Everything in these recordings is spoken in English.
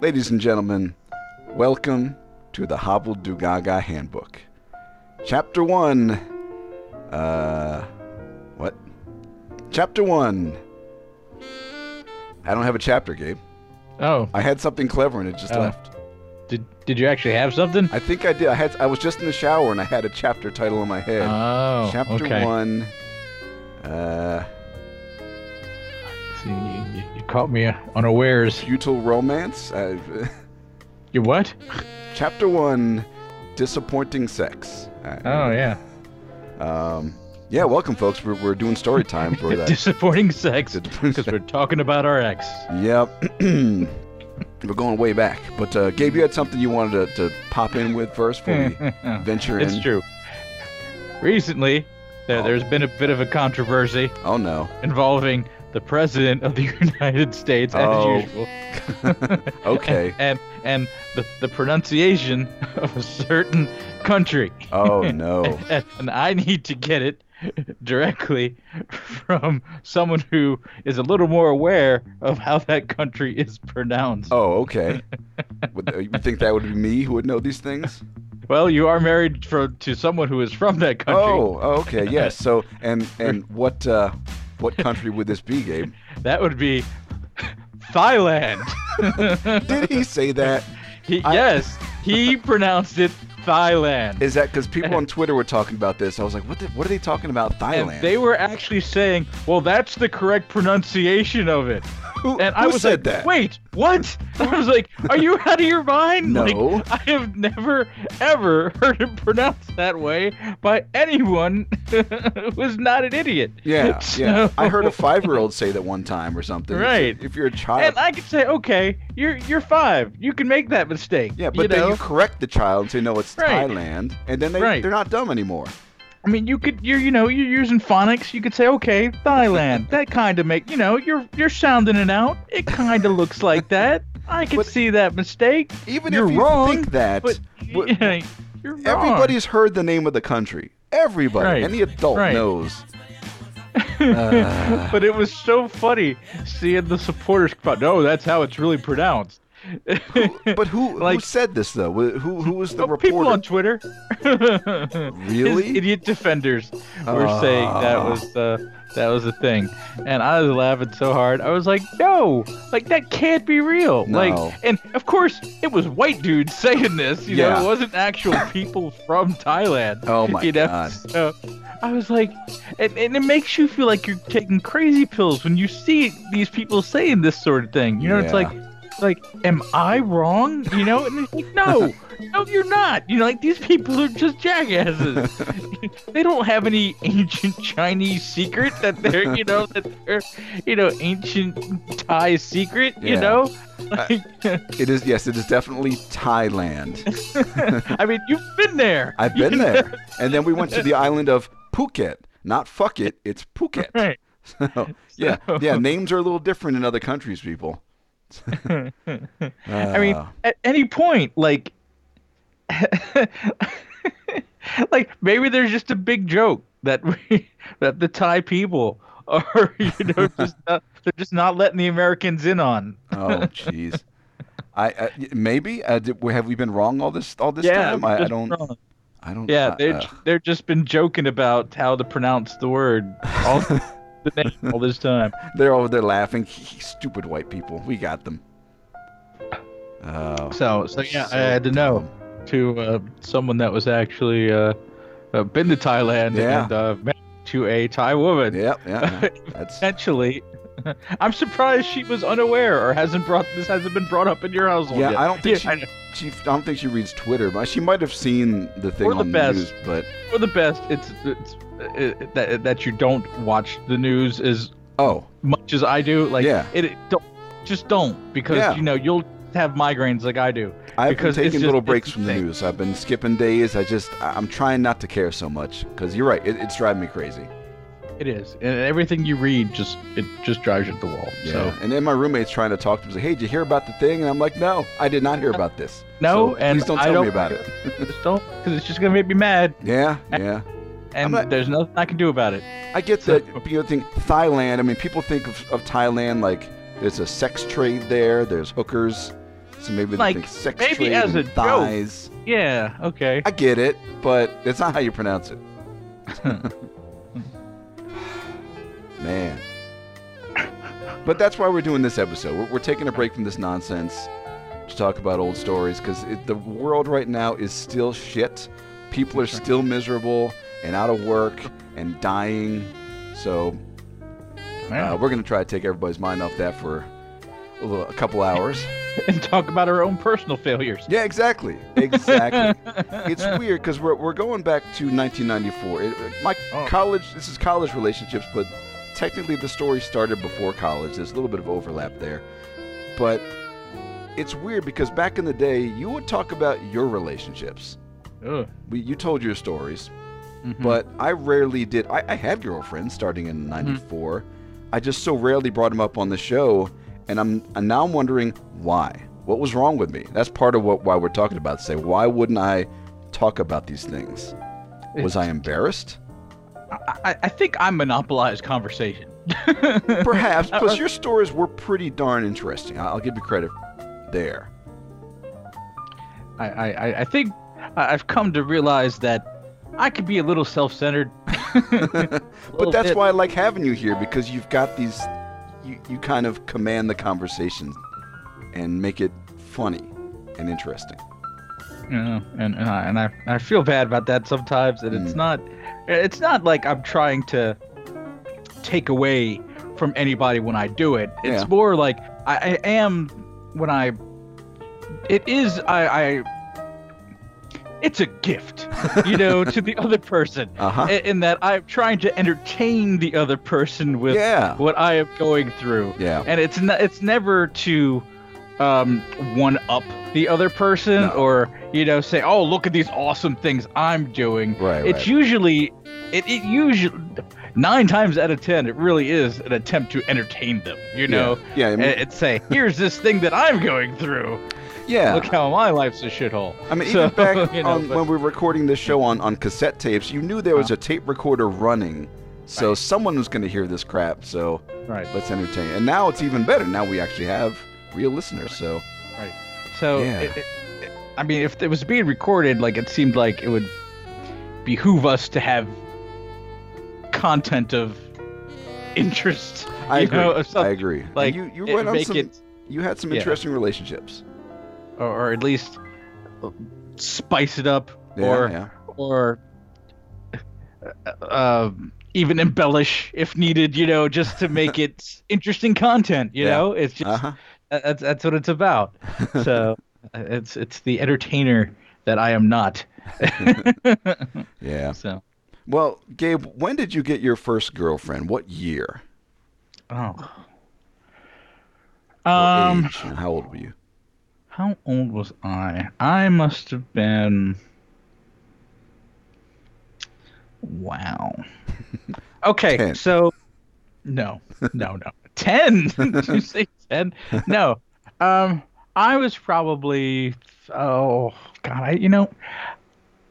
Ladies and gentlemen, welcome to the Hobbled Dugaga Handbook. Chapter 1. Uh. What? Chapter 1. I don't have a chapter, Gabe. Oh, I had something clever and it just Oh. left. did did you actually have something? I think I did. I had. I was just in the shower and I had a chapter title in my head. Oh, chapter okay. 1. Uh. Caught me unawares. Futile Romance. Uh, You what? chapter 1. Disappointing Sex. Oh yeah, Um, yeah, welcome, folks. We're, we're doing story time for that. disappointing sex. Because we're talking about our ex. Yep. we're going way back. But, uh, Gabe, you had something you wanted to, to pop in with first before we venture in? it's true. Recently, there, Oh. there's been a bit of a controversy Oh, no. involving the president of the United States, as Oh. usual. Okay. and and the, the pronunciation of a certain country. Oh, no. and, and I need to get it directly from someone who is a little more aware of how that country is pronounced. Oh, okay. Uh, you think that would be me who would know these things? Well, you are married for, to someone who is from that country. Oh, okay. Yes. So, and and what uh, what country would this be, Gabe? That would be Thailand. Did he say that? He, I- yes, he pronounced it Thailand. Is that because people on Twitter were talking about this? I was like, what? The, what are they talking about? Thailand. and they were actually saying, "Well, that's the correct pronunciation of it." Who, And I who was said like, that? "Wait, what?" I was like, "Are you out of your mind?" No. Like, I have never ever heard it pronounced that way by anyone who is not an idiot. Yeah, yeah. I heard a five-year-old say that one time or something. Right. If, you're a child. And I could say, "Okay, you're you're five. You can make that mistake." yeah, but you then know? you correct the child say, no, it's Right. Thailand, and then they Right. they're not dumb anymore. I mean, you could you're you know you're using phonics. You could say, "Okay, Thailand." that kind of make you know you're you're sounding it out. It kind of looks like that. I can But- see that mistake. Even You're if you wrong, think that, But but yeah, you're wrong. everybody's heard the name of the country. Everybody, Right, any adult right. knows. Uh, but it was so funny seeing the supporters. No, that's how it's really pronounced. but who who said this though? Who who was the Oh, reporter? people on Twitter, Really? His idiot defenders were ah. saying that was the that was a thing, and I was laughing so hard. I was like, no, like that can't be real. No. Like, and of course it was white dudes saying this. You Yeah. know, it wasn't actual people from Thailand. Oh my you know? God. So I was like, and, and it makes you feel like you're taking crazy pills when you see these people saying this sort of thing. You know, it's like, like, am I wrong? You know, and it's like, no, no, you're not. You know, like these people are just jackasses. they don't have any ancient Chinese secret that they're, you know, that they're, you know, ancient Thai secret. You Yeah. know, like, It is yes, it is definitely Thailand. I mean, you've been there. I've been know? there. And then we went to the island of Phuket. Not fuck it, it's Phuket. Right. So, yeah, So- yeah. Names are a little different in other countries, people. I mean, Uh, at any point, like, like maybe there's just a big joke that we, that the Thai people are, you know, just not, they're just not letting the Americans in on. oh, jeez. I uh, y- maybe uh, did, have we been wrong all this all this yeah, time? I, I don't. wrong. I don't. Yeah, uh, they're uh, they're just been joking about how to pronounce the word all the name all this time. they're over there laughing. Stupid white people. We got them. Oh. So so yeah, so I had to know to uh, someone that was actually uh, uh, been to Thailand Yeah. and uh, married to a Thai woman. Yep. Yeah. yeah. That's. Potentially, I'm surprised she was unaware or hasn't brought this hasn't been brought up in your household. Yeah, yet. I don't think Yeah, she, know. she. I don't think she reads Twitter, but she might have seen the thing on the best. news. But For the best, it's it's uh that that you don't watch the news as oh, much as I do. Like Yeah. it, it don't just don't because Yeah. you know you'll have migraines like I do. I've been taking just- little breaks from the news. I've been skipping days. I just. I- I'm trying not to care so much because you're right. It, it's driving me crazy. It is, and everything you read just it just drives you to the wall. Yeah. So And then my roommate's trying to talk to me. Say, hey, did you hear about the thing? And I'm like, no, I did not hear about this. no, So and please don't I tell don't me about it. Just don't, because it's just gonna make me mad, Yeah, yeah. and not- there's nothing I can do about it. I get So- that. You know, think Thailand. I mean, people think of, of Thailand like there's a sex trade there. There's hookers. So maybe Like, they think sex maybe trade as and a joke. thighs. Yeah. Okay. I get it, but it's not how you pronounce it. Man. But that's why we're doing this episode. We're, we're taking a break from this nonsense to talk about old stories because the world right now is still shit. People are still miserable and out of work and dying. So uh, we're going to try to take everybody's mind off that for a, little, a couple hours. and talk about our own personal failures. Yeah, exactly. Exactly. it's weird because we're, we're going back to 1994. It, my Oh. college, this is college relationships, but technically the story started before college. There's a little bit of overlap there. But it's weird because back in the day, you would talk about your relationships. Ugh. You told your stories, Mhm. but I rarely did. I, I had girlfriends starting in '94. I just so rarely brought them up on the show, and I'm and now I'm wondering why. What was wrong with me? That's part of what why we're talking about. Say, why wouldn't I talk about these things? Was I embarrassed? I, I, think I monopolized conversation. Perhaps, because uh, your stories were pretty darn interesting. I'll give you credit there. I, I, I- think I've come to realize that I could be a little self-centered. But that's why I like having you here because you've got these. You, you kind of command the conversation and make it funny and interesting. Yeah, and and I, and I I feel bad about that sometimes, and it's Mm. not it's not like I'm trying to take away from anybody when I do it. It's Yeah. more like I, I am when I. It is I I. It's a gift, you know, to the other person, Uh huh. i- in that I'm trying to entertain the other person with Yeah. what I am going through Yeah. and it's n- it's never to um, one up the other person No. or you know say oh look at these awesome things I'm doing. Right. It's right. usually it, it usually nine times out of ten it really is an attempt to entertain them. You know, Yeah. I and mean, it's say here's this thing that I'm going through. yeah. Look how my life's a shithole. I mean, So, even back you know, on, but- when we were recording this show on, on cassette tapes, you knew there was a tape recorder running. So Right. someone was going to hear this crap. So Right. let's entertain. And now it's even better. Now we actually have real listeners. So right. So, Yeah. it, it, it- I mean, if it was being recorded, like it seemed like it would behoove us to have content of interest. I agree. know, I agree. And Like you, you went on some. it, You had some yeah. interesting relationships. or, or at least spice it up, Yeah. or or uh, even embellish if needed. You know, just to make it interesting content. You Yeah. know, it's just Uh huh. That's that's what it's about. So it's it's the entertainer that I am not. Yeah. so. Well, Gabe, when did you get your first girlfriend? What year? Oh. What Um, how old were you? how old was I? I must have been. Wow. Okay, Ten. so no, no, no. Ten? Did you say ten? No. Um, I was probably. Oh God, I, you know,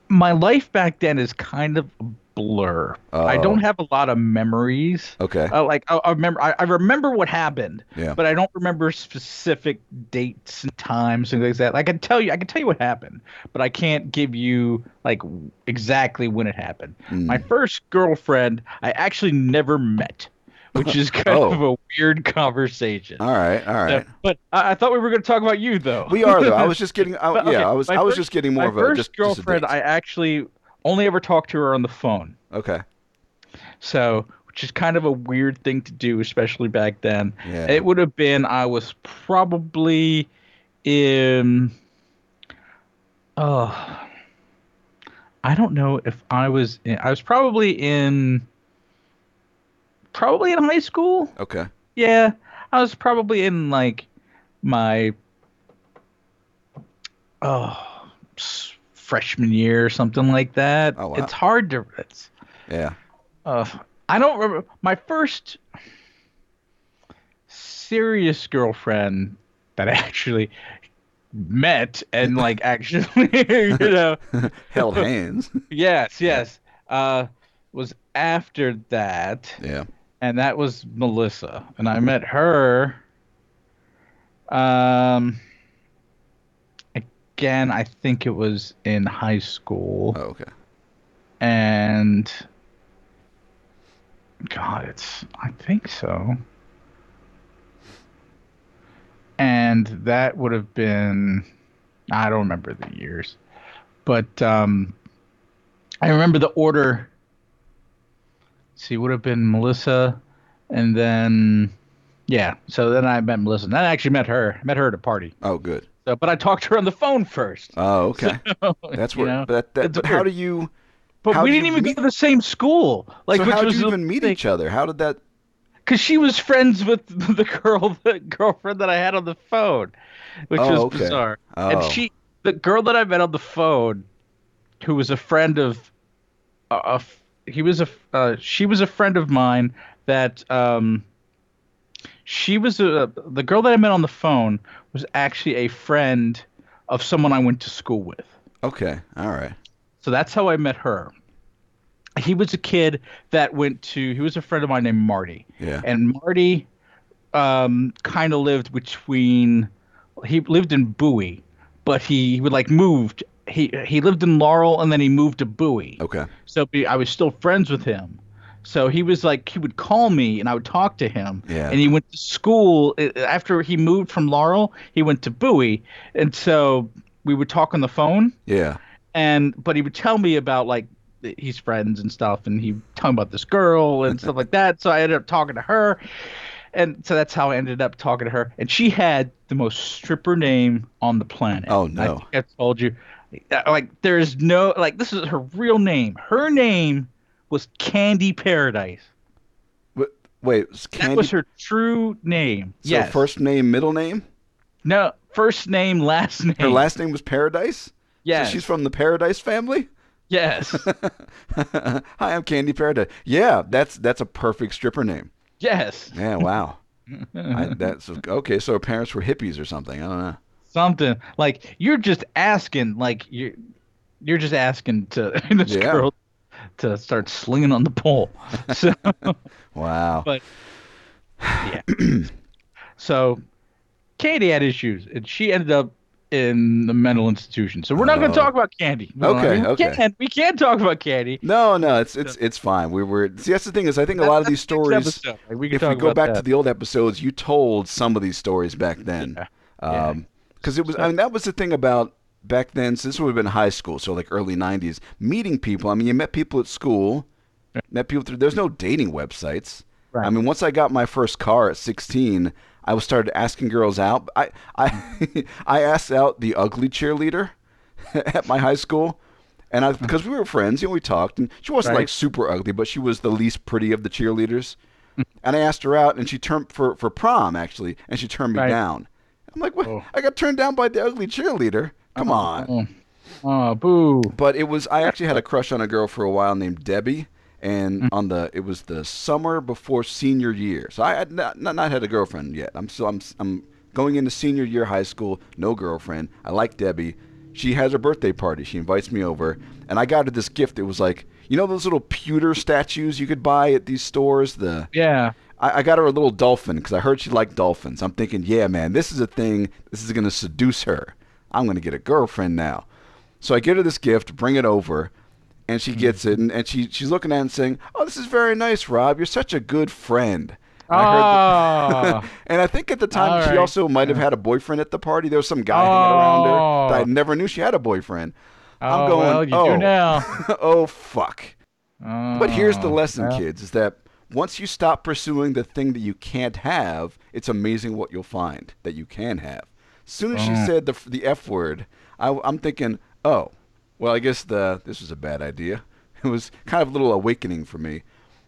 my life back then is kind of a blur. I Oh. don't have a lot of memories. Okay. Uh, like I, I remember, I, I remember what happened, Yeah. but I don't remember specific dates and times and things like that. I can tell you, I can tell you what happened, but I can't give you like exactly when it happened. Mm. My first girlfriend, I actually never met, which is kind Oh. of a weird conversation. All right, all right. So- but I, I thought we were going to talk about you, though. We are though. I was just getting. I, But, yeah, I was. I was just getting more of a first just, just girlfriend, date. I actually only ever talked to her on the phone. Okay. So, which is kind of a weird thing to do, especially back then. Yeah. It would have been I was probably in oh I don't know if I was in, I was probably in probably in high school. okay. Yeah, I was probably in like my oh freshman year or something like that. Oh, wow. It's hard to it's Yeah. uh, I don't remember my first serious girlfriend that I actually met and like actually you know Held hands. yes yes uh was after that yeah. And that was Melissa and I met her um again. I think it was in high school, Oh, okay. and God, it's I think so. And that would have been I don't remember the years, but um, I remember the order. See, would have been Melissa, and then yeah. So then I met Melissa. And I actually met her. I met her at a party. Oh, good. So, but I talked to her on the phone first. Oh, okay. That's You where. know? But, that, It's but how do you? But we didn't even meet- go to the same school. Like, so how did you even meet thing. each other? How did that? because she was friends with the girl, the girlfriend that I had on the phone, which Oh, was okay. bizarre. Oh. And she, the girl that I met on the phone, who was a friend of, a, he was a uh, she was a friend of mine that, um, she was a, the girl that I met on the phone was actually a friend of someone I went to school with. Okay. All right. So that's how I met her. He was a kid that went to. He was a friend of mine named Marty, Yeah. and Marty um, kind of lived between. He lived in Bowie, but he would like moved. He he lived in Laurel, and then he moved to Bowie. Okay. So be, I was still friends with him. So he was like he would call me, and I would talk to him. Yeah. And he went to school after he moved from Laurel. He went to Bowie, and so we would talk on the phone Yeah. and but he would tell me about like his friends and stuff and he tell me about this girl and stuff like that so i ended up talking to her and so that's how i ended up talking to her and she had the most stripper name on the planet Oh, I no. think i told you Uh, like there's no like this is her real name her name was candy paradise Wait. Wait. was that was her true name so yes first name, middle name. no first name last name Her last name was Paradise. yes So she's from the Paradise family. yes Hi, I'm Candy Paradise. Yeah, that's that's a perfect stripper name. yes Yeah. Wow. I, that's okay. So her parents were hippies or something. I don't know. Something like you're just asking like you're you're just asking to this Yeah. girl to start slinging on the pole so Wow. but yeah so Candy had issues and she ended up in the mental institution so we're not going Oh. to talk about Candy We Okay, I mean, we okay. can't, we can't talk about Candy No, no, it's it's it's fine. We were see that's the thing is I think a lot of these That's the next stories. Like, we can If we go back that. to the old episodes, you told some of these stories back then. Yeah, um, yeah. Because it was I mean that was the thing about back then. So this would have been high school, so like early '90s. Meeting people. I mean, you met people at school. Met people through. There's no dating websites. Right. I mean, once I got my first car at 16, I was started asking girls out. I I I asked out the ugly cheerleader at my high school, and I uh-huh. because we were friends, you know, we talked, and she wasn't Right. like super ugly, but she was the least pretty of the cheerleaders. Hmm. and I asked her out, and she turned for for prom actually, and she turned me Right. down. I'm like, what? Oh. I got turned down by the ugly cheerleader. Come on. oh, oh boo But it was I actually had a crush on a girl for a while named Debbie, and Mm. on the it was the summer before senior year. So I had not, not, not had a girlfriend yet. I'm still I'm I'm going into senior year high school, no girlfriend. I like Debbie. She has her birthday party. She invites me over, and I got her this gift. It was like you know those little pewter statues you could buy at these stores. The yeah I, I got her a little dolphin because I heard she liked dolphins. I'm thinking, yeah, man, this is a thing. This is gonna seduce her. I'm gonna get a girlfriend now. So I get her this gift, bring it over, and she gets it, and, and she she's looking at it and saying, "Oh, this is very nice, Rob. You're such a good friend." And, I heard oh the- and I think at the time she also might have had a boyfriend at the party. There was some guy hanging around her that I Oh. never knew she had a boyfriend. I'm Oh, going, well, oh, oh fuck. But here's the Oh, lesson, well. kids, is that once you stop pursuing the thing that you can't have, it's amazing what you'll find that you can have. As soon as she Oh. said the the F word, I, am thinking, oh, well, I guess the this was a bad idea. It was kind of a little awakening for me.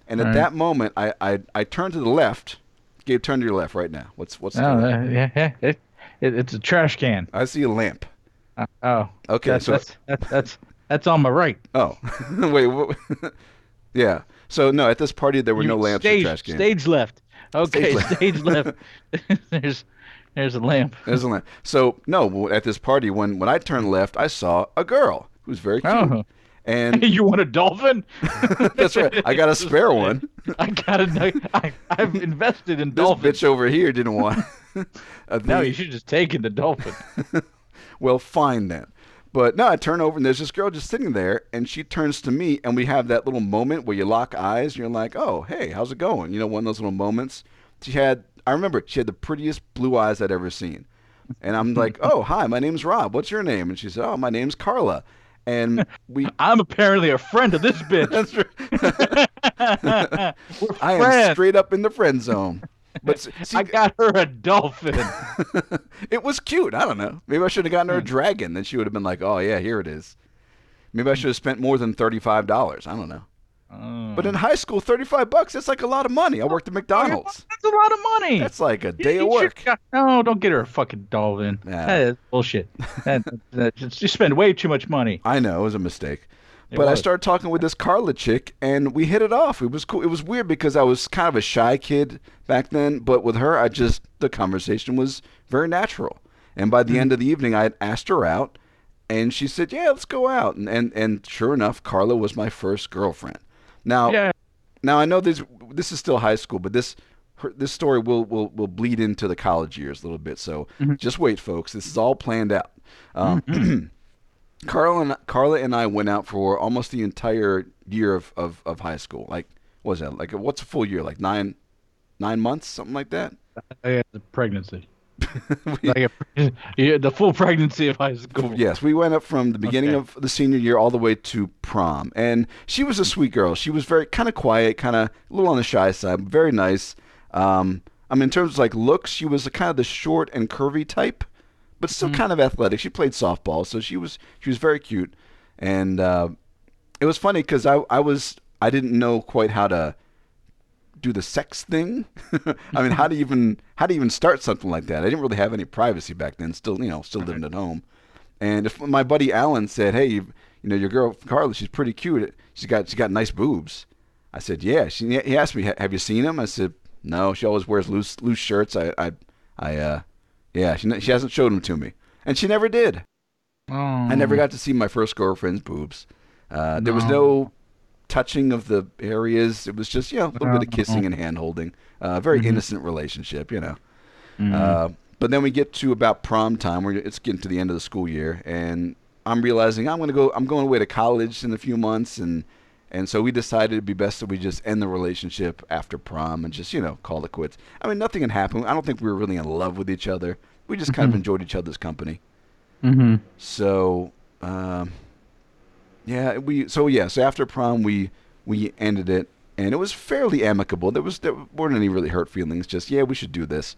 And at that moment, I, I, I turned to the left. Gabe, turn to your left right now. What's what's? Oh, the, uh, yeah, yeah. It, it, it's a trash can. I see a lamp. Uh, oh. Okay, That's, so- that's, that's that's that's on my right. Oh, wait. What, yeah. So no, at this party there were You no lamps stage, or trash cans. Stage left. Okay, left. stage left. there's there's a lamp. There's a lamp. So no, at this party when when I turned left, I saw a girl who was very cute, Oh. and you want a dolphin? that's right. I got a spare one. I got a. I, I've invested in This dolphins. bitch over here didn't want. a No, you should just take in the dolphin. well, fine then. But no, I turn over and there's this girl just sitting there, and she turns to me, and we have that little moment where you lock eyes, and you're like, "Oh, hey, how's it going?" You know, one of those little moments. She had, I remember, she had the prettiest blue eyes I'd ever seen, and I'm like, "Oh, hi, my name's Rob. What's your name?" And she said, "Oh, my name's Carla." And we, I'm apparently a friend of this bitch. that's right. We're I am straight up in the friend zone. But see, I got her a dolphin. it was cute. I don't know. Maybe I should have gotten her a hmm. dragon. Then she would have been like, "Oh yeah, here it is." Maybe I hmm. should have spent more than thirty-five dollars. I don't know. Oh. But in high school, thirty-five bucks—that's like a lot of money. I worked at oh, McDonald's. That's a lot of money. That's like a day you of work. should- No, don't get her a fucking dolphin. Nah. That is bullshit. that, that, you spend way too much money. I know it was a mistake. It but I started talking with this Carla chick, and we hit it off. It was cool. It was weird because I was kind of a shy kid back then, but with her, I just the conversation was very natural. And by the Mm-hmm. end of the evening, I had asked her out, and she said, "Yeah, let's go out." And and, and sure enough, Carla was my first girlfriend. Now, Yeah. now I know this this is still high school, but this her, this story will, will will bleed into the college years a little bit. So Mm-hmm. just wait, folks. This is all planned out. Um, Carla and Carla and I went out for almost the entire year of, of, of high school. Like, what was that? Like, what's a full year? Like nine nine months, something like that. I had the pregnancy. like a, yeah, the full pregnancy of high school. Yes, we went up from the beginning Okay. of the senior year all the way to prom, and she was a sweet girl. She was very kind of quiet, kind of a little on the shy side, very nice. Um, I mean, in terms of like looks, she was kind of the short and curvy type, but still kind of athletic. She played softball, so she was she was very cute, and uh, it was funny because I I was I didn't know quite how to do the sex thing. I mean, how to even how to even start something like that? I didn't really have any privacy back then. Still, you know, still living at home. And if my buddy Alan said, "Hey, you, you know, your girl Carla, she's pretty cute. She's got she's got nice boobs." I said, "Yeah." She, he asked me, "Have you seen them?" I said, "No. She always wears loose loose shirts." I I, I uh, yeah. She she hasn't showed them to me, and she never did. Oh. I never got to see my first girlfriend's boobs. Uh, there was no touching of the areas. It was just, you know, a little bit of kissing and hand holding. Uh, very innocent relationship, you know. Uh, but then we get to about prom time, where it's getting to the end of the school year, and I'm realizing I'm going to go. I'm going away to college in a few months, and and so we decided it'd be best that we just end the relationship after prom and just, you know, call it quits. I mean, nothing had happened. I don't think we were really in love with each other. We just kind of enjoyed each other's company. Mm-hmm. So, um, yeah, we so yeah, so after prom we we ended it, and it was fairly amicable. There was there weren't any really hurt feelings. Just yeah, we should do this.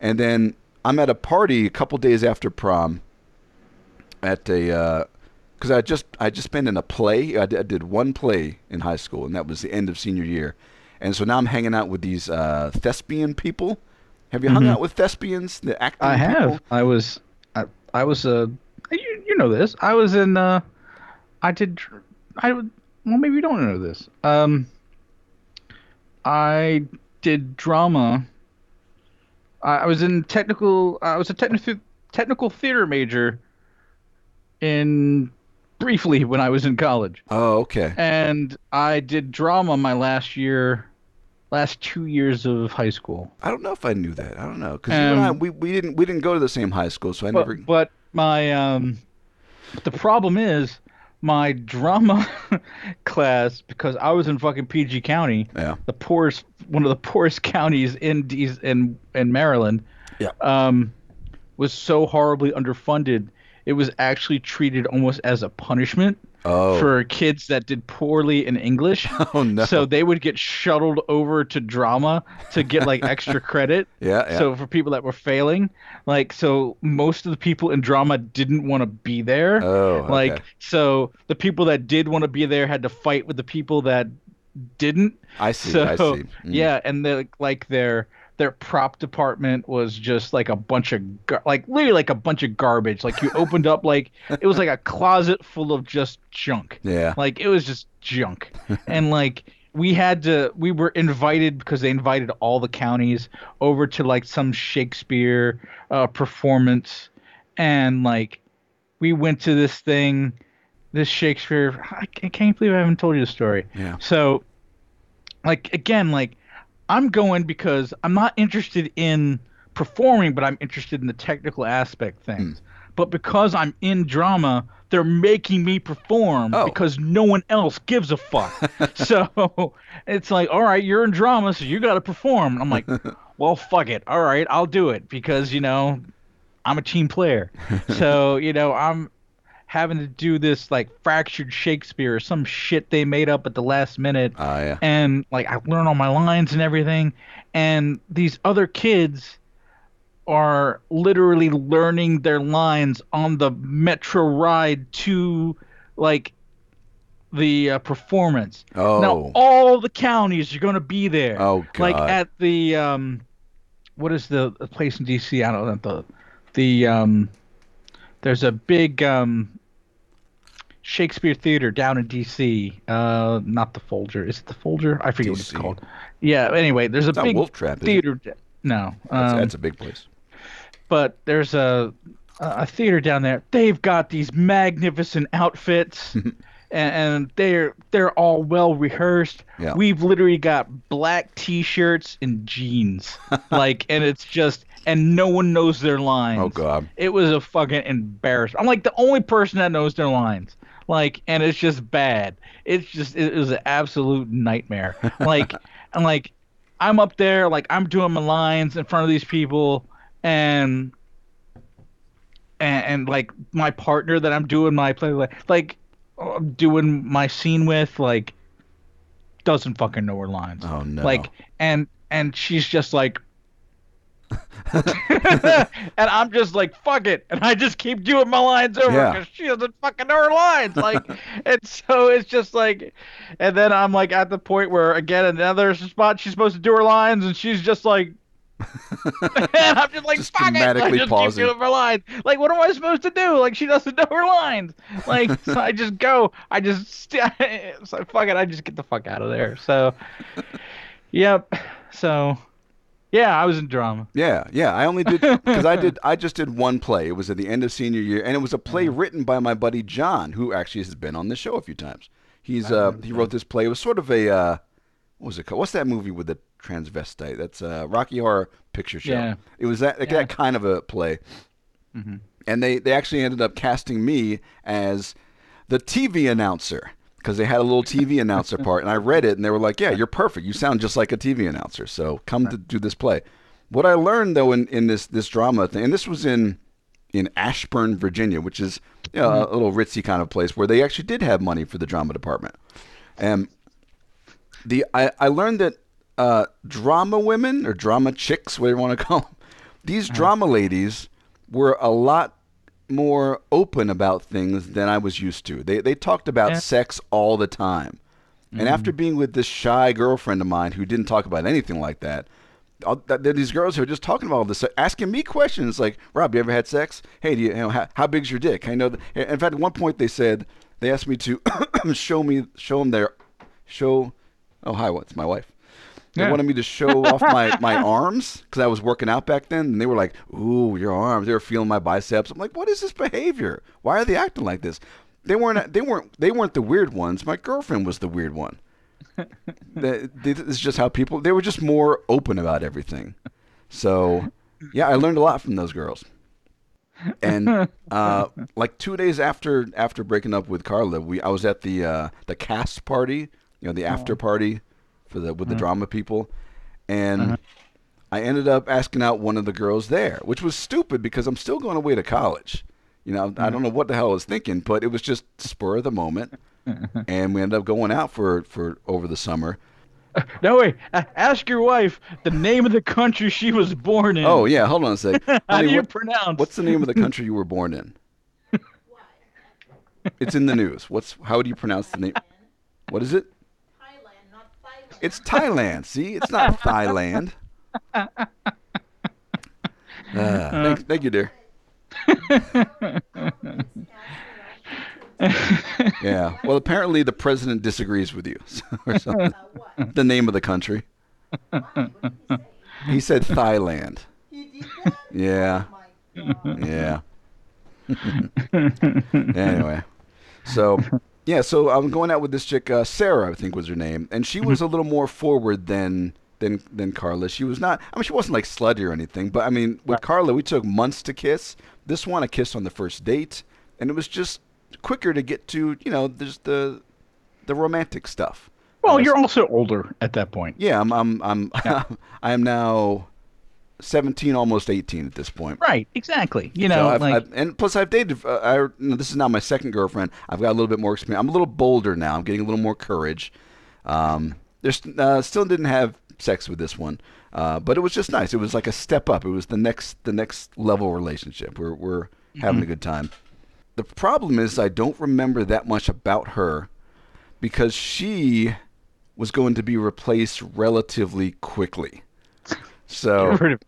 And then I'm at a party a couple days after prom. At a because I just I just been in a play. I did, I did one play in high school, and that was the end of senior year. And so now I'm hanging out with these uh, thespian people. Have you hung Mhm. out with thespians? The acting I have. people? I was. I, I was. Uh, you, you know this. I was in. Uh, I did. I. Well, maybe you don't know this. Um. I did drama. I, I was in technical. I was a technical technical theater major. In briefly when I was in college, Oh, okay. and I did drama my last year, last two years of high school. I don't know if I knew that. I don't know because you Um, we, we didn't we didn't go to the same high school, so I but, never. but my um the problem is my drama class because I was in fucking PG County, yeah. the poorest one of the poorest counties in in in Maryland. Yeah. Um was so horribly underfunded. It was actually treated almost as a punishment Oh. for kids that did poorly in English. oh no. So they would get shuttled over to drama to get like extra credit. yeah. Yeah. So for people that were failing, like so most of the people in drama didn't want to be there. oh. Okay. Like so the people that did want to be there had to fight with the people that didn't. I see. So I see. Mm. yeah, and the like their their prop department was just like a bunch of gar- like literally like a bunch of garbage. Like you opened up like it was like a closet full of just junk. Yeah. Like it was just junk. and like we had to we were invited because they invited all the counties over to like some Shakespeare uh performance and like we went to this thing this Shakespeare I I can't believe I haven't told you the story. Yeah. So like again like I'm going because I'm not interested in performing but I'm interested in the technical aspect things. Hmm. but because I'm in drama, they're making me perform Oh. because no one else gives a fuck. so it's like, all right, you're in drama, so you got to perform. I'm like, well, fuck it. All right, I'll do it because you know I'm a team player. so you know I'm having to do this like fractured Shakespeare or some shit they made up at the last minute Ah, yeah. and like I learn all my lines and everything, and these other kids are literally learning their lines on the metro ride to like the uh, performance. Oh. Now all the counties are going to be there. Oh, god. Like at the um, what is the, the place in DC? I don't know the the um, there's a big um. Shakespeare Theater down in DC. Uh, not the Folger. Is it the Folger? I forget what it's called. Yeah. Anyway, there's a It's not big Wolf Trap, theater. No. That's, um, that's a big place. but there's a a theater down there. They've got these magnificent outfits, and, and they're they're all well rehearsed. Yeah. We've literally got black T-shirts and jeans, like, and it's just and no one knows their lines. Oh, God. It was a fucking embarrassment. I'm like the only person that knows their lines. Like, and it's just bad. It's just it was an absolute nightmare. Like, I'm like, I'm up there, like I'm doing my lines in front of these people, and and, and like my partner that I'm doing my play like, like uh, doing my scene with, like doesn't fucking know her lines. Oh, no. Like, and and she's just like. and I'm just like fuck it, and I just keep doing my lines over Yeah. because she doesn't fucking know her lines. Like, and so it's just like, and then I'm like at the point where again another spot she's supposed to do her lines, and she's just like, and I'm just like Just fuck it, I just pausing. keep doing her lines. Like, what am I supposed to do? Like, she doesn't know her lines. Like, so I just go, I just, st- so fuck it, I just get the fuck out of there. So, yep. So, yeah, I was in drama. Yeah, yeah. I only did because I did. I just did one play. It was at the end of senior year, and it was a play Mm-hmm. written by my buddy John, who actually has been on the show a few times. He's uh he wrote this play. It was sort of a uh, what was it called? What's that movie with the transvestite? That's uh, Rocky Horror Picture Show. Yeah. It was that like Yeah. that kind of a play, and they they actually ended up casting me as the TV announcer because they had a little TV announcer part, and I read it, and they were like, "Yeah, you're perfect. You sound just like a TV announcer. So come to do this play." What I learned though in, in this this drama thing, and this was in in Ashburn, Virginia, which is you know, a mm-hmm. little ritzy kind of place where they actually did have money for the drama department, and the I, I learned that uh, drama women or drama chicks, whatever you want to call them, these uh-huh. drama ladies were a lot more open about things than I was used to. They they talked about Yeah. sex all the time. And after mm-hmm. being with this shy girlfriend of mine who didn't talk about anything like that, all- th- there these girls who are just talking about all this, asking me questions like, "Rob, you ever had sex? Hey, do you, you know how, how big's your dick?" I know. In fact, at one point they said they asked me to show me show them their show. Oh, hi, what's my wife? They Yeah. wanted me to show off my, my arms because I was working out back then, and they were like, "Ooh, your arms!" They were feeling my biceps. I'm like, "What is this behavior? Why are they acting like this?" They weren't. They weren't. They weren't the weird ones. My girlfriend was the weird one. That- This is just how people. They were just more open about everything. So, yeah, I learned a lot from those girls. And uh, like two days after after breaking up with Carla, we I was at the uh, the cast party, you know, the after party for the with the mm-hmm. drama people, and uh-huh. I ended up asking out one of the girls there, which was stupid because I'm still going away to college. You know, I mm-hmm. don't know what the hell I was thinking, but it was just spur of the moment, and we ended up going out for for over the summer. No, wait. a- Ask your wife the name of the country she was born in. Oh yeah, hold on a sec. How Honey, do you what- pronounce? What's the name of the country you were born in? It's in the news. What's how do you pronounce the name? What is it? Thailand, not Thailand. It's Thailand. See, it's not Thailand. Ah, thank, thank you, dear. Yeah. Well, apparently the president disagrees with you or something. Uh. The name of the country. Why? What did he said Thailand. He did that? Yeah. Oh my God. Yeah. anyway, so yeah, so I'm going out with this chick, uh, Sarah, I think was her name, and she was a little more forward than than than Carla. She was not. I mean, she wasn't like slutty or anything. But I mean, with Carla, we took months to kiss. This one, I kissed on the first date, and it was just quicker to get to you know just the the romantic stuff. Well, you're also older at that point. Yeah, I'm I'm I'm I am now 17, almost 18 at this point. Right, exactly. You So know, I've, like I've- and plus I've dated. Uh, I you know, this is now my second girlfriend. I've got a little bit more experience. I'm a little bolder now. I'm getting a little more courage. Um, there's uh, still didn't have sex with this one, uh, but it was just nice. It was like a step up. It was the next the next level relationship. We're we're having a good time. The problem is I don't remember that much about her because she was going to be replaced relatively quickly. So get rid of-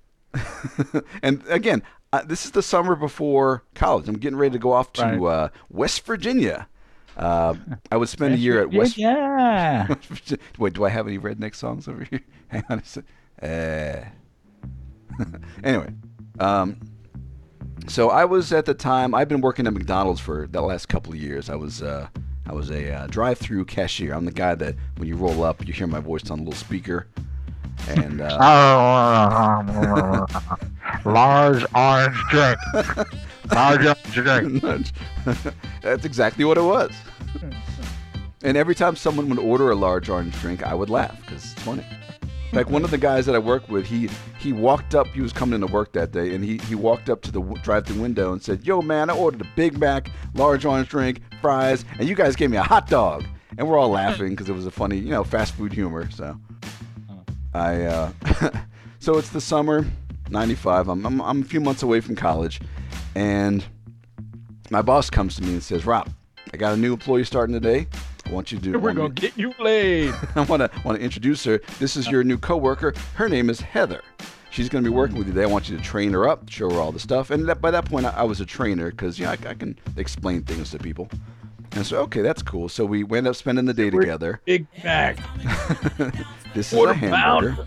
and again, uh, this is the summer before college. I'm getting ready to go off to Right. uh, West Virginia. Uh, I would spend a year at West. Yeah. Wait, do I have any redneck songs over here? Hang on a sec. Uh, anyway, um, so I was at the time. I've been working at McDonald's for the last couple of years. I was uh, I was a uh, drive-through cashier. I'm the guy that when you roll up, you hear my voice on a little speaker. And uh, Large orange drink. Large orange drink. That's exactly what it was. And every time someone would order a large orange drink, I would laugh because it's funny. Like one of the guys that I work with, he he walked up. He was coming into work that day, and he he walked up to the drive-through window and said, "Yo, man, I ordered a Big Mac, large orange drink, fries, and you guys gave me a hot dog." And we're all laughing because it was a funny, you know, fast food humor. So I uh, so it's the summer, '95. I'm, I'm I'm a few months away from college, and my boss comes to me and says, "Rob, I got a new employee starting today. I want you to do. We're gonna get you laid. I want to want to introduce her. This is your new coworker. Her name is Heather. She's going to be working with you today. I want you to train her up, show her all the stuff. And that, by that point, I, I was a trainer because you know I, I can explain things to people. And so, okay, that's cool. So we went up spending the day We're- together. Big Mac. this is Quarter a hamburger.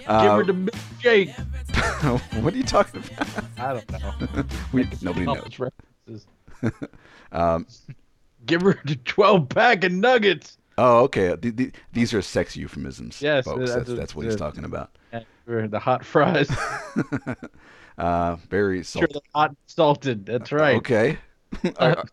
Give Uh, her the big shake. what are you talking about? I don't know. We, nobody knows. Um, Give her the 12 pack of nuggets. oh, okay. The, the, these are sex euphemisms, Yes, folks. that's That's, what- that's what he's talking about. The hot fries. Uh, very sure, hot salted. That's right. Okay. are,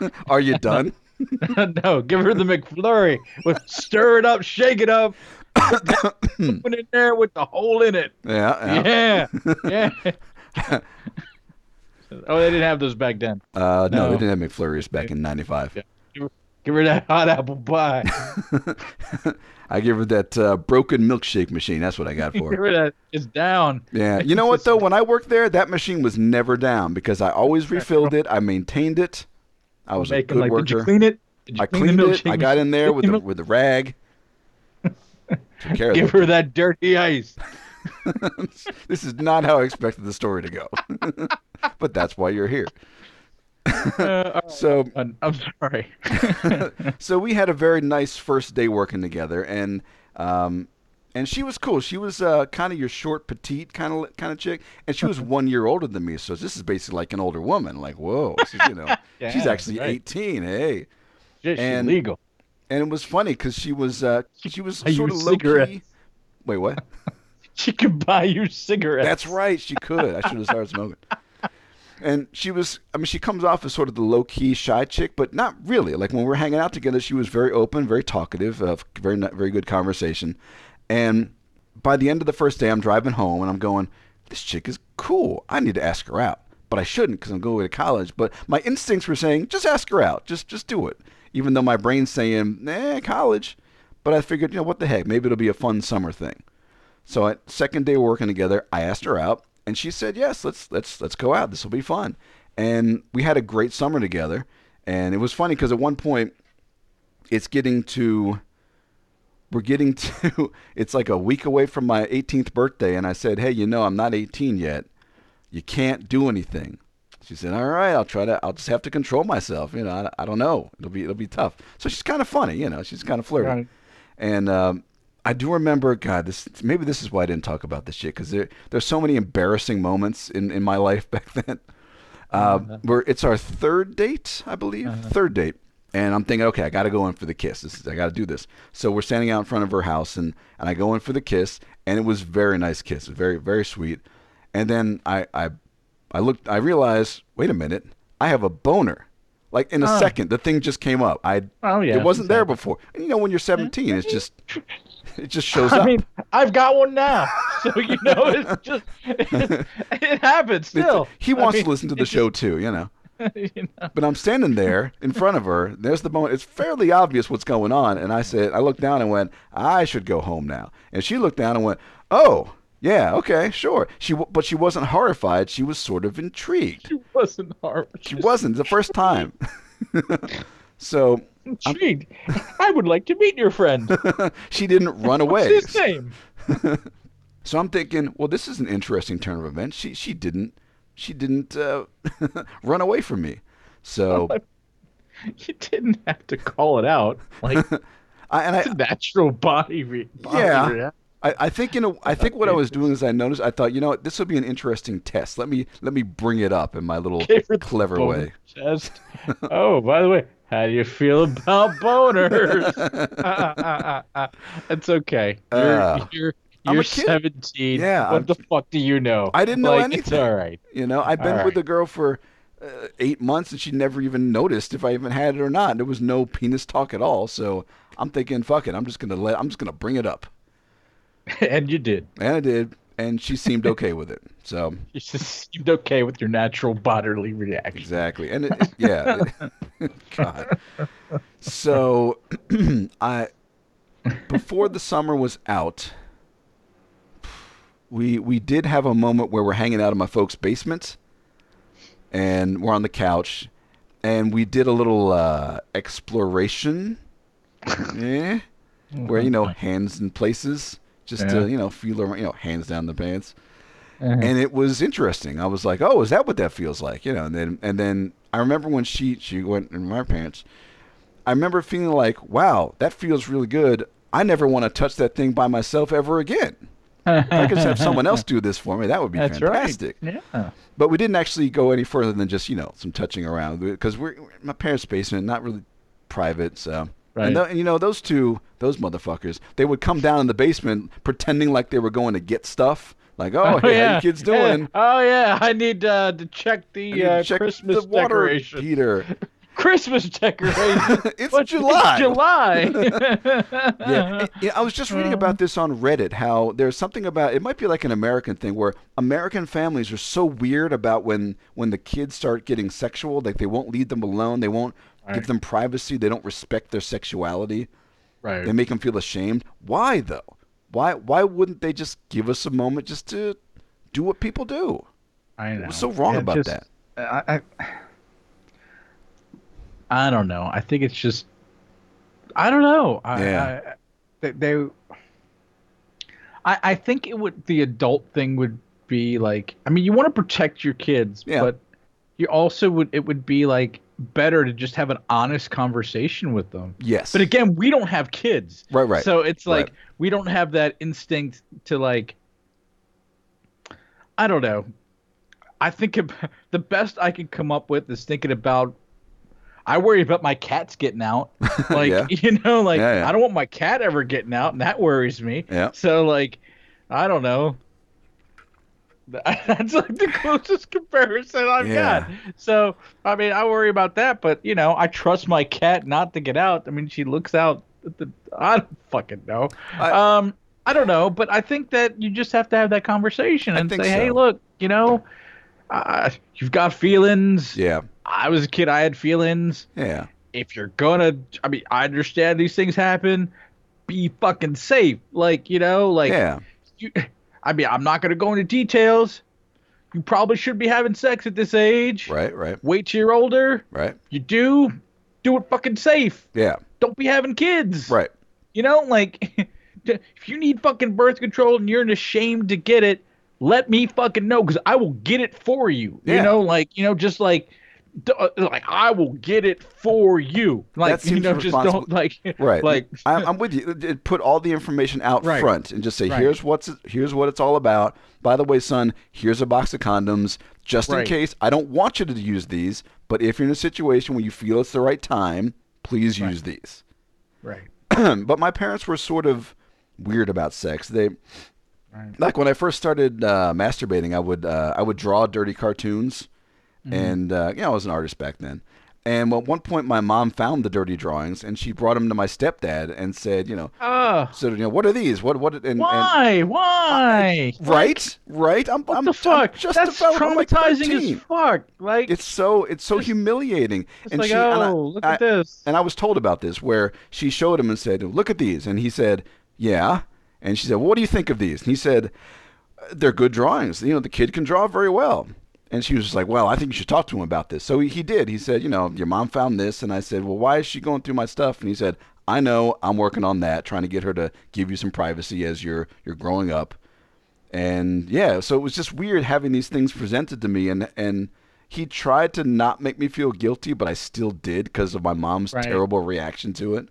are you done? no, give her the McFlurry. With stir it up, shake it up, put it in there with the hole in it. Yeah. yeah. Yeah, yeah. oh, they didn't have those back then. Uh, no, they didn't have McFlurries back in '95. Yeah. Give her that hot apple pie. I give her that uh, broken milkshake machine. That's what I got for her. her that. It's down. Yeah. You know what though? When I worked there, that machine was never down because I always refilled it. I maintained it. I was a good like, worker. did you clean it? Did you I clean cleaned it. I got in there with the with the rag. Took care of Give her that dirty ice. this is not how I expected the story to go. but that's why you're here. Uh. So I'm I'm sorry. so we had a very nice first day working together, and um, and she was cool. She was uh, kind of your short, petite kind of kind of chick, and she was one year older than me. So this is basically like an older woman. Like whoa, she's, you know, she's actually right. 18. Hey, Just And- illegal. and it was funny because she was uh, she was sort of low key. Wait, what? She could buy you cigarettes. That's right. She could. I should have started smoking. And she was, I mean, she comes off as sort of the low key, shy chick, but not really. Like when we were hanging out together, she was very open, very talkative, uh, very, very good conversation. And by the end of the first day, I'm driving home and I'm going, this chick is cool. I need to ask her out. But I shouldn't because I'm going to college. But my instincts were saying, just ask her out. Just, just do it. Even though my brain's saying, eh, college. But I figured, you know, what the heck? Maybe it'll be a fun summer thing. So at second day working together, I asked her out, and she said yes. Let's let's let's go out. This will be fun. And we had a great summer together. And it was funny because at one point, it's getting to we're getting to it's like a week away from my 18th birthday, and I said, hey, you know, I'm not 18 yet. You can't do anything. She said, "All right, I'll try to. I'll just have to control myself. You know, I, I don't know. It'll be it'll be tough." So she's kind of funny. You know, she's kind of flirty. Right. And um, I do remember, God, this maybe this is why I didn't talk about this shit because there there's so many embarrassing moments in, in my life back then. Uh, Uh-huh. Where it's our third date, I believe, Uh-huh. third date, And I'm thinking, okay, I got to go in for the kiss. This is, I got to do this. So we're standing out in front of her house, and, and I go in for the kiss, and it was very nice kiss, very very sweet. And then I I, I looked, I realized, wait a minute, I have a boner. Like in a Ah. second, the thing just came up. I Oh yeah. it wasn't there before. And you know, when you're 17, it's just it just shows I up. mean, I've got one now, so you know it's just it, it happens It's- still. he I wants mean, to listen to the it's show too, you know. you know. But I'm standing there in front of her. There's the moment. It's fairly obvious what's going on. And I said, I looked down and went, I should go home now. And she looked down and went, Oh, yeah, okay, sure. She, but she wasn't horrified. She was sort of intrigued. She wasn't horrified. She wasn't the first time. so intrigued. I would like to meet your friend. she didn't run What's away. his name? So I'm thinking, well, this is an interesting turn of events. She she didn't she didn't uh, run away from me. So You didn't have to call it out. Like I, and I, natural body. Re- body Yeah. reaction. I, I think you know I think what I was doing is I noticed I thought you know what this would be an interesting test. Let me let me bring it up in my little Gave her the clever way. Chest. oh, by the way, how do you feel about boners? Ah, ah, ah, it's okay. You're Uh, you're, I'm you're kid. 17. Yeah, What I'm- the fuck do you know? I didn't know like, It's anything. all right. You know I've been All with right. a girl for uh, eight months and she never even noticed if I even had it or not. There was no penis talk at all. So I'm thinking, fuck it. I'm just gonna let I'm just gonna bring it up, and you did. and I did, and she seemed okay with it. So just seemed okay with your natural bodily reaction. Exactly, and it, it- yeah, it- God. So, I before the summer was out, we we did have a moment where we're hanging out in my folks' basement, and we're on the couch, and we did a little uh, exploration, eh? where you know hands in places, just Yeah. to you know feel around, you know hands down the pants Uh-huh. and it was interesting. I was like, "Oh, is that what that feels like?" You know, and then and then I remember when she she went in my pants. I remember feeling like, "Wow, that feels really good. I never want to touch that thing by myself ever again. If I could have someone else do this for me, that would be That's fantastic." right. Yeah. But we didn't actually go any further than just you know some touching around because we're my parents' basement, not really private. So Right. and, tho- and you know those two those motherfuckers, they would come down in the basement pretending like they were going to get stuff. Like, oh, hey, how you kids doing? Yeah. Oh yeah, I need uh, to check the need to uh, check Christmas the water decoration. heater. Christmas decoration. It's What- July. July. Yeah. yeah, I was just reading about this on Reddit. How there's something about it might be like an American thing where American families are so weird about when when the kids start getting sexual, like they won't leave them alone, they won't give them privacy, they don't respect their sexuality, right. they make them feel ashamed. Why though? Why why wouldn't they just give us a moment just to do what people do? I know. What's so wrong about just- that? I, I I don't know. I think it's just I don't know. I, Yeah. I, they, they I I think it would the adult thing would be like I mean you want to protect your kids, Yeah. but you also would it would be like better to just have an honest conversation with them. Yes. But again, we don't have kids. Right, right. So it's like Right. we don't have that instinct to like I don't know. I think the best I can come up with is thinking about I worry about my cats getting out. Like Yeah. you know, like Yeah, yeah. I don't want my cat ever getting out and that worries me. Yeah. So like I don't know. That's like the closest comparison I've Yeah. got. So I mean, I worry about that, but you know, I trust my cat not to get out. I mean, she looks out. At the, I don't fucking know. I- um, I don't know, but I think that you just have to have that conversation and say, "Hey, look, you know, uh, you've got feelings. yeah. I was a kid. I had feelings. Yeah. If you're gonna, I mean, I understand these things happen. Be fucking safe. Like, you know, like Yeah. you, I mean, I'm not going to go into details. You probably should be having sex at this age. Right, right, Wait till you're older. right. You do, do it fucking safe. Yeah. Don't be having kids. Right. You know, like, if you need fucking birth control and you're ashamed to get it, let me fucking know because I will get it for you. Yeah. You know, like, you know, just like, uh, like I will get it for you. Like, That you know, just don't like, Right. like, I'm, I'm with you. Put all the information out Right. front and just say, Right. here's what's here's what it's all about. By the way, son, here's a box of condoms just in case. I don't want you to use these, but if you're in a situation where you feel it's the right time, Please Right. use these. Right. but my parents were sort of weird about sex. They Right. like when I first started uh, masturbating, I would uh, I would draw dirty cartoons, Mm-hmm. and uh, you know I was an artist back then. And at one point, my mom found the dirty drawings, and she brought them to my stepdad and said, you know, Oh, so you know, what are these? What what? And, and why? Why? right, right. I'm, What I'm, the fuck? I'm just That's developed. I'm like traumatizing 13. as fuck. Like It's so it's so humiliating. it's and like, she and I- oh, look I- this. and I was told about this where she showed him and said, "Look at these," and he said, "Yeah," and she said, well, "What do you think of these?" And he said, "They're good drawings. You know, the kid can draw very well." And she was just like, "Well, I think you should talk to him about this." So he, he did. He said, "You know, your mom found this," and I said, "Well, why is she going through my stuff?" And he said, "I know. I'm working on that, trying to get her to give you some privacy as you're you're growing up." And yeah, so it was just weird having these things presented to me, and and he tried to not make me feel guilty, but I still did because of my mom's Right. terrible reaction to it.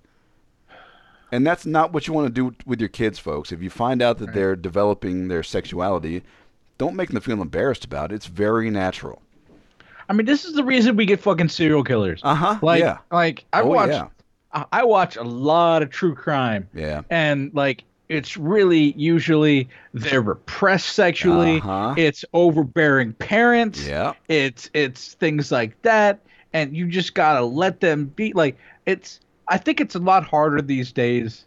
And that's not what you want to do with your kids, folks. If you find out that Right. they're developing their sexuality, don't make them feel embarrassed about it. It's very natural. I mean, this is the reason we get fucking serial killers. Uh huh. Like, yeah. like I oh watch, yeah. I I watch a lot of true crime, Yeah. and like it's really usually they're repressed sexually. Uh-huh. It's overbearing parents. Yeah. It's it's things like that, and you just gotta let them be. Like it's. I think it's a lot harder these days.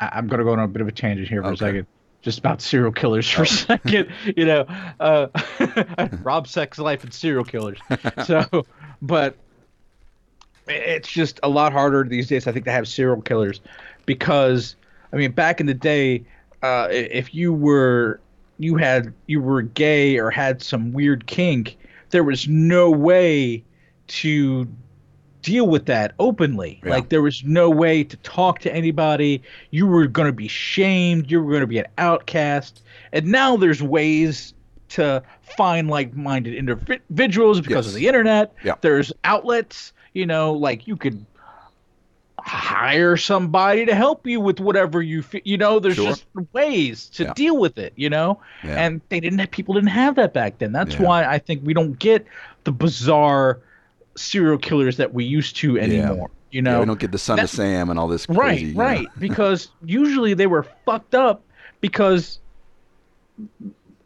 I, I'm gonna go on a bit of a tangent here for Okay. a second. Just about serial killers for a second, you know, uh, Rob Sex Life and serial killers. So, but it's just a lot harder these days, I think, to have serial killers because, I mean, back in the day, uh, if you were you had you were gay or had some weird kink, there was no way to deal with that openly. Yeah. Like there was no way to talk to anybody. You were going to be shamed. You were going to be an outcast. And now there's ways to find like-minded individuals because Yes. of the internet. Yeah. There's outlets. You know, like you could hire somebody to help you with whatever you feel. You know, there's Sure. just ways to Yeah. deal with it. You know, Yeah. and they didn't have people didn't have that back then. That's why I think we don't get the bizarre serial killers that we used to anymore. You yeah, know, we don't get the son that- of Sam and all this right, crazy. you know. right, because usually they were fucked up because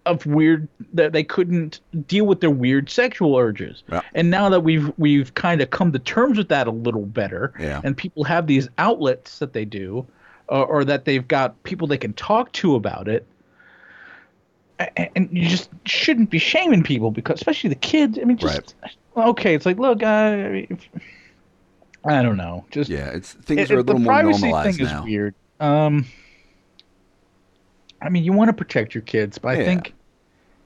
of weird that they couldn't deal with their weird sexual urges. Yeah. And now that we've we've kind of come to terms with that a little better, Yeah. and people have these outlets that they do, or, or that they've got people they can talk to about it. And you just shouldn't be shaming people because, especially the kids. I mean, just okay. It's like, look, I, I don't know. Just Yeah, it's things it- are a little more privacy normalized thing now. is weird. Um, I mean, you want to protect your kids, but I Yeah. think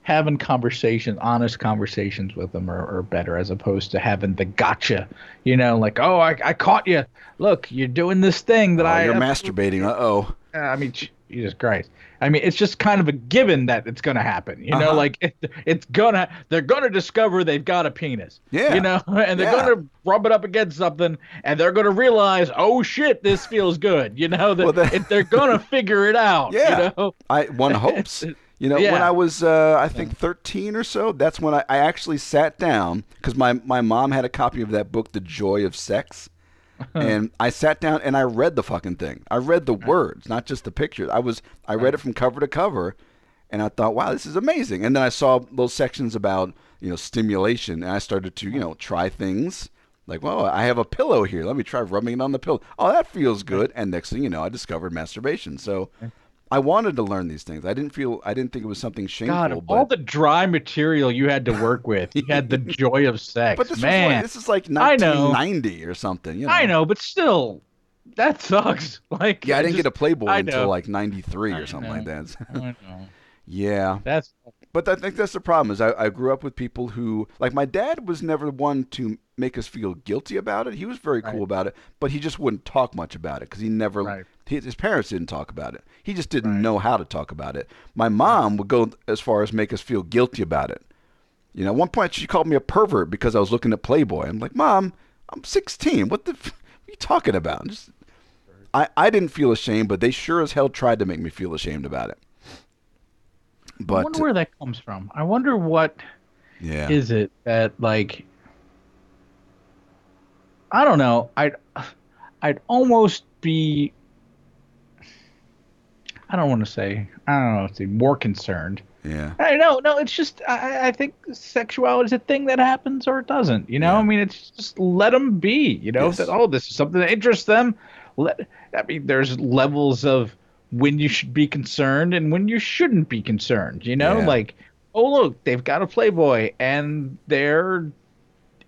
having conversations, honest conversations with them, are, are better as opposed to having the gotcha. You know, like, oh, I, I caught you. Look, you're doing this thing that Oh, I. you're masturbating. Uh oh. I mean, Jesus Christ. I mean, it's just kind of a given that it's gonna happen. You know, Uh-huh. like it, it's gonna they're gonna discover they've got a penis. Yeah. You know, and they're Yeah. gonna rub it up against something, and they're gonna realize, oh shit, this feels good. You know, that Well, that- they're gonna figure it out. Yeah. You know. I one hopes. You know, when I was uh, I think 13 or so, that's when I, I actually sat down because my my mom had a copy of that book, The Joy of Sex, and I sat down and I read the fucking thing. I read the words, not just the pictures. I was I read it from cover to cover, and I thought, wow, this is amazing. And then I saw those sections about you know stimulation, and I started to you know try things. Like, well, I have a pillow here. Let me try rubbing it on the pillow. Oh, that feels good. And next thing you know, I discovered masturbation. So, I wanted to learn these things. I didn't feel I didn't think it was something shameful. God, but, all the dry material you had to work with, you had the joy of sex. but this Man, like, this is like I know. 1990 or something. You know? I know, but still, that sucks. Like, Yeah, I didn't just- get a Playboy until like 93 or something like that. I know. yeah, That's but I think that's the problem. Is I, I grew up with people who like my dad was never one to make us feel guilty about it. He was very cool Right. about it, but he just wouldn't talk much about it because he never. Right. he- his parents didn't talk about it. He just didn't Right. know how to talk about it. My mom would go as far as make us feel guilty about it. You know, at one point she called me a pervert because I was looking at Playboy. I'm like, Mom, I'm 16. What the? F- what are you talking about? Just, I I didn't feel ashamed, but they sure as hell tried to make me feel ashamed about it. I wonder where that comes from. I wonder what yeah, is it that like I don't know. I'd I'd almost be I don't want to say I don't know, say more concerned. Yeah. I know. no, it's just I, I think sexuality is a thing that happens or it doesn't. You know, Yeah. I mean, it's just let them be. You know, Yes. that oh, this is something that interests them. Let I mean, there's levels of when you should be concerned and when you shouldn't be concerned. You know, Yeah. like oh look, they've got a Playboy and they're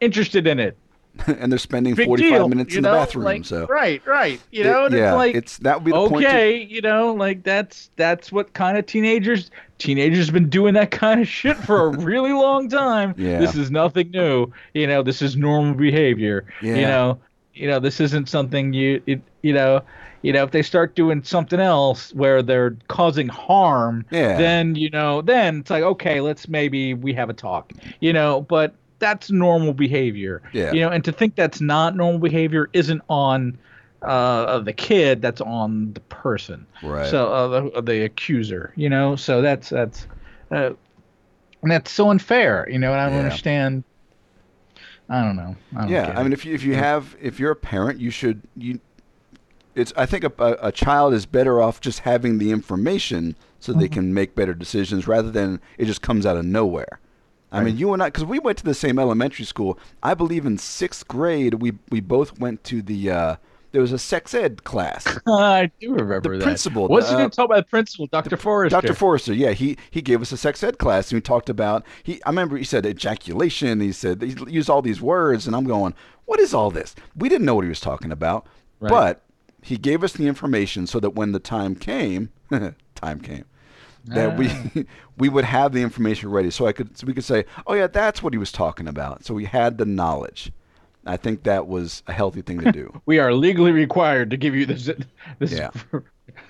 interested in it. and they're spending Big 45 deal, minutes in know? the bathroom. Like, so right, right. You know, and yeah, it's like it's that would be the point. to- okay, you know, like that's that's what kind of teenagers teenagers been doing that kind of shit for a really long time. Yeah. This is nothing new. You know, this is normal behavior. Yeah. You know, you know, this isn't something you it, you know, you know, if they start doing something else where they're causing harm, Yeah. then you know, then it's like okay, let's maybe we have a talk. You know, but that's normal behavior. Yeah. You know, and to think that's not normal behavior isn't on uh, the kid. That's on the person. Right. So uh, the, uh, the accuser. You know. So that's that's uh, and that's so unfair. You know, and I don't Yeah. understand. I don't know. I don't yeah i mean if you, if you have if you're a parent you should you it's i think a, a, child is better off just having the information so they Mm-hmm. can make better decisions rather than it just comes out of nowhere i mean you and i because we went to the same elementary school i believe in sixth grade we we both went to the uh there was a sex ed class I do remember that. principal, the, he uh, to talk about? The principal, Dr. Forrester. Dr. Forrester, yeah, he he gave us a sex ed class and we talked about he I remember he said ejaculation, he said he used all these words and I'm going, "What is all this?" We didn't know what he was talking about. Right. But he gave us the information so that when the time came, time came that we we would have the information ready so I could so we could say, "Oh yeah, that's what he was talking about." So we had the knowledge. I think that was a healthy thing to do. we are legally required to give you this this Yeah.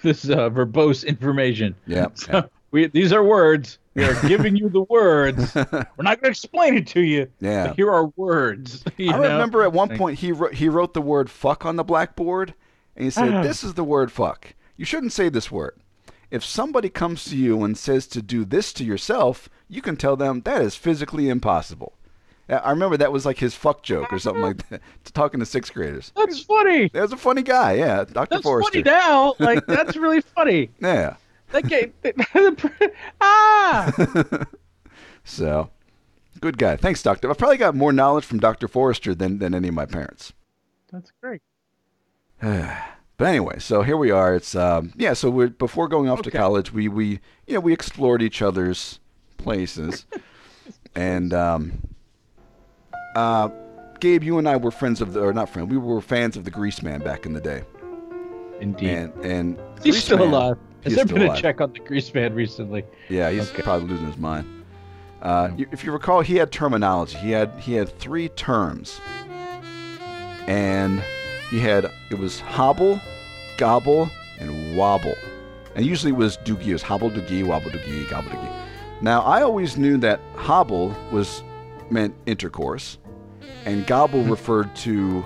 this uh, verbose information. Yep, So yep. we these are words. We are giving you the words. We're not going to explain it to you. Yeah. But here are words. you I know? remember at one point he wrote, he wrote the word fuck on the blackboard and he said, Ah. This is the word fuck. You shouldn't say this word. If somebody comes to you and says to do this to yourself, you can tell them that is physically impossible. I remember that was like his fuck joke or something like that, to talking to sixth graders. That's funny. That was a funny guy, yeah, Dr. That's Forrester. funny now. Like that's really funny. Yeah. That game. ah. So, good guy. Thanks, Doctor. I've probably got more knowledge from Dr. Forrester than, than any of my parents. That's great. But anyway, so here we are. It's um, yeah. So we're before going off to college, we we you know we explored each other's places, and um, uh, Gabe, you and I were friends of the or not friends. We were fans of the Greaseman back in the day, Indeed. and and He's Grease still Man- alive. Has there been a check on the Greaseman recently? Yeah, he's Okay. probably losing his mind. Uh, if you recall, he had terminology. He had he had three terms, and he had it was hobble, gobble, and wobble, and usually it was doogie. It was hobble doogie, wobble doogie, gobble doogie. Now I always knew that hobble was meant intercourse, and gobble referred to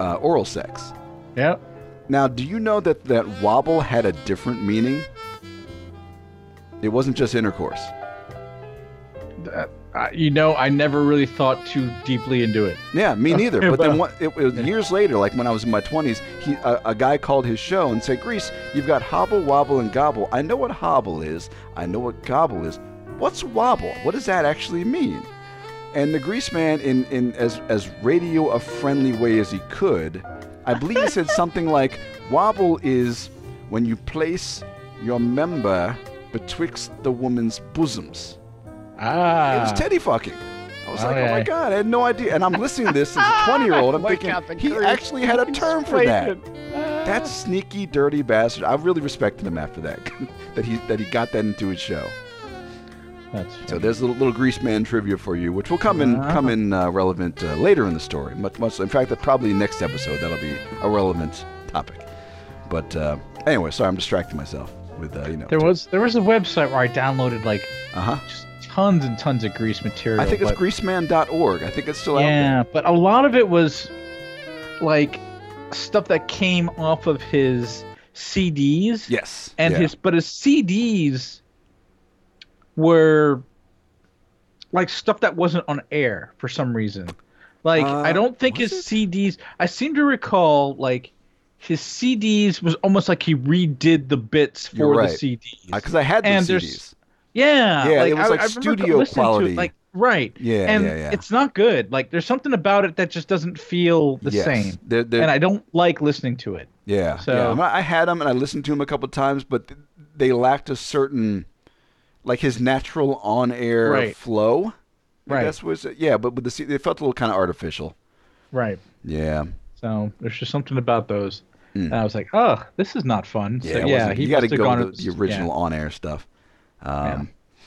uh, oral sex. Yep. Now, do you know that that wobble had a different meaning? It wasn't just intercourse. Uh, you know, I never really thought too deeply into it. Yeah, me neither. But then Well, what, it, was years later, like when I was in my 20s, he, a, a guy called his show and said, Grease, you've got hobble, wobble, and gobble. I know what hobble is. I know what gobble is. What's wobble? What does that actually mean? And the Greaseman, in, in as, as radio a friendly way as he could, I believe he said something like, Wobble is when you place your member betwixt the woman's bosoms. Ah. It was teddy fucking. I was Oh, like, oh my god, I had no idea. And I'm listening to this as a 20 year old. I'm thinking he actually had a term for that. That sneaky, dirty bastard. I really respected him after that. that he that he got that into his show. That's So there's a little, little Greaseman trivia for you, which will come in Uh-huh. come in uh, relevant uh, later in the story. Much much. In fact, that probably next episode that'll be a relevant topic. But uh, anyway, sorry, I'm distracting myself with uh, you know. there was there was a website where I downloaded like Uh huh. Tons and tons of grease material. I think it's but- greaseman.org. I think it's still out there. yeah, but a lot of it was like stuff that came off of his CDs. Yes. and yeah. his but his CDs were like stuff that wasn't on air for some reason. Like Uh, I don't think his CDs. I seem to recall like his CDs was almost like he redid the bits for right. the CDs. Because I had the And CDs. Yeah, Yeah, like, it was I- like I studio listening to it, quality. like right. Yeah, and yeah, yeah. it's not good. Like there's something about it that just doesn't feel the yes. same, They're, they're, and I don't like listening to it. yeah, so- yeah. I, I had them and I listened to them a couple times, but they lacked a certain, like his natural on-air Right. flow. Right. guess was yeah, but with the they felt a little kind of artificial. Right. Yeah. So there's just something about those. Mm. And I was like, oh, this is not fun. Yeah, so, yeah, he you got to go to- the, the original yeah. on-air stuff. Um, Yeah.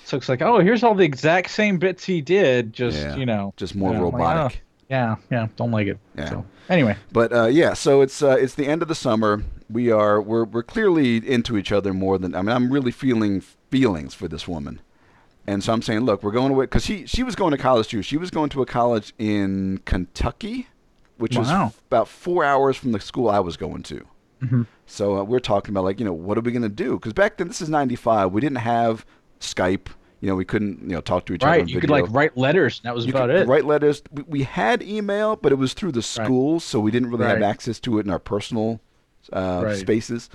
So it's like, oh, here's all the exact same bits he did, just Yeah. you know, Just more you know, I'm like, robotic. oh, yeah, yeah, don't like it. Yeah. So anyway, But uh, yeah, so it's uh, it's the end of the summer. We are we're we're clearly into each other more than I mean I'm really feeling feelings for this woman, and so I'm saying, look, we're going away because she she was going to college too. She was going to a college in Kentucky, which Wow. about four hours from the school I was going to. Mhm. So uh, we're talking about like you know what are we gonna do? Because back then this is '95. We didn't have Skype. You know we couldn't you know talk to each other. right? You could like write letters, that was You about could it. write letters. We, we had email, but it was through the schools, so we didn't really have access to it in our personal uh, Right. spaces.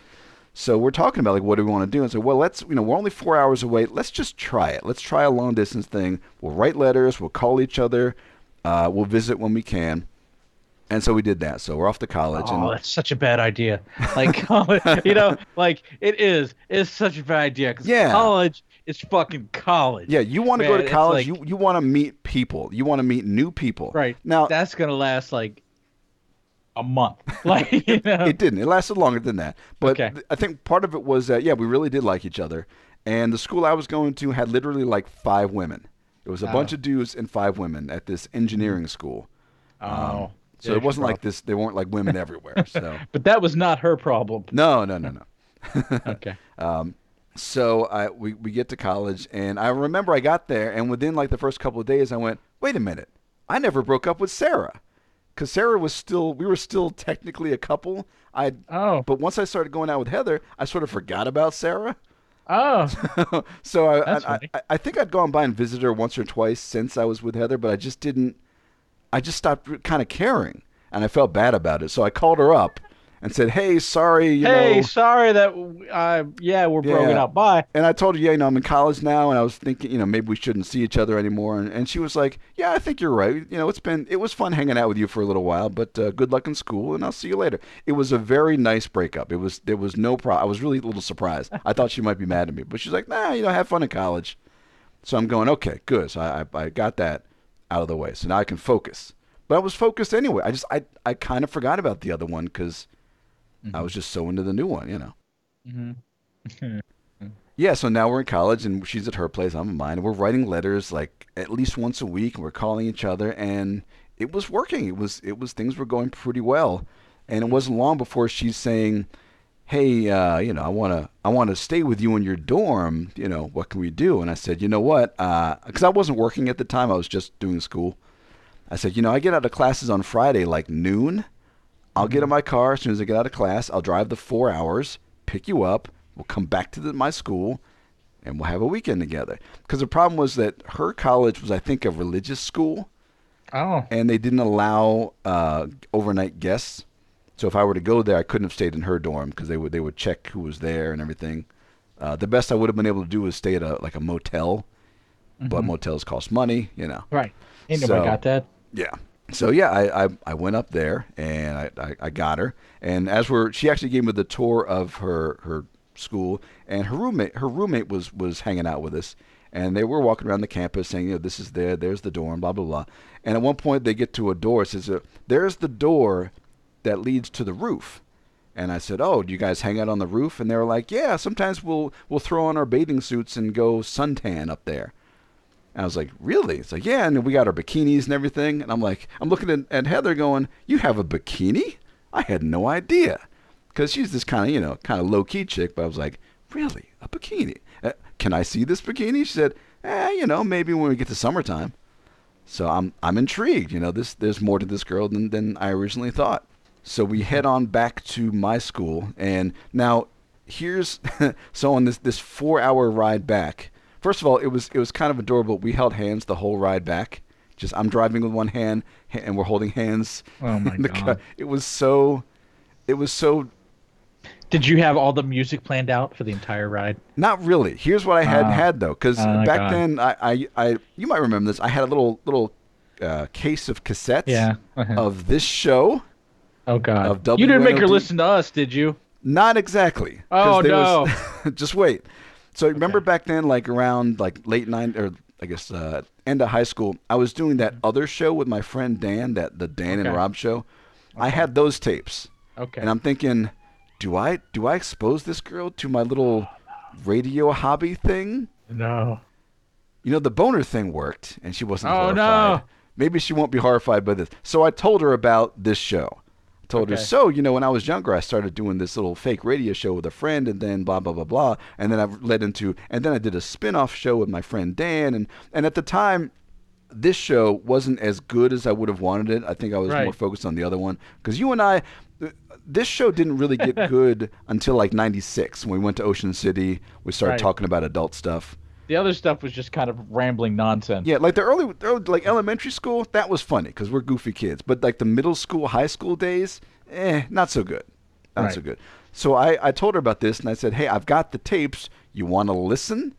So we're talking about like what do we want to do? And so well, let's you know we're only four hours away. Let's just try it. Let's try a long distance thing. We'll write letters. We'll call each other. Uh, we'll visit when we can. And so we did that. So we're off to college. Oh, and that's such a bad idea. Like, college, you know, like it is. It's such a bad idea. 'cause Yeah. college is fucking college. yeah, you want to go to college. like- you you want to meet people. You want to meet new people. Right. now, That's gonna last like a month. Like, you know. it didn't. It lasted longer than that. But Okay. I think part of it was that yeah, we really did like each other. And the school I was going to had literally like five women. It was a Oh. bunch of dudes and five women at this engineering school. oh. Um, so there's it wasn't like this. There weren't like women everywhere. So. But that was not her problem. no, no, no, no. Okay. Um, so I we we get to college, and I remember I got there, and within like the first couple of days, I went, wait a minute, I never broke up with Sarah, because Sarah was still we were still technically a couple. I Oh. but once I started going out with Heather, I sort of forgot about Sarah. Oh. so I, That's I, funny. I I think I'd gone by and visited her once or twice since I was with Heather, but I just didn't. I just stopped kind of caring, and I felt bad about it. So I called her up and said, "Hey, sorry, you hey, know." sorry that uh yeah we're broken up. Bye. And I told her, yeah, you know, I'm in college now, and I was thinking, you know, maybe we shouldn't see each other anymore. And, and she was like, yeah, I think you're right. You know, it's been, it was fun hanging out with you for a little while, but uh, good luck in school, and I'll see you later. It was a very nice breakup. It was, there was no problem. I was really a little surprised. I thought she might be mad at me, but she's like, nah, you know, have fun in college. So I'm going, okay, good. So I, I, I got that out of the way. So now I can focus. But I was focused anyway. I just, I, I kind of forgot about the other one because I was just so into the new one, you know. Mm-hmm. Yeah, so now we're in college and she's at her place, I'm at mine. And we're writing letters like at least once a week and we're calling each other and it was working. It was it was things were going pretty well. And it wasn't long before she's saying, "Hey, uh, you know, I want to I want to stay with you in your dorm, you know, what can we do?" And I said, "You know what? Uh cuz I wasn't working at the time. I was just doing school. I said, "You know, I get out of classes on Friday like noon. I'll get in my car as soon as I get out of class. I'll drive the 4 hours, pick you up. We'll come back to the, my school and we'll have a weekend together. Because the problem was that her college was, I think, a religious school, Oh. and they didn't allow uh, overnight guests. So if I were to go there, I couldn't have stayed in her dorm because they would they would check who was there and everything. Uh, the best I would have been able to do was stay at a like a motel, but motels cost money, you know. Right. Ain't nobody got that. Yeah. So yeah, I, I, I went up there and I, I, I got her. And as we're she actually gave me the tour of her her school and her roommate her roommate was was hanging out with us and they were walking around the campus saying, you know, this is there, there's the dorm, blah blah blah. And at one point they get to a door, it says uh, there's the door that leads to the roof. And I said, "Oh, do you guys hang out on the roof?" And they were like, "Yeah, sometimes we'll we'll throw on our bathing suits and go suntan up there." And I was like, really? It's like, yeah, and we got our bikinis and everything. And I'm like, I'm looking at, at Heather going, you have a bikini? I had no idea. Because she's this kind of, you know, kind of low key chick. But I was like, really? A bikini? Uh, can I see this bikini? She said, eh, you know, maybe when we get to summertime. So I'm, I'm intrigued. You know, this, there's more to this girl than, than I originally thought. So we head on back to my school. And now here's, so on this, this four hour ride back, First of all, it was it was kind of adorable. We held hands the whole ride back Just I'm driving with one hand, and we're holding hands. Oh my god! car. It was so, it was so Did you have all the music planned out for the entire ride? Not really. Here's what I had Ah. had though, because Oh, back God. then I, I, I, you might remember this. I had a little little uh, case of cassettes Yeah. of this show. Oh god! You didn't make her listen to us, did you? Not exactly. Oh, no. was- just wait. So remember back then, like around like late nine or I guess uh, end of high school, I was doing that other show with my friend Dan, that the Dan and Rob show. Okay. I had those tapes, Okay. and I'm thinking, do I do I expose this girl to my little radio hobby thing? no. You know, the boner thing worked, and she wasn't Oh, horrified. no. Maybe she won't be horrified by this. So I told her about this show. Told her, so, you know, when I was younger, I started doing this little fake radio show with a friend, and then blah, blah, blah, blah. And then I led into, and then I did a spin off show with my friend Dan. And, and at the time, this show wasn't as good as I would have wanted it. I think I was more focused on the other one. Because you and I, this show didn't really get good until like 96 when we went to Ocean City. We started Right. talking about adult stuff. The other stuff was just kind of rambling nonsense. Yeah, like the early, early like elementary school, that was funny because we're goofy kids. But like the middle school, high school days, eh, not so good. Not so good. So I, I told her about this and I said, hey, I've got the tapes. You want to listen?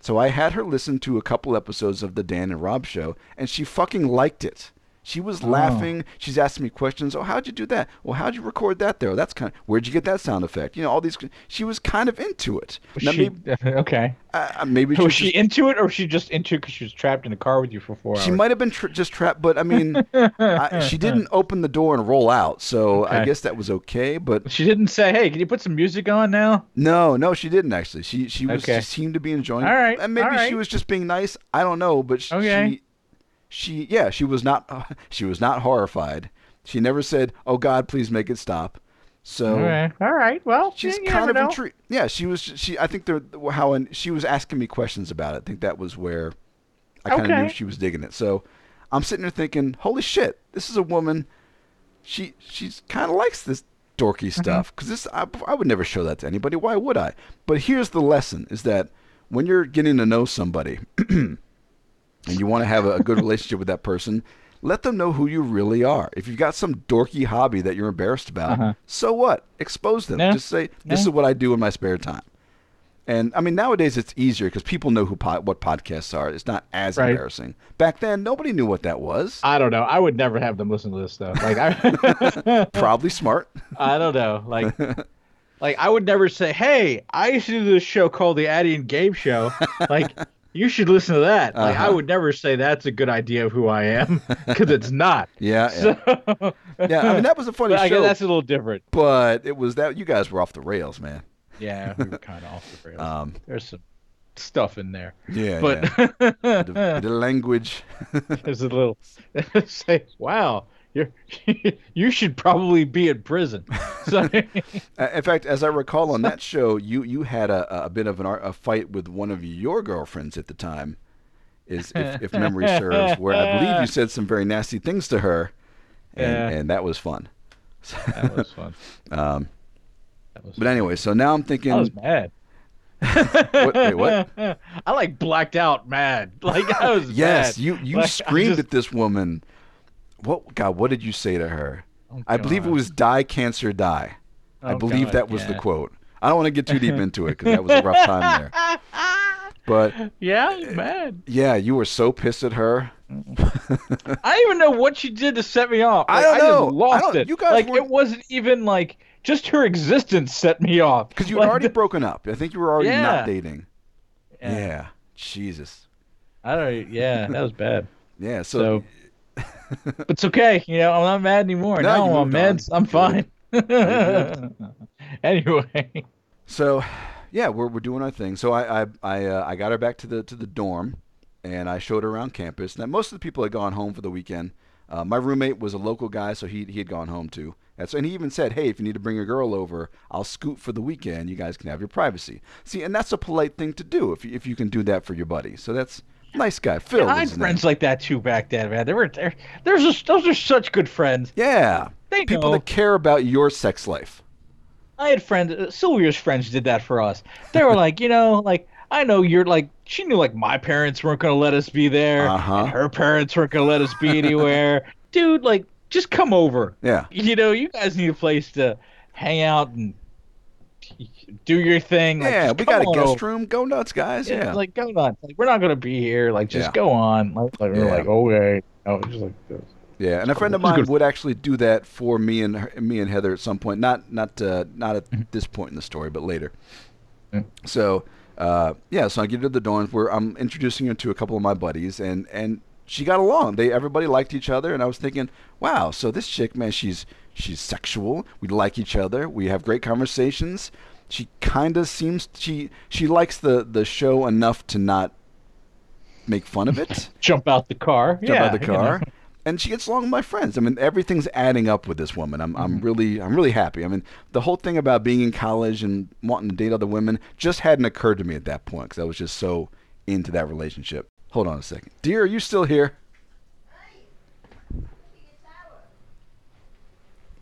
So I had her listen to a couple episodes of the Dan and Rob show, and she fucking liked it. She was Oh. laughing. She's asking me questions. Oh, how'd you do that? Well, how'd you record that there? That's kind. Of, where'd you get that sound effect? You know, all these. She was kind of into it. Now, she, maybe, okay. uh, maybe she Was was she just- into it, or was she just into it because she was trapped in the car with you for four She hours? might have been tr- just trapped, but I mean, I, she didn't open the door and roll out, so I guess that was okay. But She didn't say, "Hey, can you put some music on now?" no, no, she didn't actually. She she was Okay. she seemed to be enjoying. All right, and maybe she was just being nice. I don't know, but sh- Okay. she she yeah she was not she was not horrified. She never said, "Oh God, please make it stop." So. All right. All right. Well, She's kind of intrigued. Yeah, she was. She, I think the how and she was asking me questions about it. I think that was where I kind of knew she was digging it. So I'm sitting there thinking, holy shit, this is a woman. She she's kind of likes this dorky Mm-hmm. stuff because this I, I would never show that to anybody. Why would I? But here's the lesson: is that when you're getting to know somebody and you want to have a, good relationship with that person. Let them know who you really are. If you've got some dorky hobby that you're embarrassed about, Uh-huh. so what? Expose them. Just say, "This is what I do in my spare time." And I mean, nowadays it's easier because people know who pod, what podcasts are. It's not as Right. embarrassing. Back then, nobody knew what that was. I don't know. I would never have them listen to this stuff. Like I, Probably smart. I don't know. Like, like I would never say, "Hey, I used to do this show called the Addy and Gabe Show." Like, you should listen to that. Like, I Uh-huh. would never say that's a good idea of who I am because it's not. Yeah, yeah. So, yeah. I mean, that was a funny but I guess show, that's a little different. but it was that you guys were off the rails, man. Yeah, we were kind of off the rails. Um, There's some stuff in there, yeah, but yeah. The, the language. there's a little say, "Wow, you're you should probably be in prison." So, Uh, In fact, as I recall on that show, you you had a, a bit of an a fight with one of your girlfriends at the time, is if, if memory serves, where I believe you said some very nasty things to her, and, Yeah. and that was fun. that was fun. Um, That was. but anyway, so now I'm thinking, I was mad. what, wait, what? I like blacked out mad. Like I was Yes, mad. you you Like, screamed just- at this woman. What God? What did you say to her? Oh, I believe it was "die cancer die." I Oh, believe God, that was the quote. I don't want to get too deep into it because that was a rough time there. But Yeah, eh, I mad. yeah, you were so pissed at her. I don't even know what she did to set me off. I don't know. just lost I don't- it. you guys like weren't- it wasn't even like just her existence set me off. Because you had Like, already broken up. I think you were already Yeah. not dating. Yeah. Yeah. Jesus. I don't. Yeah, that was bad. Yeah. So, So, but it's okay. You know, I'm not mad anymore. No, now I'm meds. I'm fine. anyway, so, yeah, we're we're doing our thing. So I I I, uh, I got her back to the to the dorm, and I showed her around campus. Now most of the people had gone home for the weekend. Uh, my roommate was a local guy, so he he had gone home too. That's, and he even said, "Hey, if you need to bring a girl over, I'll scoot for the weekend. You guys can have your privacy." See, and that's a polite thing to do if you, if you can do that for your buddy. So that's nice guy. Phil. I had name. friends like that too back then, man. They were there. There's just those are such good friends. Yeah. They People know. that care about your sex life. I had friends. Uh, Sylvia's friends did that for us. They were like, you know, like I know you're like she knew like my parents weren't gonna let us be there. Uh-huh. and her parents weren't gonna let us be anywhere. Dude, like, just come over. Yeah. You know, you guys need a place to hang out and do your thing. Like, Yeah, we got a guest over. room. Go nuts, guys. Yeah, Yeah. like go on. Like we're not gonna be here. Like just Yeah. go on. Like, like, we're Yeah. like okay. No, just like this. Yeah, and a friend of mine would actually do that for me and her, me and Heather at some point. Not not uh, not at this point in the story, but later. Mm. So uh, yeah, so I get to the dorms where I'm introducing her to a couple of my buddies, and and she got along. They everybody liked each other, and I was thinking, wow, so this chick, man, she's she's sexual. We like each other. We have great conversations. She kind of seems she she likes the the show enough to not make fun of it Jump out the car. jump yeah, out the you know. car. And she gets along with my friends. I mean, everything's adding up with this woman. I'm, Mm-hmm. I'm really, I'm really happy. I mean, the whole thing about being in college and wanting to date other women just hadn't occurred to me at that point because I was just so into that relationship. Hold on a second, dear. Are you still here?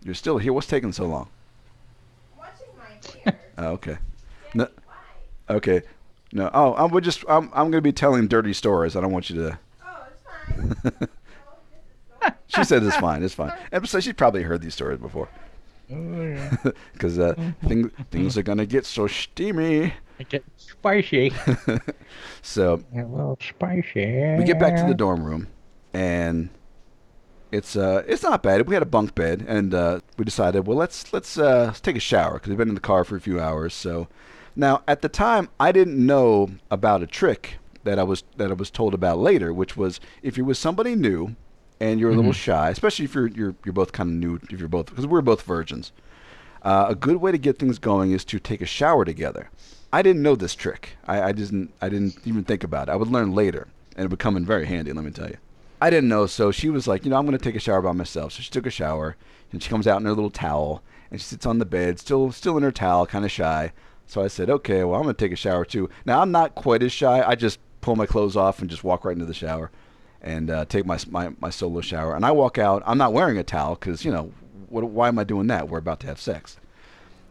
You're still here. What's taking so long? Watching my hair. Oh, okay. No, okay. No. Oh, I'm we're just. I'm. I'm gonna be telling dirty stories. I don't want you to. Oh, it's fine. oh, this is so She said it's fine. It's fine. And besides, she's probably heard these stories before. Oh, yeah. because uh, thing, things are gonna get so steamy. It gets spicy. so A little spicy. we get back to the dorm room, and it's uh it's not bad. We had a bunk bed, and uh, we decided, well, let's let's uh, let's take a shower because we've been in the car for a few hours. So now at the time, I didn't know about a trick that I was that I was told about later, which was if you're with somebody new and you're a little shy, especially if you're you're you're both kind of new, if you're both because we're both virgins. Uh, a good way to get things going is to take a shower together. I didn't know this trick. I, I didn't. I didn't even think about it. I would learn later, and it would come in very handy. Let me tell you. I didn't know, so she was like, you know, I'm going to take a shower by myself. So she took a shower, and she comes out in her little towel, and she sits on the bed, still, still in her towel, kind of shy. So I said, okay, well, I'm going to take a shower too. Now I'm not quite as shy. I just pull my clothes off and just walk right into the shower, and uh, take my, my my solo shower. And I walk out. I'm not wearing a towel because you know, what, why am I doing that? We're about to have sex.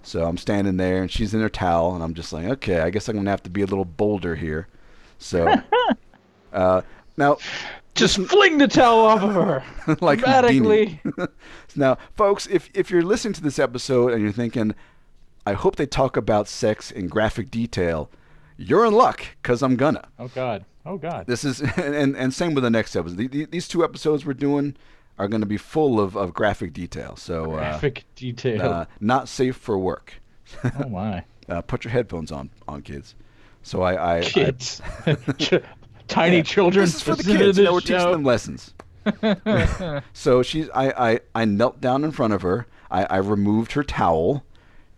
So I'm standing there, and she's in her towel, and I'm just like, okay, I guess I'm gonna have to be a little bolder here. So, uh, now, Just fling the towel off of her. like Dramatically. Now, folks, if if you're listening to this episode and you're thinking, I hope they talk about sex in graphic detail, you're in luck, cause I'm gonna. Oh God. Oh God. This is and and, and same with the next episode. The- the- These two episodes we're doing are going to be full of, of graphic detail. So, uh, Graphic detail. uh, not safe for work. oh my. Uh, put your headphones on, on kids. So I, I, I Kids. Tiny Yeah, children. This is for the kids. You know, we're teaching them lessons. so she's, I, I, I knelt down in front of her. I, I removed her towel,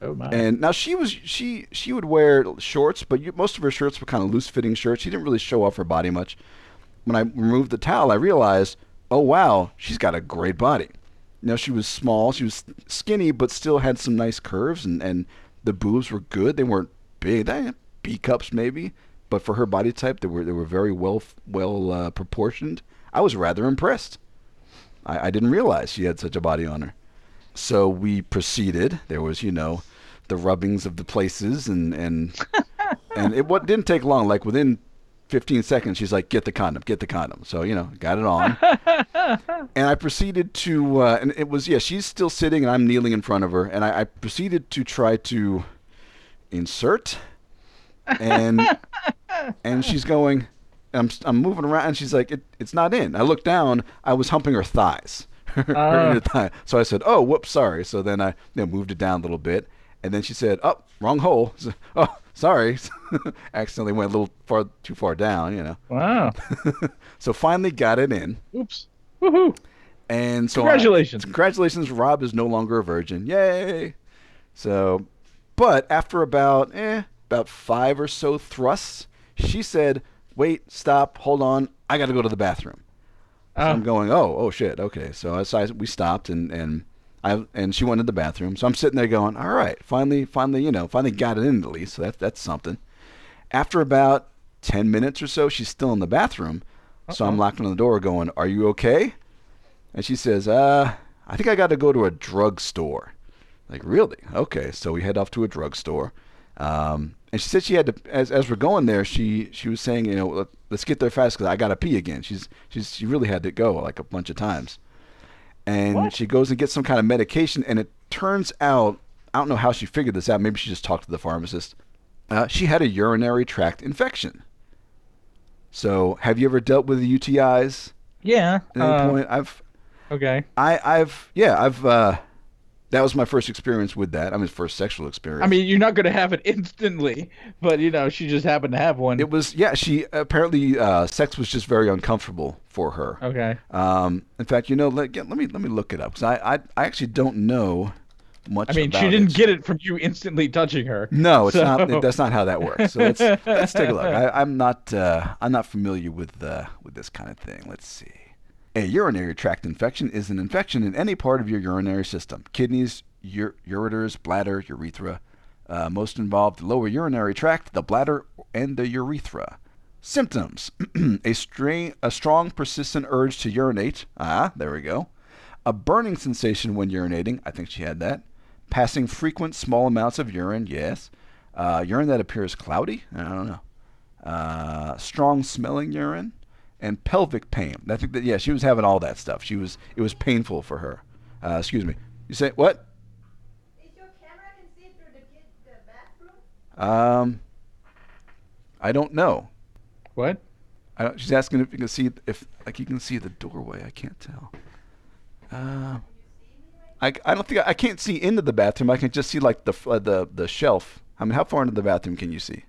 Oh my. and now she was, she, she would wear shorts, but you, most of her shirts were kind of loose-fitting shirts. She didn't really show off her body much. When I removed the towel, I realized, oh wow, she's got a great body. Now she was small, she was skinny, but still had some nice curves, and, and the boobs were good. They weren't big, they had B cups maybe, but for her body type, they were they were very well well uh, proportioned. I was rather impressed. I, I didn't realize she had such a body on her. So we proceeded. There was, you know, the rubbings of the places, and and and it what didn't take long. Like within 15 seconds, she's like, "Get the condom, get the condom." So you know, got it on. and I proceeded to, uh, and it was yeah, she's still sitting, and I'm kneeling in front of her, and I, I proceeded to try to insert, and and she's going, I'm I'm moving around, and she's like, it, "It's not in." I look down, I was humping her thighs. her inner thigh. So I said, "Oh, whoops, sorry." So then I you know, moved it down a little bit, and then she said, "Oh, wrong hole." So, oh, sorry, accidentally went a little far too far down, you know. wow. so finally got it in, Oops. Woohoo. and so I- Congratulations. congratulations, Rob is no longer a virgin. Yay! So, but after about eh, about five or so thrusts, she said, "Wait, stop, hold on, I got to go to the bathroom." So Oh. I'm going, "Oh, oh shit, okay." So as I, we stopped, and and I and she went to the bathroom. So I'm sitting there going, "All right, finally, finally, you know, finally got it in at least." So that's that's something. After about ten minutes or so, she's still in the bathroom. So I'm knocking on the door, going, "Are you okay?" And she says, "Uh, I think I got to go to a drugstore." Like, really? Okay. So we head off to a drugstore. Um, And she said she had to, as, as we're going there, she she was saying, you know, "Let- let's get there fast because I gotta pee again. She's she's she really had to go like a bunch of times. And What? she goes and gets some kind of medication, and it turns out I don't know how she figured this out. Maybe she just talked to the pharmacist. Uh, she had a urinary tract infection. So, have you ever dealt with UTIs Yeah. at any uh, point? I've Okay. I, I've yeah, I've uh that was my first experience with that. I mean first sexual experience. I mean, you're not gonna have it instantly, but you know, she just happened to have one. it was yeah, she apparently uh sex was just very uncomfortable for her. okay. Um in fact, you know, let, get, let me let me look it up cuz I, I I actually don't know much I mean, she didn't it. get it from you instantly touching her. No, it's So- not. That's not how that works. So let's let's take a look. I, I'm not uh, I'm not familiar with uh, with this kind of thing. Let's see. A urinary tract infection is an infection in any part of your urinary system: kidneys, ur- ureters, bladder, urethra. Uh, most involved the lower urinary tract, the bladder, and the urethra. Symptoms: a strain, a strong, persistent urge to urinate. Ah, there we go. A burning sensation when urinating. I think she had that. Passing frequent small amounts of urine. Yes. Uh, urine that appears cloudy. I don't know. Uh, strong smelling urine and pelvic pain. I think that yeah, she was having all that stuff. She was it was painful for her. Uh, excuse me. You say what? Is your camera can see through the kid the bathroom? Um, I don't know. What? I don't, she's asking if you can see if like you can see the doorway. I can't tell. Uh, I, I don't think I, I can't see into the bathroom. I can just see like the uh, the the shelf. I mean, how far into the bathroom can you see?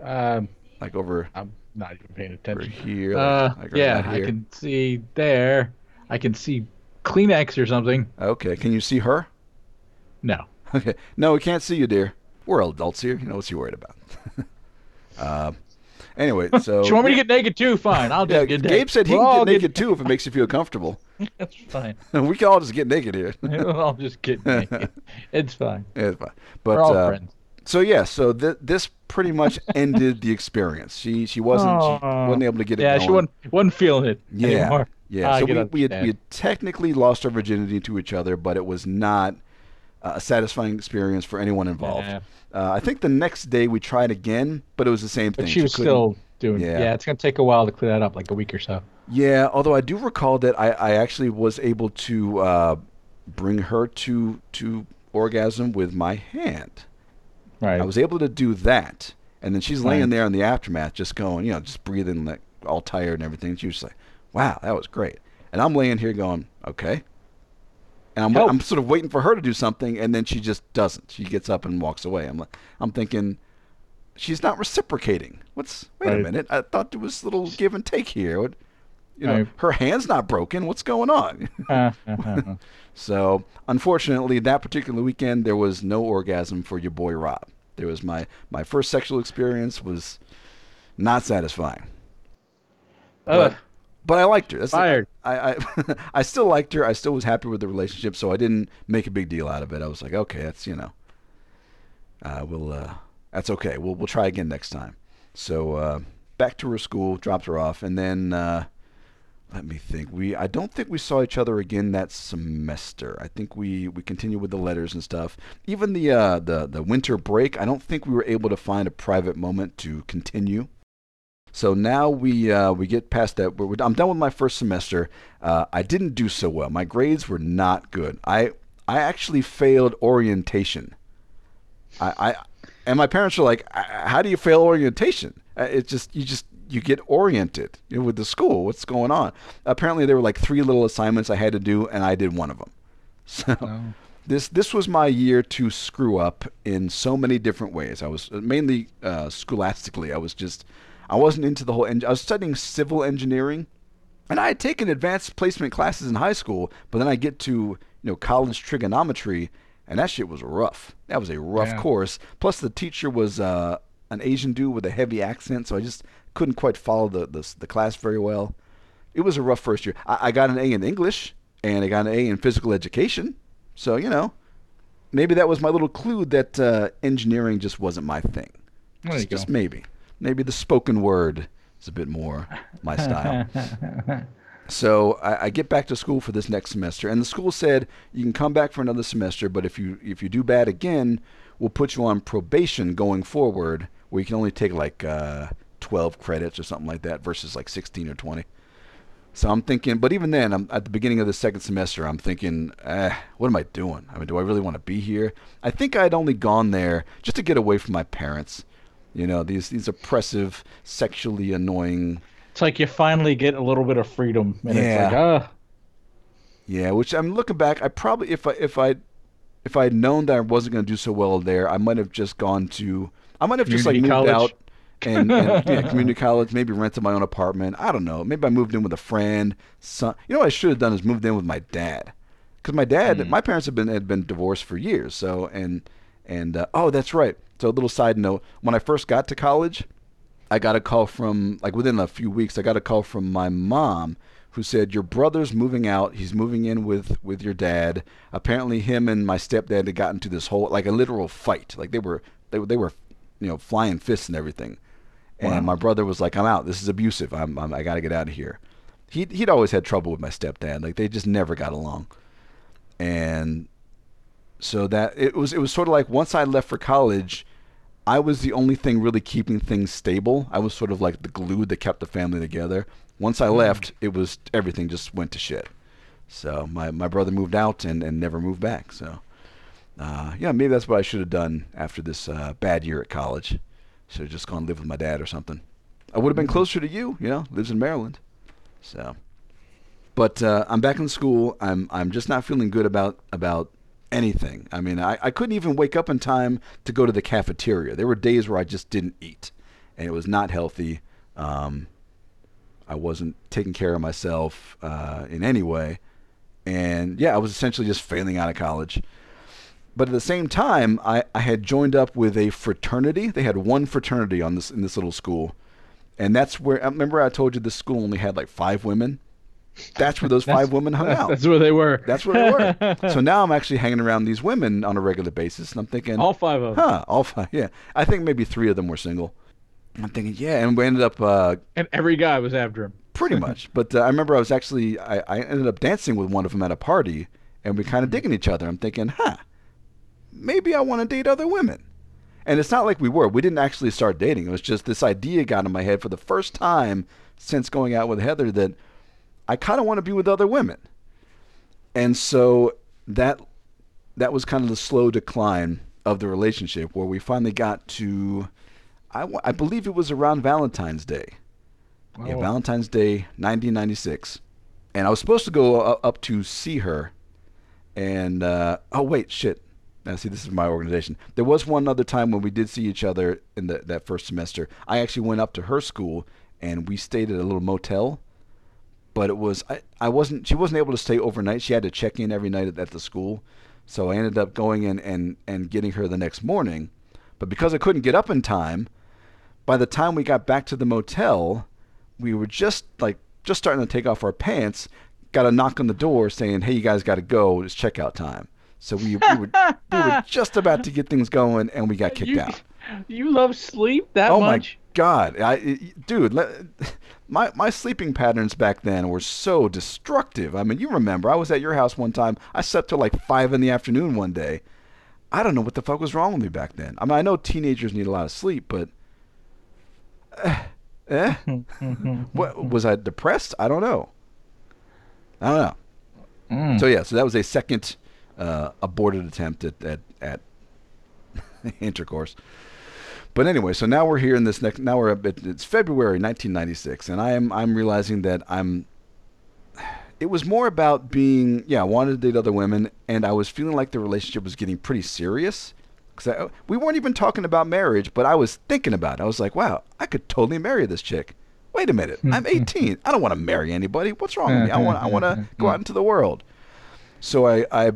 Um, Like over I'm not even paying over attention. here. Uh, like, right yeah, about I can see there. I can see Kleenex or something. Okay, can you see her? No. Okay, no, we can't see you, dear. We're all adults here. You know what's you worried about. um, anyway, so Do you want me to get naked too? Fine, I'll just Yeah, get Gabe said he We'll can get naked too if it makes you feel comfortable. That's fine. we can all just get naked here. I'll just get naked. It's fine. Yeah, it's fine. But We're all uh, friends. So yeah, so th- this pretty much ended the experience. She she wasn't she wasn't able to get it Yeah, going. she wasn't, wasn't feeling it Yeah, anymore. yeah. I so we we had, we had technically lost our virginity to each other, but it was not uh, a satisfying experience for anyone involved. Yeah. Uh, I think the next day we tried again, but it was the same thing. But she was still doing. Yeah. Yeah. it's gonna take a while to clear that up, like a week or so. Yeah, although I do recall that I, I actually was able to uh, bring her to to orgasm with my hand. Right. I was able to do that, and then she's laying Right. there in the aftermath, just going, you know, just breathing like all tired and everything. She was like, "Wow, that was great," and I'm laying here going, "Okay," and I'm Help. I'm sort of waiting for her to do something, and then she just doesn't. She gets up and walks away. I'm like, I'm thinking. She's not reciprocating. What's wait a minute? I thought there was a little give and take here. What, you know, Right. her hand's not broken. What's going on? Uh, uh, uh, uh. So, unfortunately, that particular weekend there was no orgasm for your boy Rob. There was my my first sexual experience was not satisfying. Ugh. But, but I liked her. That's the- Fired. I I, I still liked her. I still was happy with the relationship, so I didn't make a big deal out of it. I was like, okay, that's you know, uh, we'll uh, that's okay. We'll we'll try again next time. So uh, back to her school, dropped her off, and then uh, let me think. We I don't think we saw each other again that semester. I think we we continued with the letters and stuff. Even the uh, the the winter break, I don't think we were able to find a private moment to continue. So now we uh, we get past that. We're, I'm done with my first semester. Uh, I didn't do so well. My grades were not good. I I actually failed orientation. I, I and my parents were like, "Uh, "How do you fail orientation? Uh, It's just you just you get oriented you know, with the school. What's going on?" Apparently, there were like three little assignments I had to do, and I did one of them. So Oh. this this was my year to screw up in so many different ways. I was uh, mainly uh, scholastically. I was just I wasn't into the whole. En- I was studying civil engineering, and I had taken advanced placement classes in high school. But then I get to you know college trigonometry, and that shit was rough. That was a rough Yeah. course. Plus the teacher was uh, an Asian dude with a heavy accent, so I just couldn't quite follow the the, the class very well. It was a rough first year. I, I got an A in English, and I got an A in physical education. So you know, maybe that was my little clue that uh, engineering just wasn't my thing. Just, just maybe. Maybe the spoken word is a bit more my style. So I, I get back to school for this next semester, and the school said you can come back for another semester, but if you if you do bad again, we'll put you on probation going forward, where you can only take like uh, 12 credits or something like that versus like 16 or 20. So I'm thinking, but even then, I'm at the beginning of the second semester. I'm thinking, eh, what am I doing? I mean, do I really want to be here? I think I'd only gone there just to get away from my parents. You know, these these oppressive, sexually annoying. It's like you finally get a little bit of freedom, and it's like, ah, Yeah, which I'm looking back. I probably if I if I if I had known that I wasn't going to do so well there, I might have just gone to. I might have just like moved college? out and, and yeah, community college. Maybe rented my own apartment. I don't know. Maybe I moved in with a friend. Son, you know what I should have done is moved in with my dad, because my dad, Hmm. my parents had been had been divorced for years. So and and uh, oh, that's right. So a little side note: when I first got to college, I got a call from like within a few weeks. I got a call from my mom who said your brother's moving out. He's moving in with with your dad. Apparently, him and my stepdad had gotten into this whole like a literal fight. Like they were they were they were you know flying fists and everything. And Wow. my brother was like, "I'm out. This is abusive. I'm, I'm I got to get out of here." He he'd always had trouble with my stepdad. Like they just never got along. And so that it was it was sort of like once I left for college, I was the only thing really keeping things stable. I was sort of like the glue that kept the family together. Once I mm. left, it was everything just went to shit. So my, my brother moved out and, and never moved back. So uh, yeah, maybe that's what I should have done after this uh, bad year at college. Should have just gone live with my dad or something. I would have been closer to you. You know, lives in Maryland. So, but uh, I'm back in school. I'm I'm just not feeling good about about anything. I mean, I, I couldn't even wake up in time to go to the cafeteria. There were days where I just didn't eat, and it was not healthy. Um, I wasn't taking care of myself uh, in any way, and yeah, I was essentially just failing out of college. But at the same time, I, I had joined up with a fraternity. They had one fraternity on this in this little school, and that's where. Remember I told you this school only had like five women. That's where those five women hung out. that's where they were. That's where they were. so now I'm actually hanging around these women on a regular basis, and I'm thinking, all five of them. huh, all five. Yeah, I think maybe three of them were single. I'm thinking, yeah, and we ended up uh, And every guy was after him. pretty much. But uh, I remember I was actually I, I ended up dancing with one of them at a party, and we kind of digging each other. I'm thinking, huh, maybe I want to date other women. And it's not like we were. We didn't actually start dating. It was just this idea got in my head for the first time since going out with Heather that I kind of want to be with other women. And so that that was kind of the slow decline of the relationship where we finally got to I, I believe it was around Valentine's Day. Yeah, Oh. Valentine's Day, 1996, and I was supposed to go up to see her, and uh, oh wait, shit. Now see, this is my organization. There was one other time when we did see each other in the, that first semester. I actually went up to her school, and we stayed at a little motel. But it was I, I wasn't she wasn't able to stay overnight. She had to check in every night at, at the school, so I ended up going in and and getting her the next morning. But because I couldn't get up in time, by the time we got back to the motel, we were just like just starting to take off our pants. Got a knock on the door saying, "Hey, you guys got to go. It's checkout time." So we, we, were, we were just about to get things going, and we got kicked you, out. You love sleep that Oh much? my god, I, dude, let, my my sleeping patterns back then were so destructive. I mean, you remember I was at your house one time. I slept till like five in the afternoon one day. I don't know what the fuck was wrong with me back then. I mean, I know teenagers need a lot of sleep, but eh, eh? what was I depressed? I don't know. I don't know. Mm. So yeah, so that was a second uh, aborted attempt at at, at intercourse. But anyway, so now we're here in this next. Now we're at, it's February 1996, and I am I'm realizing that I'm. It was more about being yeah I wanted to date other women, and I was feeling like the relationship was getting pretty serious. Because we weren't even talking about marriage, but I was thinking about it. I was like, wow, I could totally marry this chick. Wait a minute, I'm 18. I don't want to marry anybody. What's wrong with me? I want I want to go out into the world. So I, I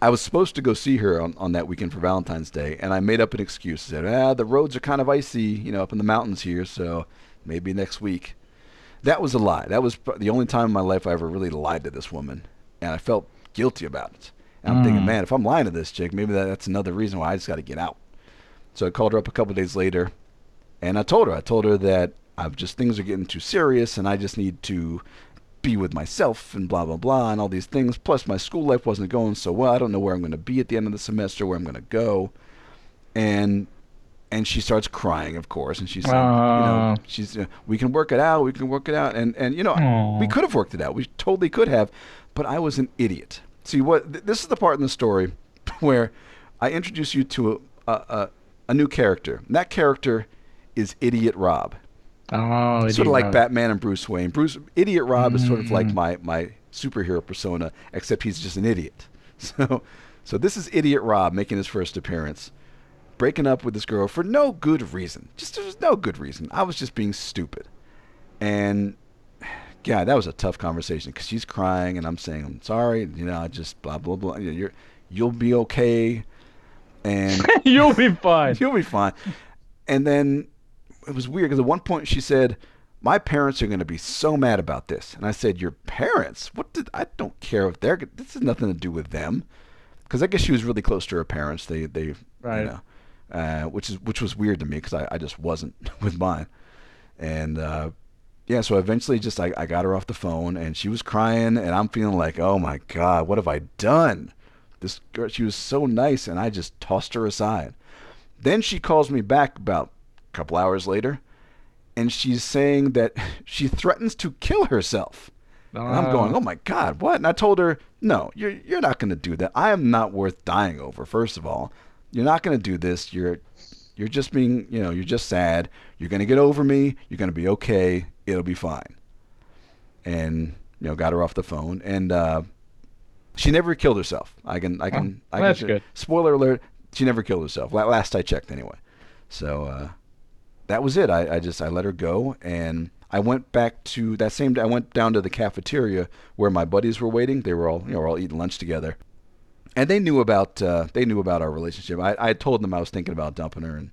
I was supposed to go see her on, on that weekend for Valentine's Day, and I made up an excuse. I said, ah, the roads are kind of icy, you know, up in the mountains here, so maybe next week. That was a lie. That was the only time in my life I ever really lied to this woman, and I felt guilty about it. And I'm thinking, Mm. man, if I'm lying to this chick, maybe that, that's another reason why I just got to get out. So I called her up a couple days later, and I told her, I told her that I've just things are getting too serious, and I just need to with myself and blah blah blah and all these things. Plus, my school life wasn't going so well. I don't know where I'm going to be at the end of the semester, where I'm going to go, and and she starts crying, of course, and she's saying, you know, she's uh, we can work it out, we can work it out, and and you know, Aw. we could have worked it out, we totally could have, but I was an idiot. See what? Th- this is the part in the story where I introduce you to a a, a, a new character. And that character is Idiot Rob Oh, sort of like Batman and Bruce Wayne. Bruce Idiot Rob is sort of like mm. my my superhero persona, except he's just an idiot. So so this is Idiot Rob making his first appearance, breaking up with this girl for no good reason. Just there's no good reason. I was just being stupid, and yeah, that was a tough conversation because she's crying and I'm saying I'm sorry. You know, I just blah blah blah. You're you'll be okay, and You'll be fine. You'll be fine. And then it was weird because at one point she said, "My parents are going to be so mad about this," and I said, "Your parents? What did I don't care if they're. This has nothing to do with them." Because I guess she was really close to her parents. They they Right. you know, uh, which is which was weird to me because I, I just wasn't with mine. And uh, yeah, so eventually, just I, I got her off the phone, and she was crying, and I'm feeling like, oh my god, what have I done? This girl, she was so nice, and I just tossed her aside. Then she calls me back about couple hours later, and she's saying that she threatens to kill herself. And I'm going, oh my God, what? And I told her, no, you're you're not going to do that. I am not worth dying over. First of all, you're not going to do this. You're you're just being, you know, you're just sad. You're going to get over me. You're going to be okay. It'll be fine. And you know, got her off the phone, and uh, she never killed herself. I can, I can, I can. that's good. Spoiler alert: she never killed herself. Last I checked, anyway. So uh, that was it. I, I just I let her go, and I went back to that same day. I went down to the cafeteria where my buddies were waiting. They were all you know were all eating lunch together, and they knew about uh, they knew about our relationship. I, I told them I was thinking about dumping her, and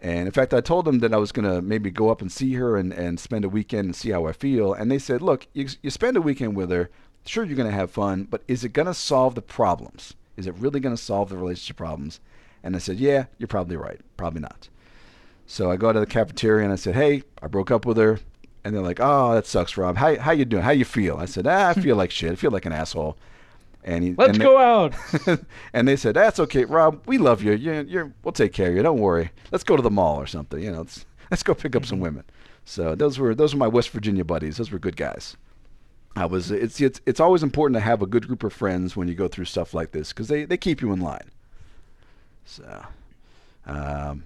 and in fact I told them that I was gonna maybe go up and see her and, and spend a weekend and see how I feel. And they said, look, you, you spend a weekend with her. Sure, you're gonna have fun, but is it gonna solve the problems? Is it really gonna solve the relationship problems? And I said, yeah, you're probably right. Probably not. So I go to the cafeteria and I said, "Hey, I broke up with her." And they're like, "Oh, that sucks, Rob. How how you doing? How you feel?" I said, ah, "I feel like shit. I feel like an asshole." And he, Let's and they- go out. and they said, "That's okay, Rob. We love you. You're, you're, we'll take care of you. Don't worry. Let's go to the mall or something. You know, let's let's go pick up some women." So those were those were my West Virginia buddies. Those were good guys. I was. It's it's it's always important to have a good group of friends when you go through stuff like this because they they keep you in line. So, um,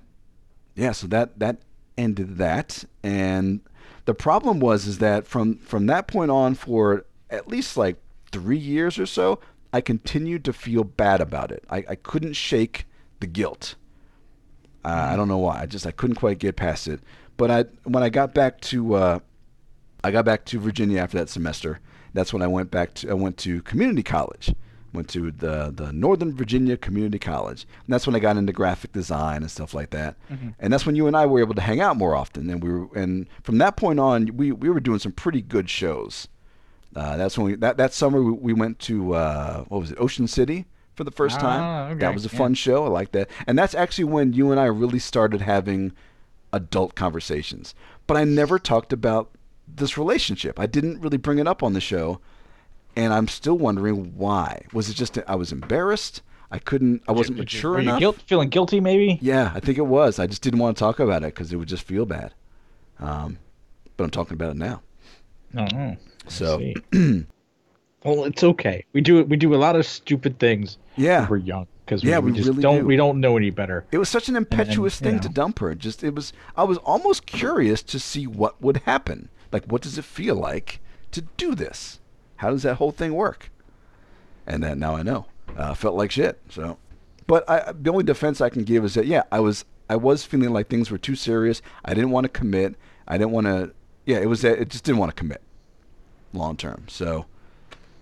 yeah. So that that ended that, and the problem was is that from from that point on for at least like three years or so, I continued to feel bad about it. I, I couldn't shake the guilt. Uh, I don't know why. I just I couldn't quite get past it. But I when I got back to uh, I got back to Virginia after that semester. That's when I went back to I went to community college. Went to the the Northern Virginia Community College. And that's when I got into graphic design and stuff like that. And that's when you and I were able to hang out more often. And we were and from that point on, we we were doing some pretty good shows. Uh, that's when we that, that summer we, we went to uh, what was it Ocean City for the first time. Ah, okay, That was a yeah. fun show. I like that. And that's actually when you and I really started having adult conversations. But I never talked about this relationship. I didn't really bring it up on the show, and I'm still wondering why. Was it just that I was embarrassed? I couldn't. I wasn't Did mature were you enough. guilt, feeling guilty, maybe? Yeah, I think it was. I just didn't want to talk about it because it would just feel bad. Um, but I'm talking about it now. Oh, So well, it's okay. We do we do a lot of stupid things yeah, when we're young because Yeah, we, we just really don't do. we don't know any better. It was such an impetuous you thing to dump her. Just it was. I was almost curious to see what would happen. Like, what does it feel like to do this? How does that whole thing work? And then now I know. Uh, felt like shit. So, but I, the only defense I can give is that yeah, I was I was feeling like things were too serious. I didn't want to commit. I didn't want to. Yeah, it was that it just didn't want to commit long term. So,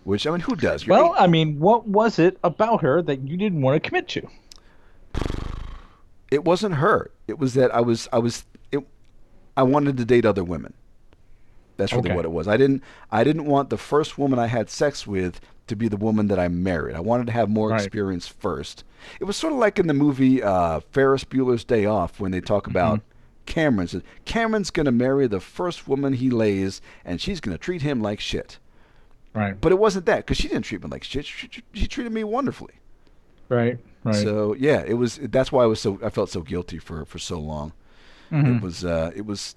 which I mean, who does? You're Well, eight- I mean, what was it about her that you didn't want to commit to? it wasn't her. It was that I was I was it, I wanted to date other women. That's really Okay. what it was. I didn't I didn't want the first woman I had sex with to be the woman that I married. I wanted to have more Right. experience first. It was sort of like in the movie uh, Ferris Bueller's Day Off when they talk about Cameron. Says, Cameron's going to marry the first woman he lays, and she's going to treat him like shit. Right. But it wasn't that because she didn't treat me like shit. She, she, she treated me wonderfully. Right. Right. So yeah, it was. That's why I was so. I felt so guilty for for so long. Mhm. It was. Uh, it was.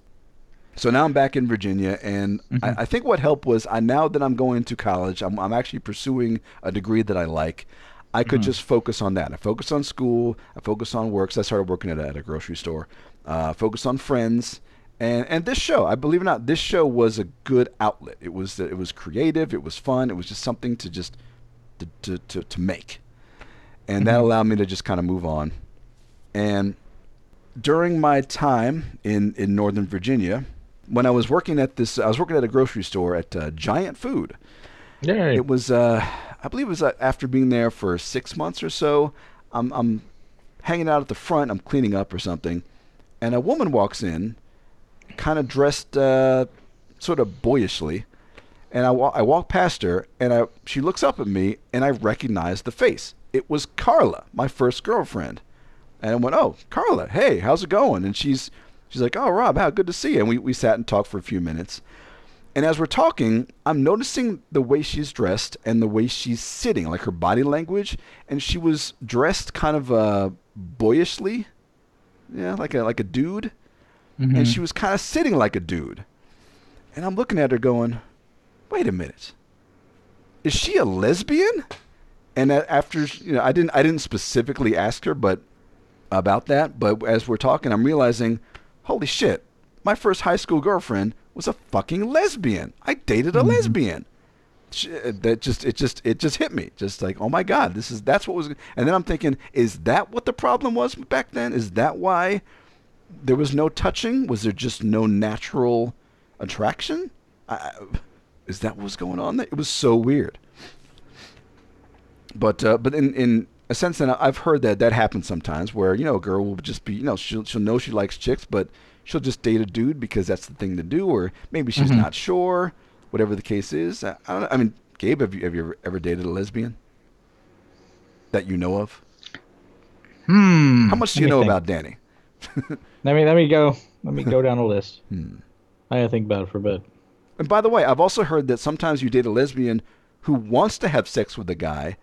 So now I'm back in Virginia, and Mhm. I, I think what helped was I now that I'm going to college, I'm, I'm actually pursuing a degree that I like. I could Mhm. just focus on that. I focus on school. I focus on work. So I started working at a, at a grocery store. Uh, focus on friends, and and this show. I believe it or not, this show was a good outlet. It was it was creative. It was fun. It was just something to just to to to, to make, and that Mhm. allowed me to just kind of move on. And during my time in in Northern Virginia, when I was working at this, I was working at a grocery store at uh, Giant Food. yeah. It was, uh, I believe it was uh, after being there for six months or so. I'm, I'm hanging out at the front. I'm cleaning up or something, and a woman walks in, kind of dressed uh, sort of boyishly, and I, wa- I walk past her, and I, she looks up at me, and I recognize the face. It was Carla, my first girlfriend, and I went, "Oh, Carla, hey, how's it going?" And she's she's like, "Oh, Rob, how good to see you." And we, we sat and talked for a few minutes. And as we're talking, I'm noticing the way she's dressed and the way she's sitting, like her body language. And she was dressed kind of uh, boyishly, yeah, like a like a dude. Mhm. And she was kind of sitting like a dude. And I'm looking at her, going, "Wait a minute, is she a lesbian?" And after you know, I didn't I didn't specifically ask her, but about that. But as we're talking, I'm realizing, holy shit, my first high school girlfriend was a fucking lesbian. I dated a Mhm. lesbian. That just it just it just hit me. Just like oh my god, this is that's what was. And then I'm thinking, is that what the problem was back then? Is that why there was no touching? Was there just no natural attraction? I, I- is that what was going on there? It was so weird. But uh, but in in a sense, then I've heard that that happens sometimes, where you know a girl will just be you know she'll she'll know she likes chicks, but she'll just date a dude because that's the thing to do, or maybe she's Mhm. not sure, whatever the case is. I, I don't know. I mean, Gabe, have you have you ever, ever dated a lesbian that you know of? Hmm. How much do you know think. about Danny? Let me let me go. Let me go down a list. Hmm. I gotta think about it for a bit. And by the way, I've also heard that sometimes you date a lesbian who wants to have sex with a guy,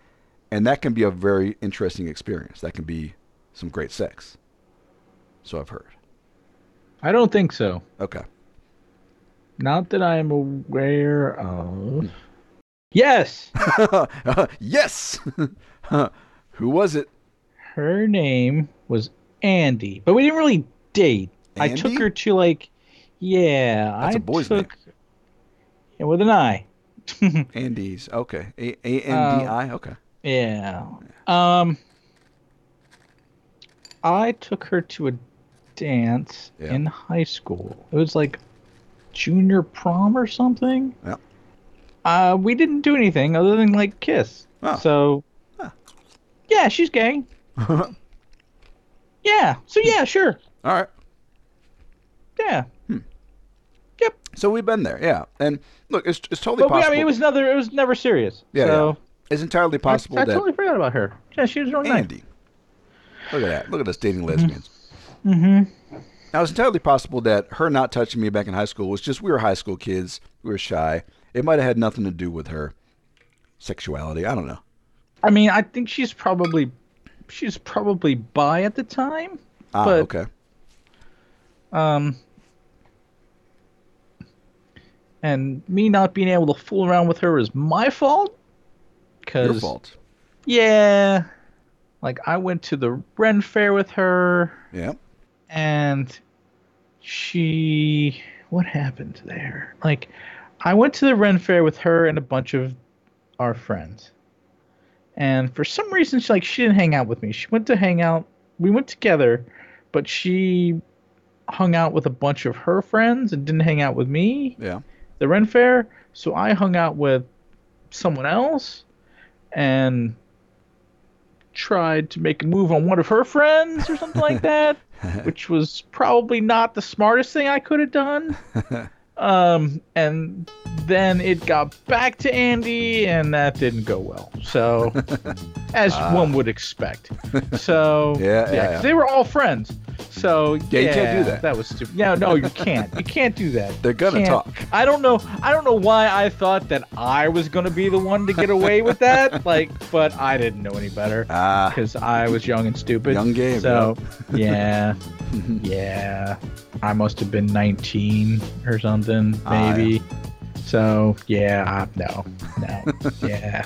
and that can be a very interesting experience. That can be some great sex. So I've heard. I don't think so. Okay. Not that I'm aware of. Yes, yes. who was it? her name was Andy, but we didn't really date. I took her to like, yeah, That's I a boy's took, yeah, with an I. Andy's. Okay. A A N D I. Um, okay. Yeah. Um, I took her to a dance Yeah. in high school. It was like junior prom or something. Yeah. Uh, we didn't do anything other than like kiss. Oh. So, Huh. yeah, she's gay. Yeah. So yeah, sure. All right. Yeah. Yep. So we've been there, yeah. And look, it's, it's totally But we, possible. I mean, it was never. It was never serious. Yeah, So it's entirely possible I, I that totally forgot about her. Yeah, she was really nice. Andy. Look at that. Look at us dating lesbians. Mm-hmm. Now, it's entirely possible that her not touching me back in high school was just we were high school kids. We were shy. It might have had nothing to do with her sexuality. I don't know. I mean, I think she's probably she's probably bi at the time. Ah, But- okay. Um, and me not being able to fool around with her is my fault. Cause Your fault. yeah, like I went to the Ren Fair with her, Yeah. and she what happened there? Like, I went to the Ren Fair with her and a bunch of our friends, and for some reason, she like she didn't hang out with me. She went to hang out. We went together, but she hung out with a bunch of her friends and didn't hang out with me. Yeah. The Ren Fair. So I hung out with someone else, and tried to make a move on one of her friends or something like that which was probably not the smartest thing I could have done. Um, and then it got back to Andy, and that didn't go well. So, as Ah. one would expect. So, Yeah, yeah, yeah. they were all friends. So Yeah, you can't do that. That was stupid. No, no, you can't. You can't do that. They're gonna talk. I don't know. I don't know why I thought that I was gonna be the one to get away with that. Like, but I didn't know any better Ah, because I was young and stupid. Young Gabe, So, yeah, yeah, I must have been 19 or something, Ah, maybe. So yeah, I, no, no, yeah,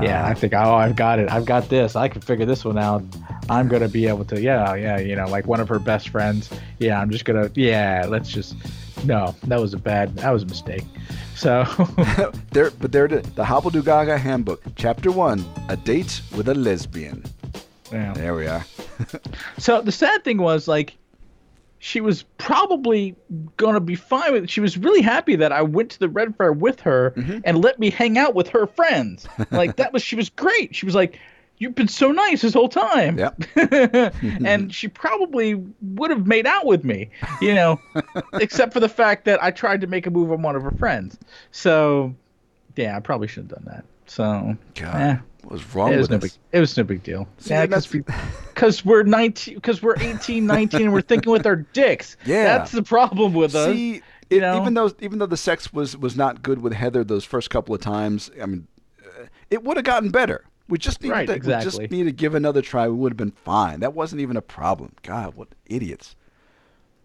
yeah. I think oh, I've got it. I've got this. I can figure this one out. I'm gonna be able to. Yeah, yeah. You know, like one of her best friends. Yeah, I'm just gonna. Yeah, let's just. No, that was a bad. That was a mistake. So there, but there, it is. the Hobble Do Gaga Handbook, Chapter One: A Date with a Lesbian. yeah. There we are. So the sad thing was like she was probably gonna be fine with it. She was really happy that I went to the Ren Fair with her Mm-hmm. and let me hang out with her friends. Like that was she was great. She was like, You've been so nice this whole time. Yep. and she probably would have made out with me, you know, except for the fact that I tried to make a move on one of her friends. So yeah, I probably should have done that. So God, eh. What was wrong It with was no us? big. It was no big deal. See, yeah, and because we, are 19, because we're 18, 19, and we're thinking with our dicks. Yeah. that's the problem with us. See, you know? even though even though the sex was was not good with Heather those first couple of times, I mean, uh, it would have gotten better. We just needed Right, to, we exactly. just needed to give another try. We would have been fine. That wasn't even a problem. God, what idiots!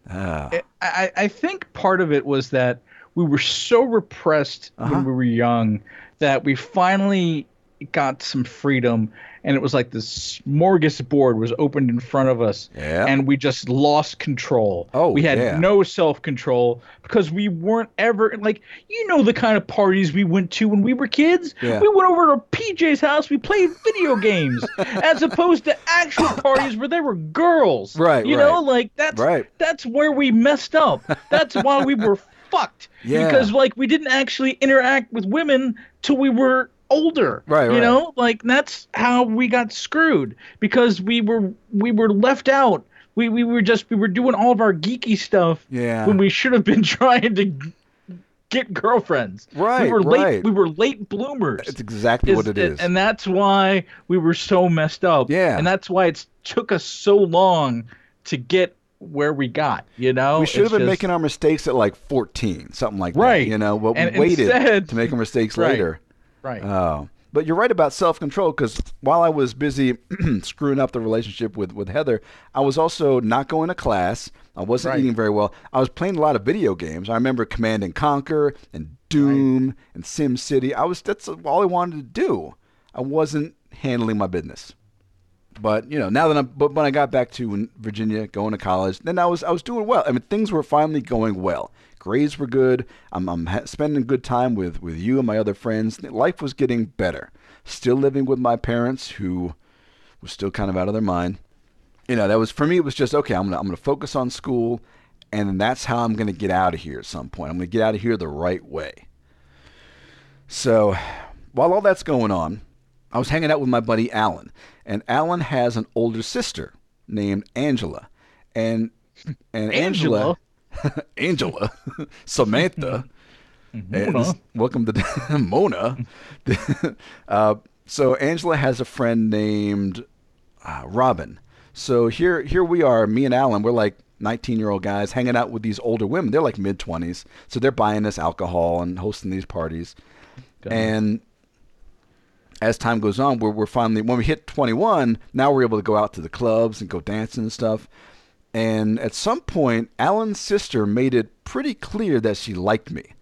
Ah, I, I I think part of it was that we were so repressed Uh-huh. when we were young that we finally got some freedom, and it was like this smorgasbord was opened in front of us, Yeah. and we just lost control. Oh, we had yeah. no self control because we weren't ever like you know the kind of parties we went to when we were kids. Yeah. We went over to PJ's house. We played video games as opposed to actual parties where there were girls. Right, You know, like that's Right. that's where we messed up. That's why we were fucked. Yeah. Because like we didn't actually interact with women till we were older. Right, You right. know, like that's how we got screwed because we were we were left out. We we were just we were doing all of our geeky stuff Yeah. when we should have been trying to get girlfriends. Right, We were late right. we were late bloomers. It's exactly what it is. And that's why we were so messed up. Yeah. And that's why it took us so long to get where we got, you know? we should have been just- making our mistakes at like 14, something like that. Right. You know, but we And waited instead- to make our mistakes Right. later. Right. Oh, but you're right about self control because while I was busy screwing up the relationship with, with Heather, I was also not going to class. I wasn't Right. eating very well. I was playing a lot of video games. I remember Command and Conquer and Doom and Sim City. I was that's all I wanted to do. I wasn't handling my business. But you know, now that I'm, but when I got back to Virginia, going to college, then I was I was doing well. I mean, things were finally going well. Grades were good. I'm, I'm ha- spending good time with with you and my other friends. Life was getting better. Still living with my parents, who was still kind of out of their mind. You know, that was for me. It was just okay. I'm gonna I'm gonna focus on school, and that's how I'm gonna get out of here at some point. I'm gonna get out of here the right way. So, while all that's going on, I was hanging out with my buddy Alan, and Alan has an older sister named Angela, and and Angela, Angela, Samantha, and Mona. welcome to Mona. uh, so Angela has a friend named uh, Robin. So here here we are, me and Alan. We're like 19 year old guys hanging out with these older women. They're like mid 20s, so they're buying us alcohol and hosting these parties. And as time goes on, we're, we're finally, when we hit 21, now we're able to go out to the clubs and go dancing and stuff. And at some point, Alan's sister made it pretty clear that she liked me.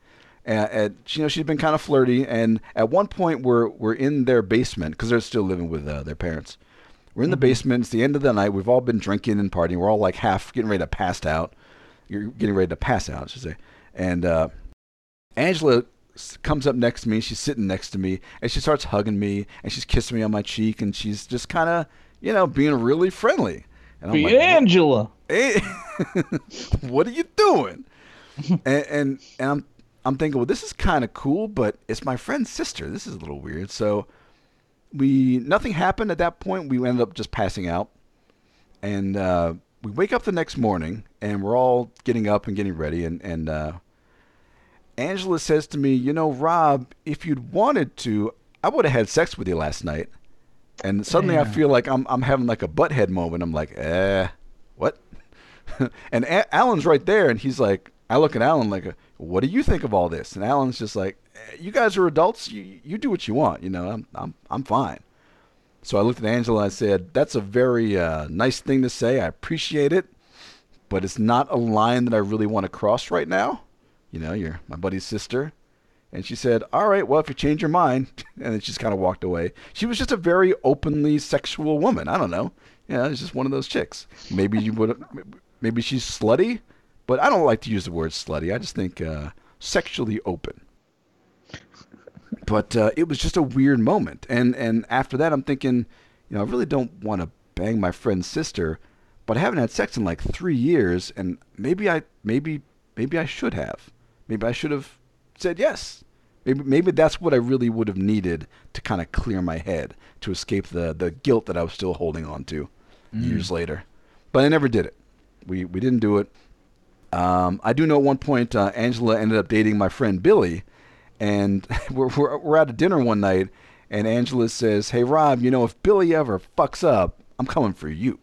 And, and you know, she'd been kind of flirty. And at one point, we're, we're in their basement because they're still living with uh, their parents. We're in the basement. It's the end of the night. We've all been drinking and partying. We're all like half getting ready to pass out. You're getting ready to pass out, I should say. And uh, Angela comes up next to me. She's sitting next to me, and she starts hugging me, and she's kissing me on my cheek, and she's just kind of, you know, being really friendly. And I'm Be like, "What- Angela. Hey, what are you doing? and, and and I'm I'm thinking, well, this is kind of cool, but it's my friend's sister. This is a little weird. So we nothing happened at that point. We ended up just passing out, and uh, we wake up the next morning, and we're all getting up and getting ready, and and uh, Angela says to me, you know, Rob, if you'd wanted to, I would have had sex with you last night. And suddenly I feel like I'm I'm having like a butthead moment. I'm like, eh, what? and A- Alan's right there, and he's like, I look at Alan like, what do you think of all this? And Alan's just like, "Eh, you guys are adults. You you do what you want. You know, I'm I'm I'm fine. So I looked at Angela and I said, that's a very uh, nice thing to say. I appreciate it, but it's not a line that I really want to cross right now. You know, you're my buddy's sister. And she said, All right, well, if you change your mind. And then she just kind of walked away. She was just a very openly sexual woman. I don't know. Yeah, it's just one of those chicks. Maybe you would, maybe she's slutty, but I don't like to use the word slutty. I just think uh, sexually open. But uh, it was just a weird moment. And, and after that, I'm thinking, you know, I really don't want to bang my friend's sister, but I haven't had sex in like three years, and maybe I, maybe, maybe I should have. Maybe I should have said yes. Maybe maybe that's what I really would have needed to kind of clear my head to escape the the guilt that I was still holding on to years later. But I never did it. We we didn't do it. Um, I do know at one point uh, Angela ended up dating my friend Billy, and we're, we're we're at a dinner one night, and Angela says, "Hey Rob, you know if Billy ever fucks up, I'm coming for you."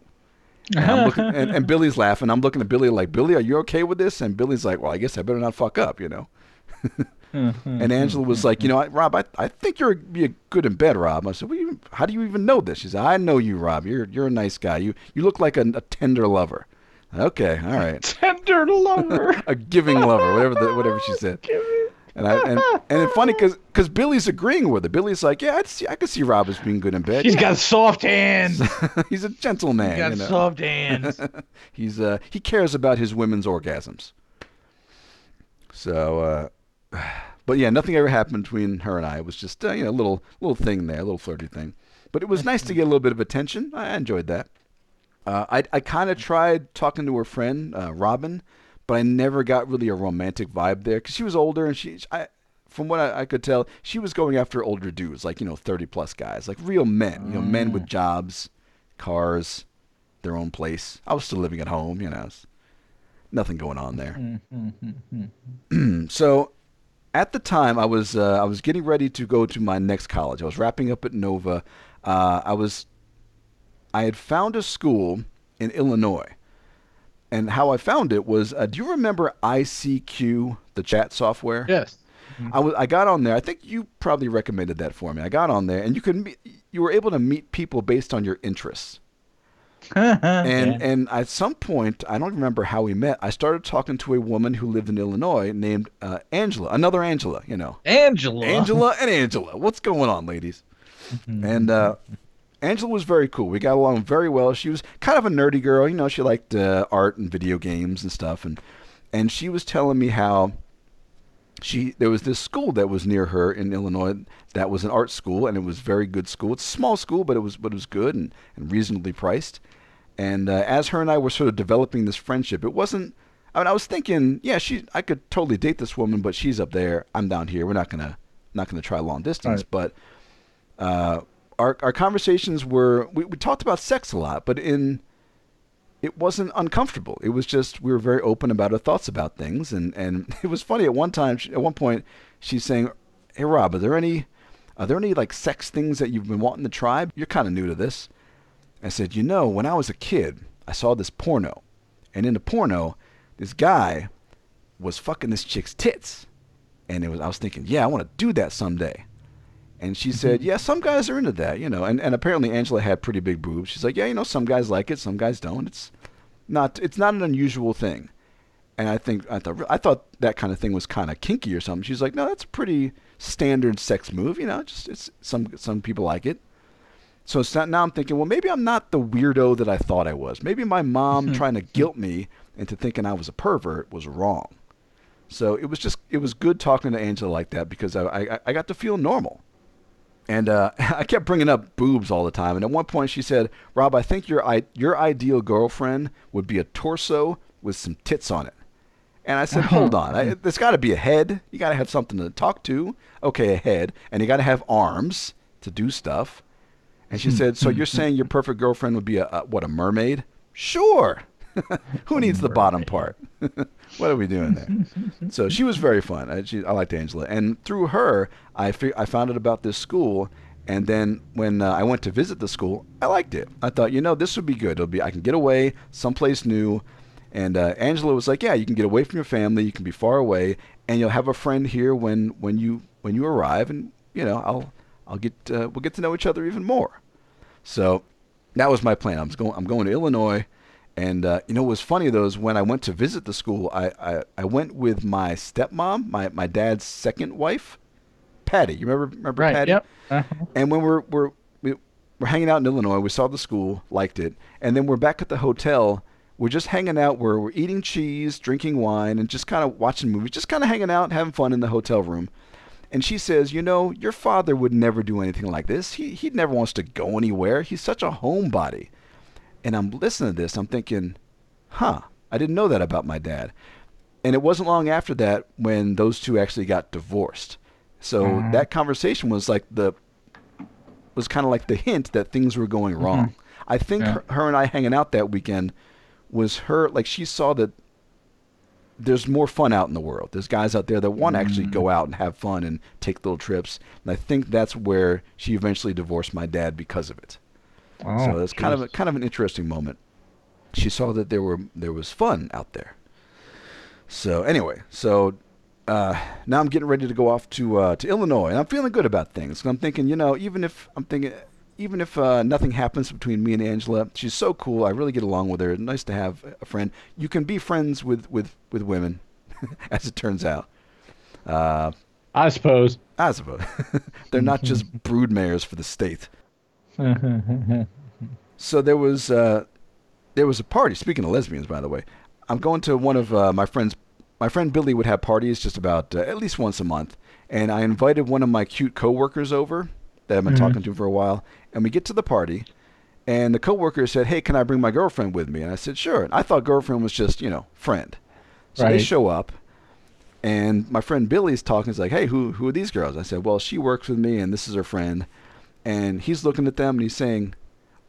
And, I'm looking, and, and Billy's laughing. I'm looking at Billy like, Billy, are you okay with this? And Billy's like, well, I guess I better not fuck up, you know. and Angela was like, you know, I, Rob, I, I think you're be good in bed, Rob. I said, well, you, how do you even know this? She said, I know you, Rob. You're you're a nice guy. You you look like a, a tender lover. Okay, all right, Tender lover. a giving lover, whatever the, whatever she said. And I and, and it's funny because because Billy's agreeing with her. Billy's like, yeah, I'd see, I could see Rob as being good in bed. He's Yeah. got soft hands. he's a gentleman. He's got you know. soft hands. He's uh he cares about his women's orgasms. So uh but yeah, nothing ever happened between her and I. It was just uh, you know a little little thing there, a little flirty thing. But it was nice to get a little bit of attention. I enjoyed that. Uh, I I kind of tried talking to her friend uh, Robin, but I never got really a romantic vibe there because she was older and she I. From what I, I could tell, she was going after older dudes, like you know, thirty plus guys, like real men, you know, men with jobs, cars, their own place. I was still living at home, you know. Nothing going on there. so, at the time, I was uh, I was getting ready to go to my next college. I was wrapping up at Nova. Uh, I was I had found a school in Illinois, and how I found it was. Uh, do you remember ICQ, the chat software? yes. I was I got on there. I think you probably recommended that for me. I got on there, and you could meet, you were able to meet people based on your interests. And and at some point, I don't remember how we met. I started talking to a woman who lived in Illinois named uh, Angela, another Angela. You know, Angela. Angela and Angela. What's going on, ladies? and uh, Angela was very cool. We got along very well. She was kind of a nerdy girl. You know, she liked uh, art and video games and stuff. And and she was telling me how she there was this school that was near her in Illinois that was an art school and it was very good school. It's a small school, but it was but it was good and, and reasonably priced. And uh, as her and I were sort of developing this friendship, it wasn't. I mean, I was thinking, yeah, she I could totally date this woman, but she's up there, I'm down here. We're not gonna not gonna try long distance, Right. but uh, our our conversations were we, we talked about sex a lot, but in it wasn't uncomfortable. It was just we were very open about our thoughts about things, and and it was funny at one time. She, at one point, she's saying, "Hey Rob, are there any are there any like sex things that you've been wanting to try? You're kind of new to this." I said, "You know, when I was a kid, I saw this porno, and in the porno, this guy was fucking this chick's tits, and it was I was thinking, yeah, I want to do that someday." And she mm-hmm. said, "Yeah, some guys are into that, you know." And and apparently Angela had pretty big boobs. She's like, "Yeah, you know, some guys like it, some guys don't. It's not it's not an unusual thing." And I think I thought I thought that kind of thing was kind of kinky or something. She's like, "No, that's a pretty standard sex move, you know. Just it's some some people like it." So not, now I'm thinking, well, maybe I'm not the weirdo that I thought I was. Maybe my mom mm-hmm. trying to mm-hmm. guilt me into thinking I was a pervert was wrong. So it was just it was good talking to Angela like that because I I, I got to feel normal. And uh, I kept bringing up boobs all the time. And at one point, she said, "Rob, I think your i- your ideal girlfriend would be a torso with some tits on it." And I said, "Hold on, I, there's got to be a head. You got to have something to talk to. Okay, a head, and you got to have arms to do stuff." And she said, "So you're saying your perfect girlfriend would be a, a what? A mermaid? Sure. Who needs the bottom part? What are we doing there?" so she was very fun. I, she, I liked Angela, and through her, I fi- I found out about this school. And then when uh, I went to visit the school, I liked it. I thought, you know, this would be good. It'll be I can get away someplace new, And uh, Angela was like, "Yeah, you can get away from your family. You can be far away, and you'll have a friend here when when you when you arrive, and you know I'll I'll get uh, we'll get to know each other even more." So that was my plan. I'm going I'm going to Illinois, and uh, you know what was funny though is when I went to visit the school, I I, I went with my stepmom, my my dad's second wife, Patty. You remember remember Right. Patty? Yep. Uh-huh. And when we're we're we, we're hanging out in Illinois, we saw the school, liked it, and then we're back at the hotel. We're just hanging out. Where we're eating cheese, drinking wine, and just kind of watching movies, just kind of hanging out, having fun in the hotel room. And she says, "You know, your father would never do anything like this. He he never wants to go anywhere. He's such a homebody." And I'm listening to this. I'm thinking, "Huh? I didn't know that about my dad." And it wasn't long after that when those two actually got divorced. So Mhm. that conversation was like the was kind of like the hint that things were going wrong. I think Yeah. her, her and I hanging out that weekend was her like she saw that there's more fun out in the world. There's guys out there that want to actually go out and have fun and take little trips. And I think that's where she eventually divorced my dad because of it. Oh, so it's kind of a, kind of an interesting moment. She saw that there were there was fun out there. So anyway, so uh, now I'm getting ready to go off to uh, to Illinois, and I'm feeling good about things. I'm thinking, you know, even if I'm thinking, even if uh, nothing happens between me and Angela, she's so cool. I really get along with her. Nice to have a friend. You can be friends with with with women, as it turns out. Uh, I suppose. I suppose they're not just broodmares for the state. So there was uh, there was a party. Speaking of lesbians, by the way, I'm going to one of uh, my friends. My friend Billy would have parties just about uh, at least once a month, and I invited one of my cute coworkers over that I've been Mhm. talking to for a while. And we get to the party, and the coworker said, "Hey, can I bring my girlfriend with me?" And I said, "Sure." And I thought girlfriend was just you know friend. So they show up, and my friend Billy's talking. He's like, "Hey, who who are these girls?" I said, "Well, she works with me, and this is her friend." And he's looking at them and he's saying,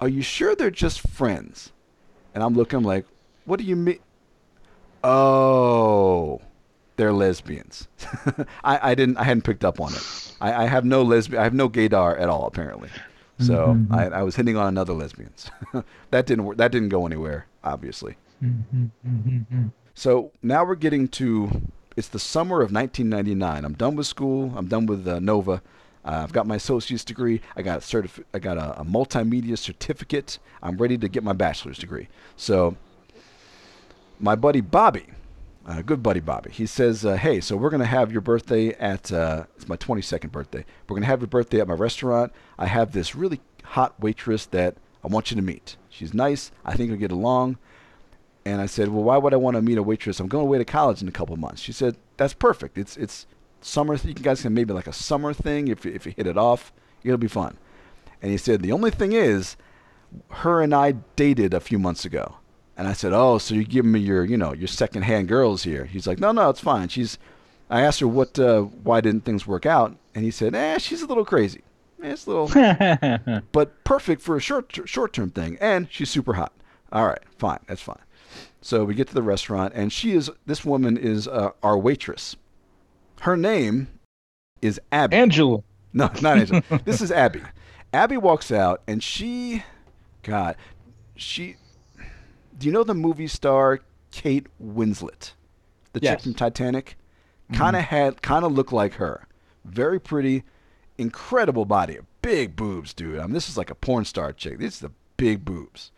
"Are you sure they're just friends?" And I'm looking I'm like, "What do you mean?" Oh, they're lesbians. I, I didn't I hadn't picked up on it. I, I have no lesbian I have no gaydar at all apparently. So Mhm. I, I was hitting on another lesbians. that didn't work. That didn't go anywhere. Obviously. So now we're getting to it's the summer of 1999. I'm done with school. I'm done with uh, Nova. Uh, I've got my associate's degree. I got a certif- I got a, a multimedia certificate. I'm ready to get my bachelor's degree. So my buddy Bobby, uh, good buddy Bobby, he says, uh, "Hey, so we're gonna have your birthday at uh, it's my 22nd birthday. We're gonna have your birthday at my restaurant. I have this really hot waitress that I want you to meet. She's nice. I think we'll get along." And I said, "Well, why would I want to meet a waitress? I'm going away to college in a couple months." She said, "That's perfect. It's it's summer. You guys can maybe like a summer thing if if you hit it off, it'll be fun." And he said, "The only thing is, her and I dated a few months ago." And I said, "Oh, so you're giving me your, you know, your secondhand girls here?" He's like, "No, no, it's fine. She's." I asked her what, uh, why didn't things work out, and he said, "Eh, she's a little crazy. Eh, it's a little, but perfect for a short short term thing, and she's super hot. All right, fine, that's fine." So we get to the restaurant, and she is this woman is uh, our waitress. Her name is Abby. Angela. No, not Angela. this is Abby. Abby walks out, and she, God, she. Do you know the movie star Kate Winslet, the chick from Titanic? Mm-hmm. Kind of had, kind of looked like her. Very pretty, incredible body, big boobs, dude. I mean, this is like a porn star chick. These are the big boobs.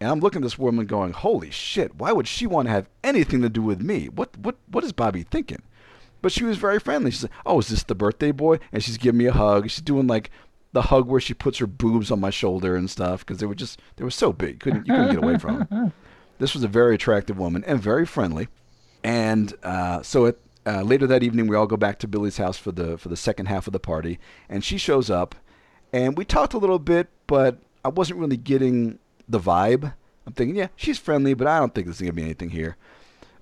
And I'm looking at this woman going, "Holy shit! Why would she want to have anything to do with me? What, what, what is Bobby thinking?" But she was very friendly. She said, "Oh, is this the birthday boy?" And she's giving me a hug. She's doing like the hug where she puts her boobs on my shoulder and stuff because they were just they were so big, couldn't you couldn't get away from them. This was a very attractive woman and very friendly. And uh, so it, uh, later that evening, we all go back to Billy's house for the for the second half of the party, and she shows up, and we talked a little bit, but I wasn't really getting the vibe. I'm thinking, yeah, she's friendly, but I don't think there's gonna be anything here.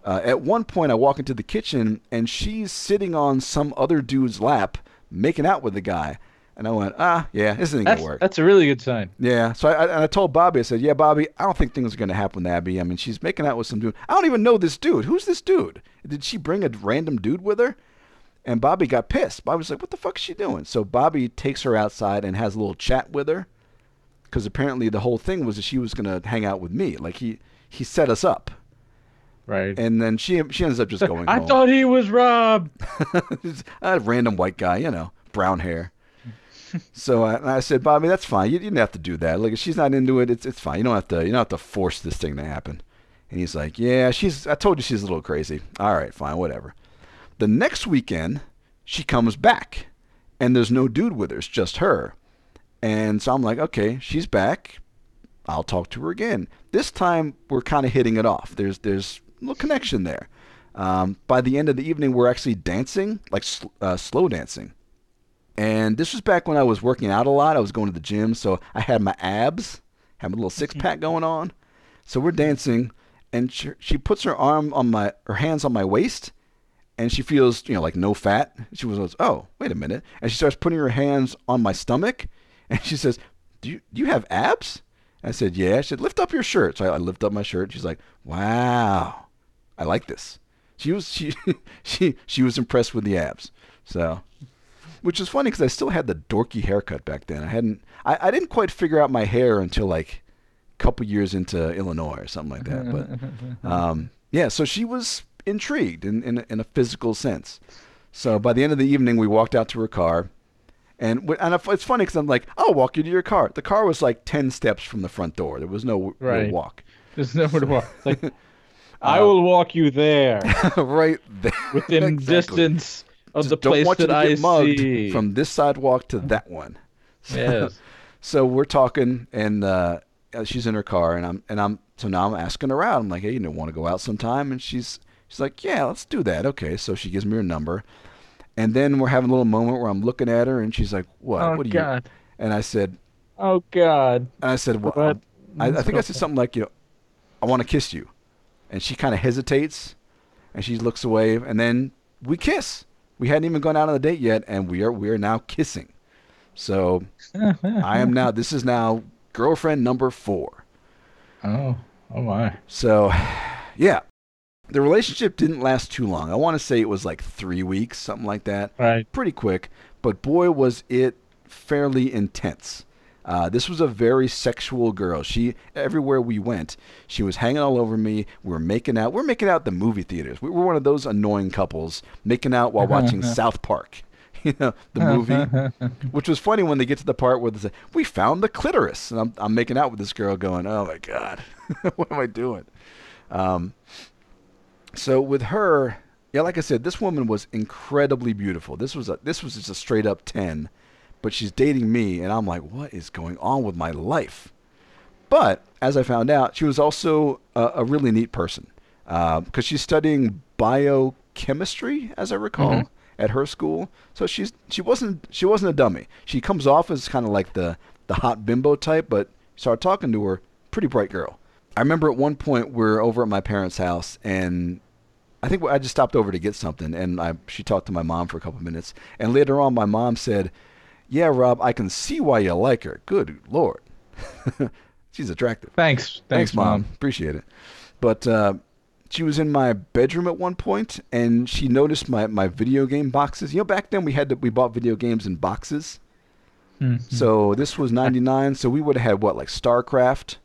Uh, at one point, I walk into the kitchen, and she's sitting on some other dude's lap, making out with the guy, and I went, ah, yeah, this isn't That's, gonna work. that's a really good sign. Yeah. So I, I, and I told Bobby, I said, yeah, Bobby, I don't think things are going to happen with Abby. I mean, she's making out with some dude. I don't even know this dude. Who's this dude? Did she bring a random dude with her? And Bobby got pissed. Bobby was like, what the fuck is she doing? So Bobby takes her outside and has a little chat with her. Because apparently the whole thing was that she was going to hang out with me. Like he, he set us up. Right. And then she she ends up just going I home. thought he was Rob. a random white guy, you know, brown hair. so I, I said, Bobby, that's fine. You, you didn't have to do that. Like, if she's not into it, it's it's fine. You don't have to you don't have to force this thing to happen. And he's like, Yeah, she's. I told you she's a little crazy. All right, fine, whatever. The next weekend, she comes back, and there's no dude with her. It's just her. And so I'm like, okay, she's back. I'll talk to her again. This time we're kind of hitting it off. There's there's little connection there. Um, by the end of the evening, we're actually dancing, like sl- uh, slow dancing. And this was back when I was working out a lot. I was going to the gym, so I had my abs, had my little six pack going on. So we're dancing, and she, she puts her arm on my, her hands on my waist, and she feels, you know, like no fat. She was, oh, wait a minute, and she starts putting her hands on my stomach, and she says, "Do you do you have abs?" I said, "Yeah." She said, "Lift up your shirt." So I, I lift up my shirt. She's like, "Wow, I like this." She was she she she was impressed with the abs. So, which is funny because I still had the dorky haircut back then. I hadn't I, I didn't quite figure out my hair until like a couple years into Illinois or something like that. But um, yeah, so she was intrigued in, in in a physical sense. So by the end of the evening, we walked out to her car. And, and it's funny because I'm like, I'll walk you to your car. The car was like 10 steps from the front door. There was no, no Right. walk. There's nowhere to walk. It's like, I will walk you there right there. within Exactly. distance of Just the don't place want you that to I get mugged see. from this sidewalk to that one. yes. So we're talking, and uh, uh, she's in her car, and I'm and I'm so now I'm asking her out. I'm like, hey, you don't want to go out sometime? And she's she's like, yeah, let's do that. Okay. So she gives me her number, and then we're having a little moment where I'm looking at her, and she's like, what? Oh what are you? God. And I said, Oh God. and I said, well, What? I, I think I said something like, you know, I want to kiss you, and she kind of hesitates, and she looks away, and then we kiss. We hadn't even gone out on a date yet, and we are we are now kissing. So I am now. This is now girlfriend number four. Oh. Oh my. So, yeah, the relationship didn't last too long. I want to say it was like three weeks, something like that. Right. Pretty quick, but boy, was it fairly intense. Uh, this was a very sexual girl. She everywhere we went, she was hanging all over me. We were making out. We are making out the movie theaters. We were one of those annoying couples making out while watching South Park. You know the movie, which was funny when they get to the part where they say, "We found the clitoris," and I'm I'm making out with this girl, going, "Oh my god, what am I doing?" Um, so with her, yeah, like I said, this woman was incredibly beautiful. This was a this was just a straight up ten, but she's dating me, and I'm like, what is going on with my life? But as I found out, she was also a, a really neat person because she's studying biochemistry, as I recall, Mhm. at her school. So she's she wasn't she wasn't a dummy. She comes off as kind of like the the hot bimbo type, but started talking to her, pretty bright girl. I remember at one point we're over at my parents' house, and I think I just stopped over to get something, and I she talked to my mom for a couple minutes, and later on my mom said, "Yeah, Rob, I can see why you like her. Good lord, she's attractive." Thanks. Thanks, mom. Appreciate it. But uh, she was in my bedroom at one point, and she noticed my, my video game boxes. You know, back then we had to, we bought video games in boxes. Mhm. So this was '99. So we would have had what like StarCraft,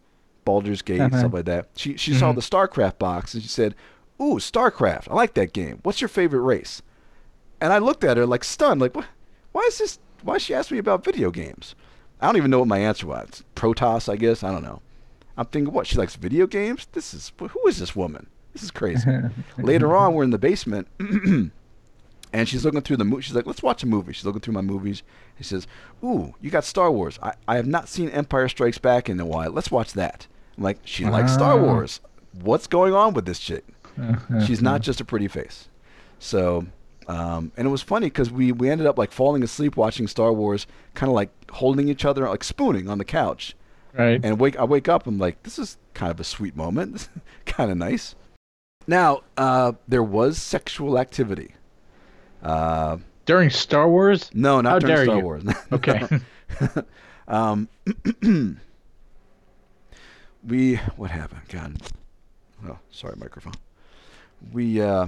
Baldur's Gate, Uh-huh. stuff like that. She she saw Mhm. the StarCraft box and she said, "Ooh, StarCraft! I like that game. What's your favorite race?" And I looked at her like stunned, like, "What? Why is this? Why she asking me about video games?" I don't even know what my answer was. Protoss, I guess. I don't know. I'm thinking, what? She likes video games? This is who is this woman? This is crazy. Later on, we're in the basement, and she's looking through the movie. She's like, "Let's watch a movie." She's looking through my movies. He says, "Ooh, you got Star Wars. I, I have not seen Empire Strikes Back in a while. Let's watch that." I'm like, "She likes Star Ah. Wars. What's going on with this chick? She's not just a pretty face." So, um, and it was funny because we we ended up like falling asleep watching Star Wars, kind of like holding each other, like spooning on the couch. Right. And wake I wake up, I'm like, this is kind of a sweet moment, kind of nice. Now, uh, there was sexual activity. Uh, During Star Wars. no, not How during Star you. Wars. Okay. um, we what happened? God. Oh, sorry, microphone. We uh,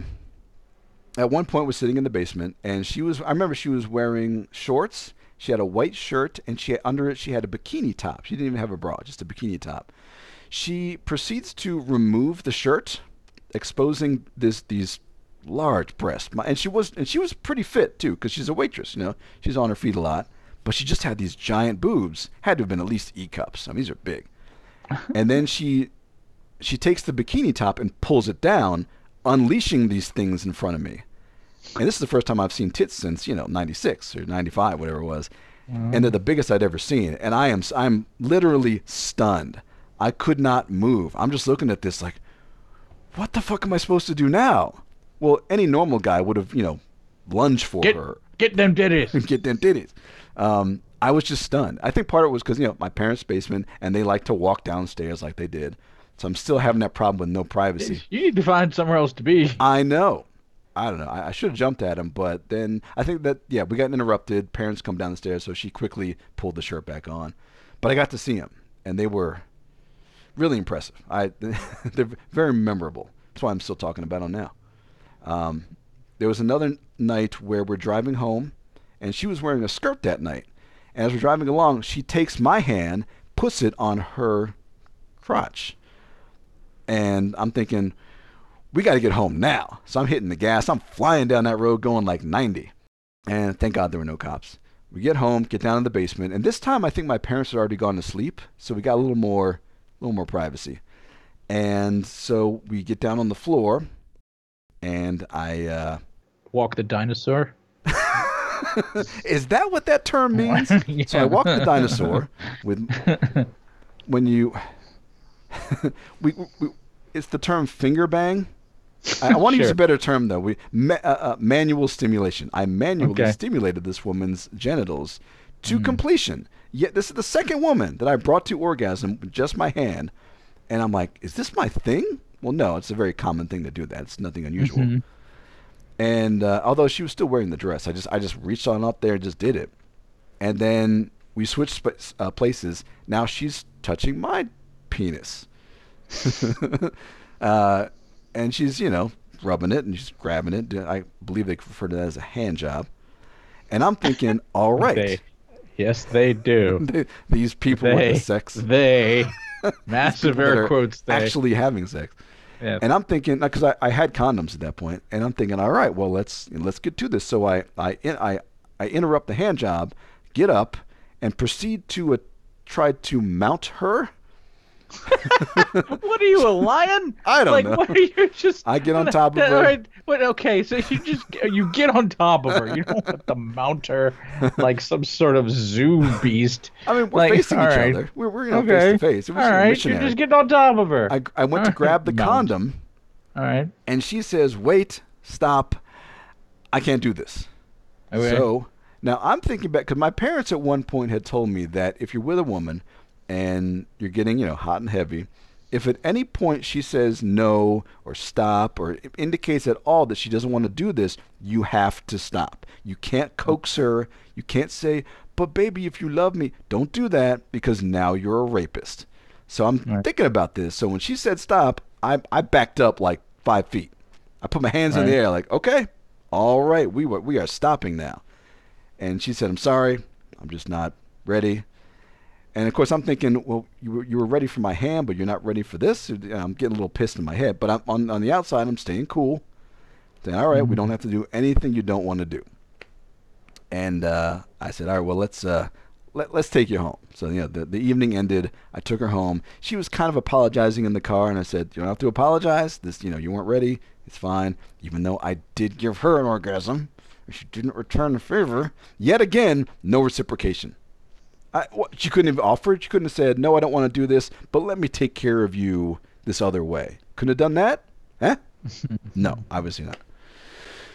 at one point was sitting in the basement, and she was. I remember she was wearing shorts. She had a white shirt, and she had, under it she had a bikini top. She didn't even have a bra, just a bikini top. She proceeds to remove the shirt exposing this these large breasts. And she was and she was pretty fit too because she's a waitress. You know, she's on her feet a lot, but she just had these giant boobs. Had to have been at least E cups. I mean, these are big. and then she she takes the bikini top and pulls it down, unleashing these things in front of me. And this is the first time I've seen tits since you know '96 or '95, whatever it was, and they're the biggest I'd ever seen. And I am I'm literally stunned. I could not move. I'm just looking at this like, what the fuck am I supposed to do now? Well, any normal guy would have you know lunged for Get her get them ditties. get them titties. Um, I was just stunned. I think part of it was because you know my parents' basement, and they like to walk downstairs like they did. So I'm still having that problem with no privacy. You need to find somewhere else to be. I know. I don't know. I, I should have jumped at him, but then I think that yeah, we got interrupted. Parents come down the stairs, so she quickly pulled the shirt back on. But I got to see him, and they were really impressive. I they're very memorable. That's why I'm still talking about them now. Um, there was another night where we're driving home, and she was wearing a skirt that night. And as we're driving along, she takes my hand, puts it on her crotch, and I'm thinking, we got to get home now. So I'm hitting the gas. I'm flying down that road going like 90. And thank God there were no cops. We get home, get down in the basement, and this time I think my parents had already gone to sleep, so we got a little more, a little more privacy. And so we get down on the floor, and I, uh, Walk the dinosaur. is that what that term means? So I walk the dinosaur with when you we, we it's the term finger bang. I, I want to use a better term though. We ma- uh, uh, manual stimulation. I manually Okay. stimulated this woman's genitals to Mm. completion. Yet this is the second woman that I brought to orgasm with just my hand, and I'm like, is this my thing? Well, no, it's a very common thing to do that. It's nothing unusual. Mhm. And uh, although she was still wearing the dress, I just I just reached on up there and just did it. And then we switched sp- uh, places. Now she's touching my penis. uh, and she's, you know, rubbing it and she's grabbing it. I believe they refer to that as a hand job. And I'm thinking, all right, They, yes, they do. th- these people with the sex, they, massive air quotes. They. actually having sex. yeah. And I'm thinking, because I, I had condoms at that point, and I'm thinking, all right, well let's let's get to this. So I I I, I interrupt the hand job, get up, and proceed to uh, try to mount her. what are you, a lion? I don't like, know. what are you just? I get on top of her. right, But okay, so you just you get on top of her. You don't have to mount her like some sort of zoo beast. I mean, we're Like, facing each right. other. We're we're you know, Okay. face to face. All right, you're just getting on top of her. I I went to grab the Mount. condom, All right. and she says, "Wait, stop, I can't do this." Okay. So now I'm thinking back because my parents at one point had told me that if you're with a woman and you're getting you know hot and heavy, if at any point she says no or stop or indicates at all that she doesn't want to do this, you have to stop. You can't coax her. You can't say, "But baby, if you love me, don't do that," because now you're a rapist. So I'm Right. thinking about this. So when she said stop, I I backed up like five feet. I put my hands in the air like, okay, all right, we were, we are stopping now. And she said, I'm sorry, I'm just not ready. And of course, I'm thinking, well, you were, you were ready for my hand, but you're not ready for this. And I'm getting a little pissed in my head. But I'm, on, on the outside, I'm staying cool. Saying, all right, we don't have to do anything you don't want to do. And uh, I said, all right, well, let's uh, let, let's take you home. So know, the, the evening ended. I took her home. She was kind of apologizing in the car, and I said, you don't have to apologize. This, you know, you weren't ready. It's fine. Even though I did give her an orgasm, she didn't return the favor. Yet again, no reciprocation. I, what, she couldn't have offered. She couldn't have said, no, I don't want to do this, but let me take care of you this other way. Couldn't have done that? Huh? no, obviously not.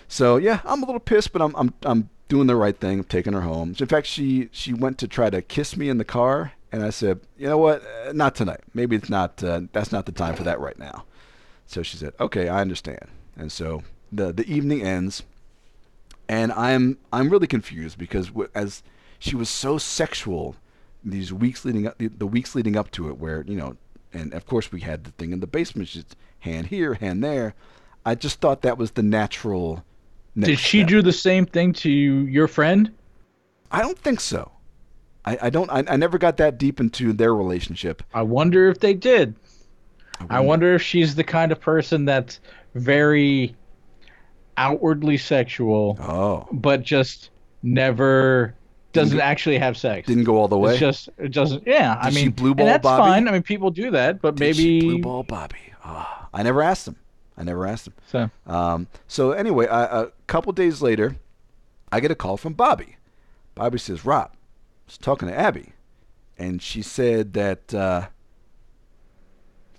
So yeah, I'm a little pissed, but I'm I'm I'm doing the right thing. I'm taking her home. In fact, she she went to try to kiss me in the car, and I said, you know what, uh, not tonight. Maybe it's not. Uh, that's not the time for that right now. So she said, okay, I understand. And so the the evening ends, and I'm I'm really confused because w- as she was so sexual these weeks leading up the, the weeks leading up to it, where you know, and of course we had the thing in the basement, just hand here, hand there. I just thought that was the natural. Did she step. do the same thing to your friend? I don't think so. I, I don't. I, I never got that deep into their relationship. I wonder if they did. I wonder if she's the kind of person that's very outwardly sexual, Oh, but just never doesn't Didn't- actually have sex. didn't go all the way. It's just it doesn't. Yeah, I Did she mean, blue and ball that's Bobby? fine. I mean, people do that, but Did she maybe blue ball Bobby. Ah, I never asked him. I never asked him. so. Um, so anyway, I, a couple days later, I get a call from Bobby. Bobby says, "Rob, I was talking to Abby, and she said that uh,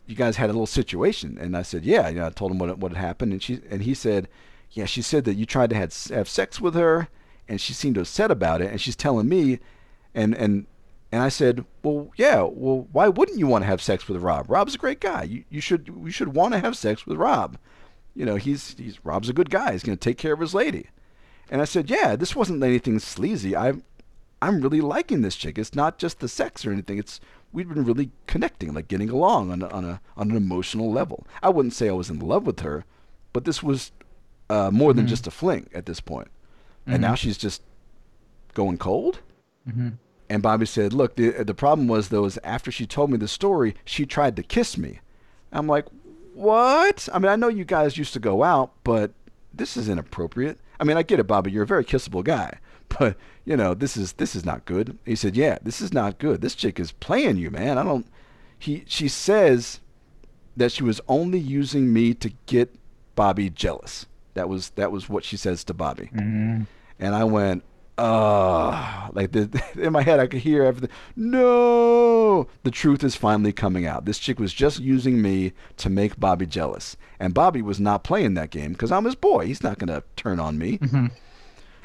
you guys had a little situation." And I said, "Yeah." You know, I told him what what had happened, and she and he said, "Yeah." She said that you tried to had, have sex with her, and she seemed upset about it, and she's telling me, and and and I said, "Well, yeah. Well, why wouldn't you want to have sex with Rob? Rob's a great guy. You you should you should want to have sex with Rob. You know, he's he's Rob's a good guy. He's going to take care of his lady." And I said, "Yeah, this wasn't anything sleazy. I'm I'm really liking this chick. It's not just the sex or anything. It's we've been really connecting, like getting along on a, on a on an emotional level. I wouldn't say I was in love with her, but this was uh, more than just a fling at this point. And now mm-hmm. she's just going cold." Mm-hmm. And Bobby said, "Look, the the problem was though is after she told me the story, she tried to kiss me." I'm like, "What? I mean, I know you guys used to go out, but this is inappropriate. I mean, I get it, Bobby. You're a very kissable guy, but you know, this is this is not good." He said, "Yeah, this is not good. This chick is playing you, man. I don't." He she says that she was only using me to get Bobby jealous. That was that was what she says to Bobby. And I went, uh like the, in my head I could hear everything. No, the truth is finally coming out. This chick was just using me to make Bobby jealous, and Bobby was not playing that game because I'm his boy. He's not gonna turn on me.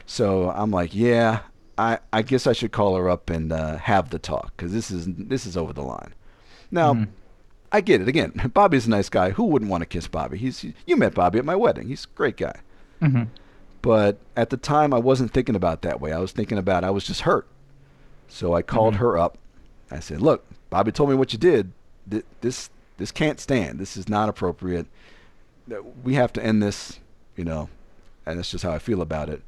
So I'm like, yeah, I I guess I should call her up and uh, have the talk because this is this is over the line. Now. I get it. Again, Bobby's a nice guy. Who wouldn't want to kiss Bobby? He's you met Bobby at my wedding. He's a great guy. Mm-hmm. But at the time, I wasn't thinking about that way. I was thinking about I was just hurt. So I called mm-hmm. her up. I said, "Look, Bobby told me what you did. Th- This this can't stand. This is not appropriate. We have to end this. You know." And that's just how I feel about it.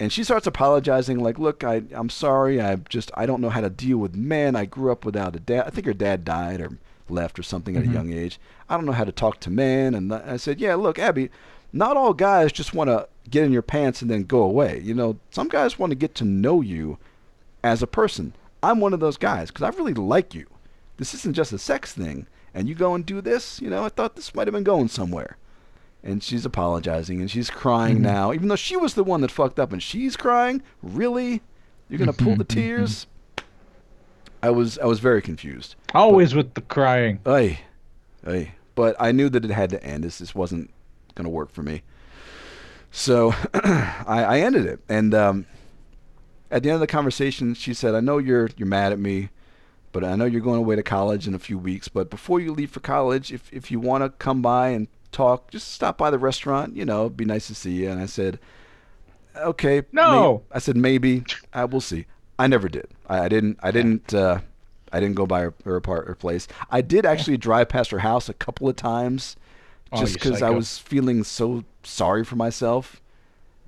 And she starts apologizing, like, "Look, I I'm sorry. I just I don't know how to deal with men. I grew up without a dad. I think her dad died or left or something at a mm-hmm. young age. I don't know how to talk to men." And I said, "Yeah, look, Abby, not all guys just want to get in your pants and then go away. You know, some guys want to get to know you as a person. I'm one of those guys because I really like you. This isn't just a sex thing. And you go and do this, you know, I thought this might have been going somewhere. And she's apologizing and she's crying mm-hmm. now, even though she was the one that fucked up and she's crying. Really? You're gonna pull the mm-hmm. tears? I was I was very confused. Always with the crying. Ay, ay. But I knew that it had to end. This this wasn't gonna work for me. So I, I ended it, and um, at the end of the conversation, she said, "I know you're you're mad at me, but I know you're going away to college in a few weeks. But before you leave for college, if if you want to come by and talk, just stop by the restaurant. You know, it'd be nice to see you." And I said, "Okay." No. may- I said maybe. I will see. I never did. I, I didn't. I didn't. Uh, I didn't go by her, her apart her place. I did actually drive past her house a couple of times, Oh, just because I was feeling so sorry for myself.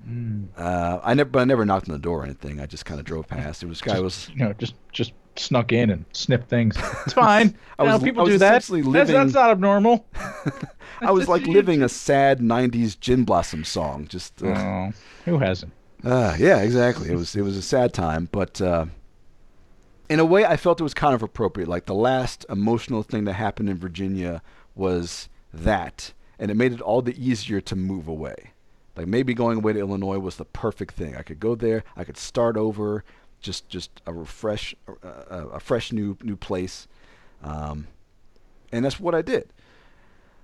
Mm. Uh, I never, but I never knocked on the door or anything. I just kind of drove past. It was guy was. You know, just just snuck in and snipped things. It's fine. I was- people I was do that. essentially That's, that's not abnormal. I was like living a sad '90s Gin Blossom song. Just, uh, Oh, who hasn't? uh, yeah, exactly. It was it was a sad time, but uh, in a way, I felt it was kind of appropriate. Like the last emotional thing that happened in Virginia was that, and it made it all the easier to move away. Like maybe going away to Illinois was the perfect thing. I could go there. I could start over, just just a refresh, uh, a, fresh new new place, um, and that's what I did.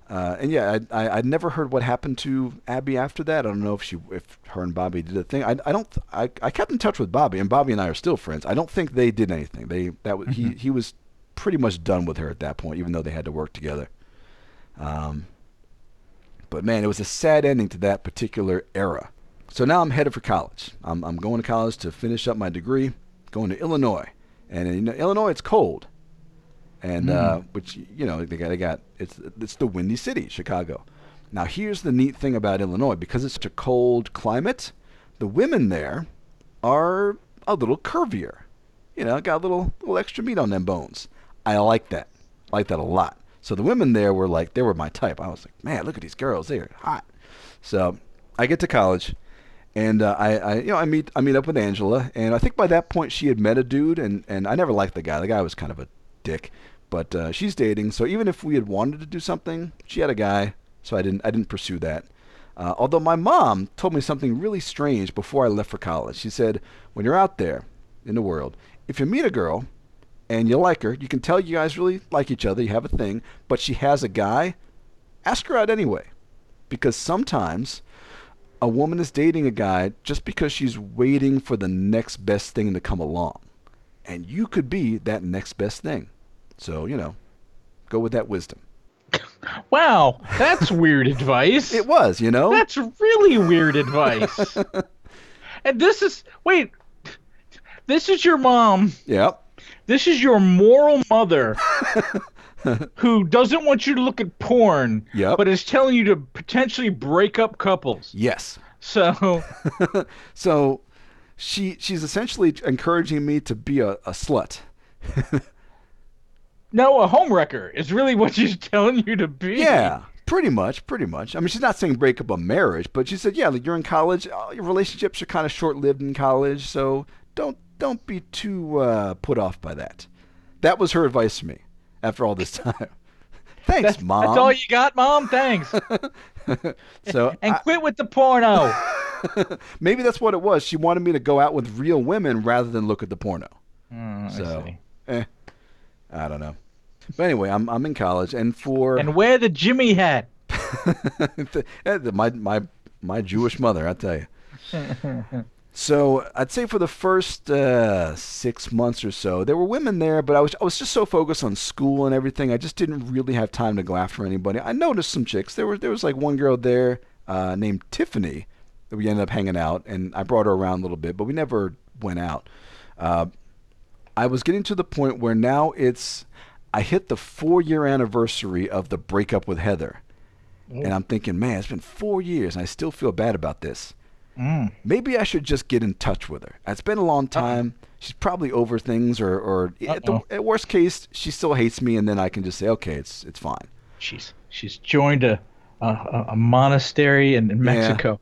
Uh, and yeah, I, I I'd never heard what happened to Abby after that. I don't know if she if her and Bobby did a thing. I, I don't I, I kept in touch with Bobby, and Bobby and I are still friends. I don't think they did anything. They that was, he he was pretty much done with her at that point, even though they had to work together. Um, but man, it was a sad ending to that particular era. So now I'm headed for college. I'm, I'm going to college to finish up my degree, going to Illinois. And in Illinois, it's cold. And uh, which you know they got, they got it's it's the windy city, Chicago. Now here's the neat thing about Illinois because it's such a cold climate, the women there are a little curvier. You know, got a little little extra meat on them bones. I like that. I like that a lot. So the women there were like, they were my type. I was like, man, look at these girls. They're hot. So I get to college, and uh, I, I, you know, I meet, I meet up with Angela, and I think by that point she had met a dude, and and I never liked the guy. The guy was kind of a dick, but uh, she's dating. So even if we had wanted to do something, she had a guy, so I didn't, I didn't pursue that. Uh, although my mom told me something really strange before I left for college. She said, when you're out there in the world, if you meet a girl and you like her, you can tell you guys really like each other, you have a thing, but she has a guy, ask her out anyway. Because sometimes a woman is dating a guy just because she's waiting for the next best thing to come along. And you could be that next best thing. So, you know, go with that wisdom. Wow, that's weird advice. It was, you know? That's really weird advice. and this is wait, this is your mom. Yep. This is your moral mother who doesn't want you to look at porn, Yep. but is telling you to potentially break up couples. Yes. So, so she she's essentially encouraging me to be a, a slut. No, a homewrecker is really what she's telling you to be. Yeah, pretty much, pretty much. I mean, she's not saying break up a marriage, but she said, yeah, like you're in college, uh, your relationships are kind of short-lived in college, so don't don't be too uh, put off by that. That was her advice to me after all this time. Thanks, That's, mom. that's all you got, mom? Thanks. so And I- quit with the porno. maybe that's what it was. She wanted me to go out with real women rather than look at the porno. Mm, I So, see. eh, I don't know. But anyway, I'm I'm in college, and for And wear the Jimmy hat. My my my Jewish mother, I tell you. So I'd say for the first uh, six months or so, there were women there, but I was I was just so focused on school and everything, I just didn't really have time to go after anybody. I noticed some chicks. There was there was like one girl there uh, named Tiffany that we ended up hanging out, and I brought her around a little bit, but we never went out. Uh, I was getting to the point where now it's I hit the four year anniversary of the breakup with Heather. And I'm thinking, man, it's been four years and I still feel bad about this. Mm. Maybe I should just get in touch with her. It's been a long time. She's probably over things, or, or at, the, at worst case, she still hates me, and then I can just say, okay, it's it's fine. She's she's joined a a, a- monastery in, in Mexico.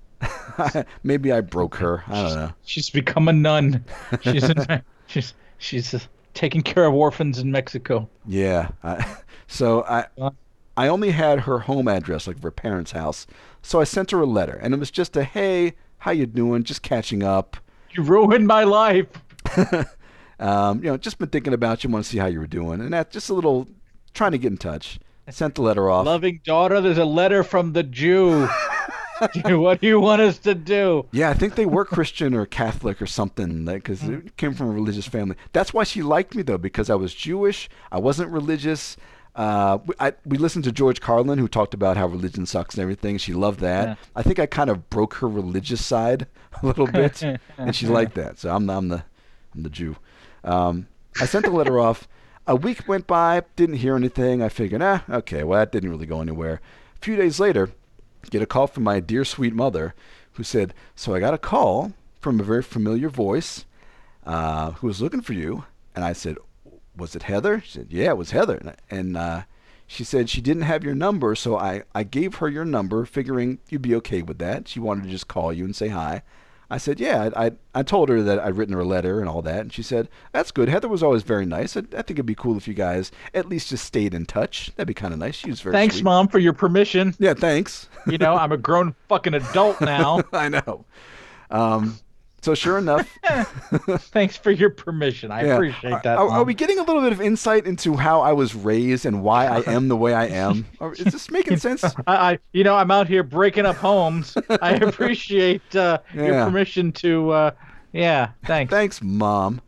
Maybe I broke her. I don't know. She's become a nun. She's in, she's she's uh, taking care of orphans in Mexico. Yeah. I, so I. I only had her home address, like her parents' house. So I sent her a letter, and it was just a hey, how you doing? Just catching up. You ruined my life. Um, you know, just been thinking about you. Want to see how you were doing, and that just a little trying to get in touch. I sent the letter off. Loving daughter, there's a letter from the Jew. what do you want us to do? Yeah, I think they were Christian or Catholic or something, because it came from a religious family. That's why she liked me though, because I was Jewish. I wasn't religious. Uh, we, I, we listened to George Carlin, who talked about how religion sucks and everything. She loved that. Yeah. I think I kind of broke her religious side a little bit, and she liked that. So I'm, I'm the, I'm the Jew. Um, I sent the letter off. A week went by, didn't hear anything. I figured, ah, okay, well that didn't really go anywhere. A few days later, get a call from my dear sweet mother who said, So I got a call from a very familiar voice uh, who was looking for you. And I said, Was it Heather? She said, Yeah, it was Heather. And, uh, she said she didn't have your number, so I, I gave her your number, figuring you'd be okay with that. She wanted to just call you and say hi. I said, Yeah, I, I, I told her that I'd written her a letter and all that. And she said, That's good. Heather was always very nice. I, I think it'd be cool if you guys at least just stayed in touch. That'd be kind of nice. She was very Thanks, sweet. mom, for your permission. Yeah, thanks. You know, I'm a grown fucking adult now. I know. Um, so sure enough, Thanks for your permission. I yeah. appreciate that. are, are we getting a little bit of insight into how I was raised and why I am the way I am? Or is this making sense? I, I, you know, I'm out here breaking up homes. I appreciate uh, Yeah. your permission to. Uh, yeah, thanks. Thanks, mom.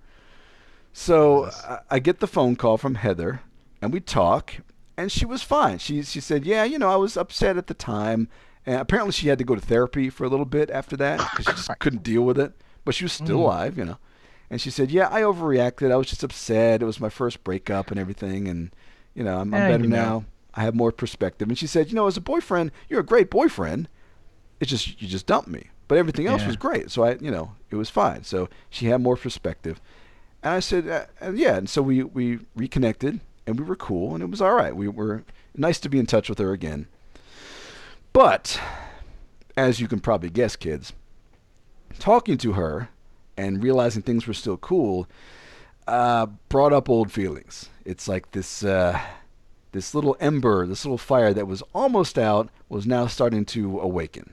So I, I get the phone call from Heather, and we talk, and she was fine. She she said, "Yeah, you know, I was upset at the time, and apparently she had to go to therapy for a little bit after that because she just couldn't deal with it. But she was still Mm. alive, you know." And she said, "Yeah, I overreacted. I was just upset. It was my first breakup and everything, and you know, I'm, I'm better you know. now. I have more perspective." And she said, "You know, as a boyfriend, you're a great boyfriend. It's just you just dumped me, but everything else Yeah. was great. So I, you know, it was fine. So she had more perspective." And I said, uh, and yeah, and so we we reconnected and we were cool and it was all right. We were nice to be in touch with her again. But as you can probably guess, kids, talking to her and realizing things were still cool uh, brought up old feelings. It's like this uh, this little ember, this little fire that was almost out, was now starting to awaken.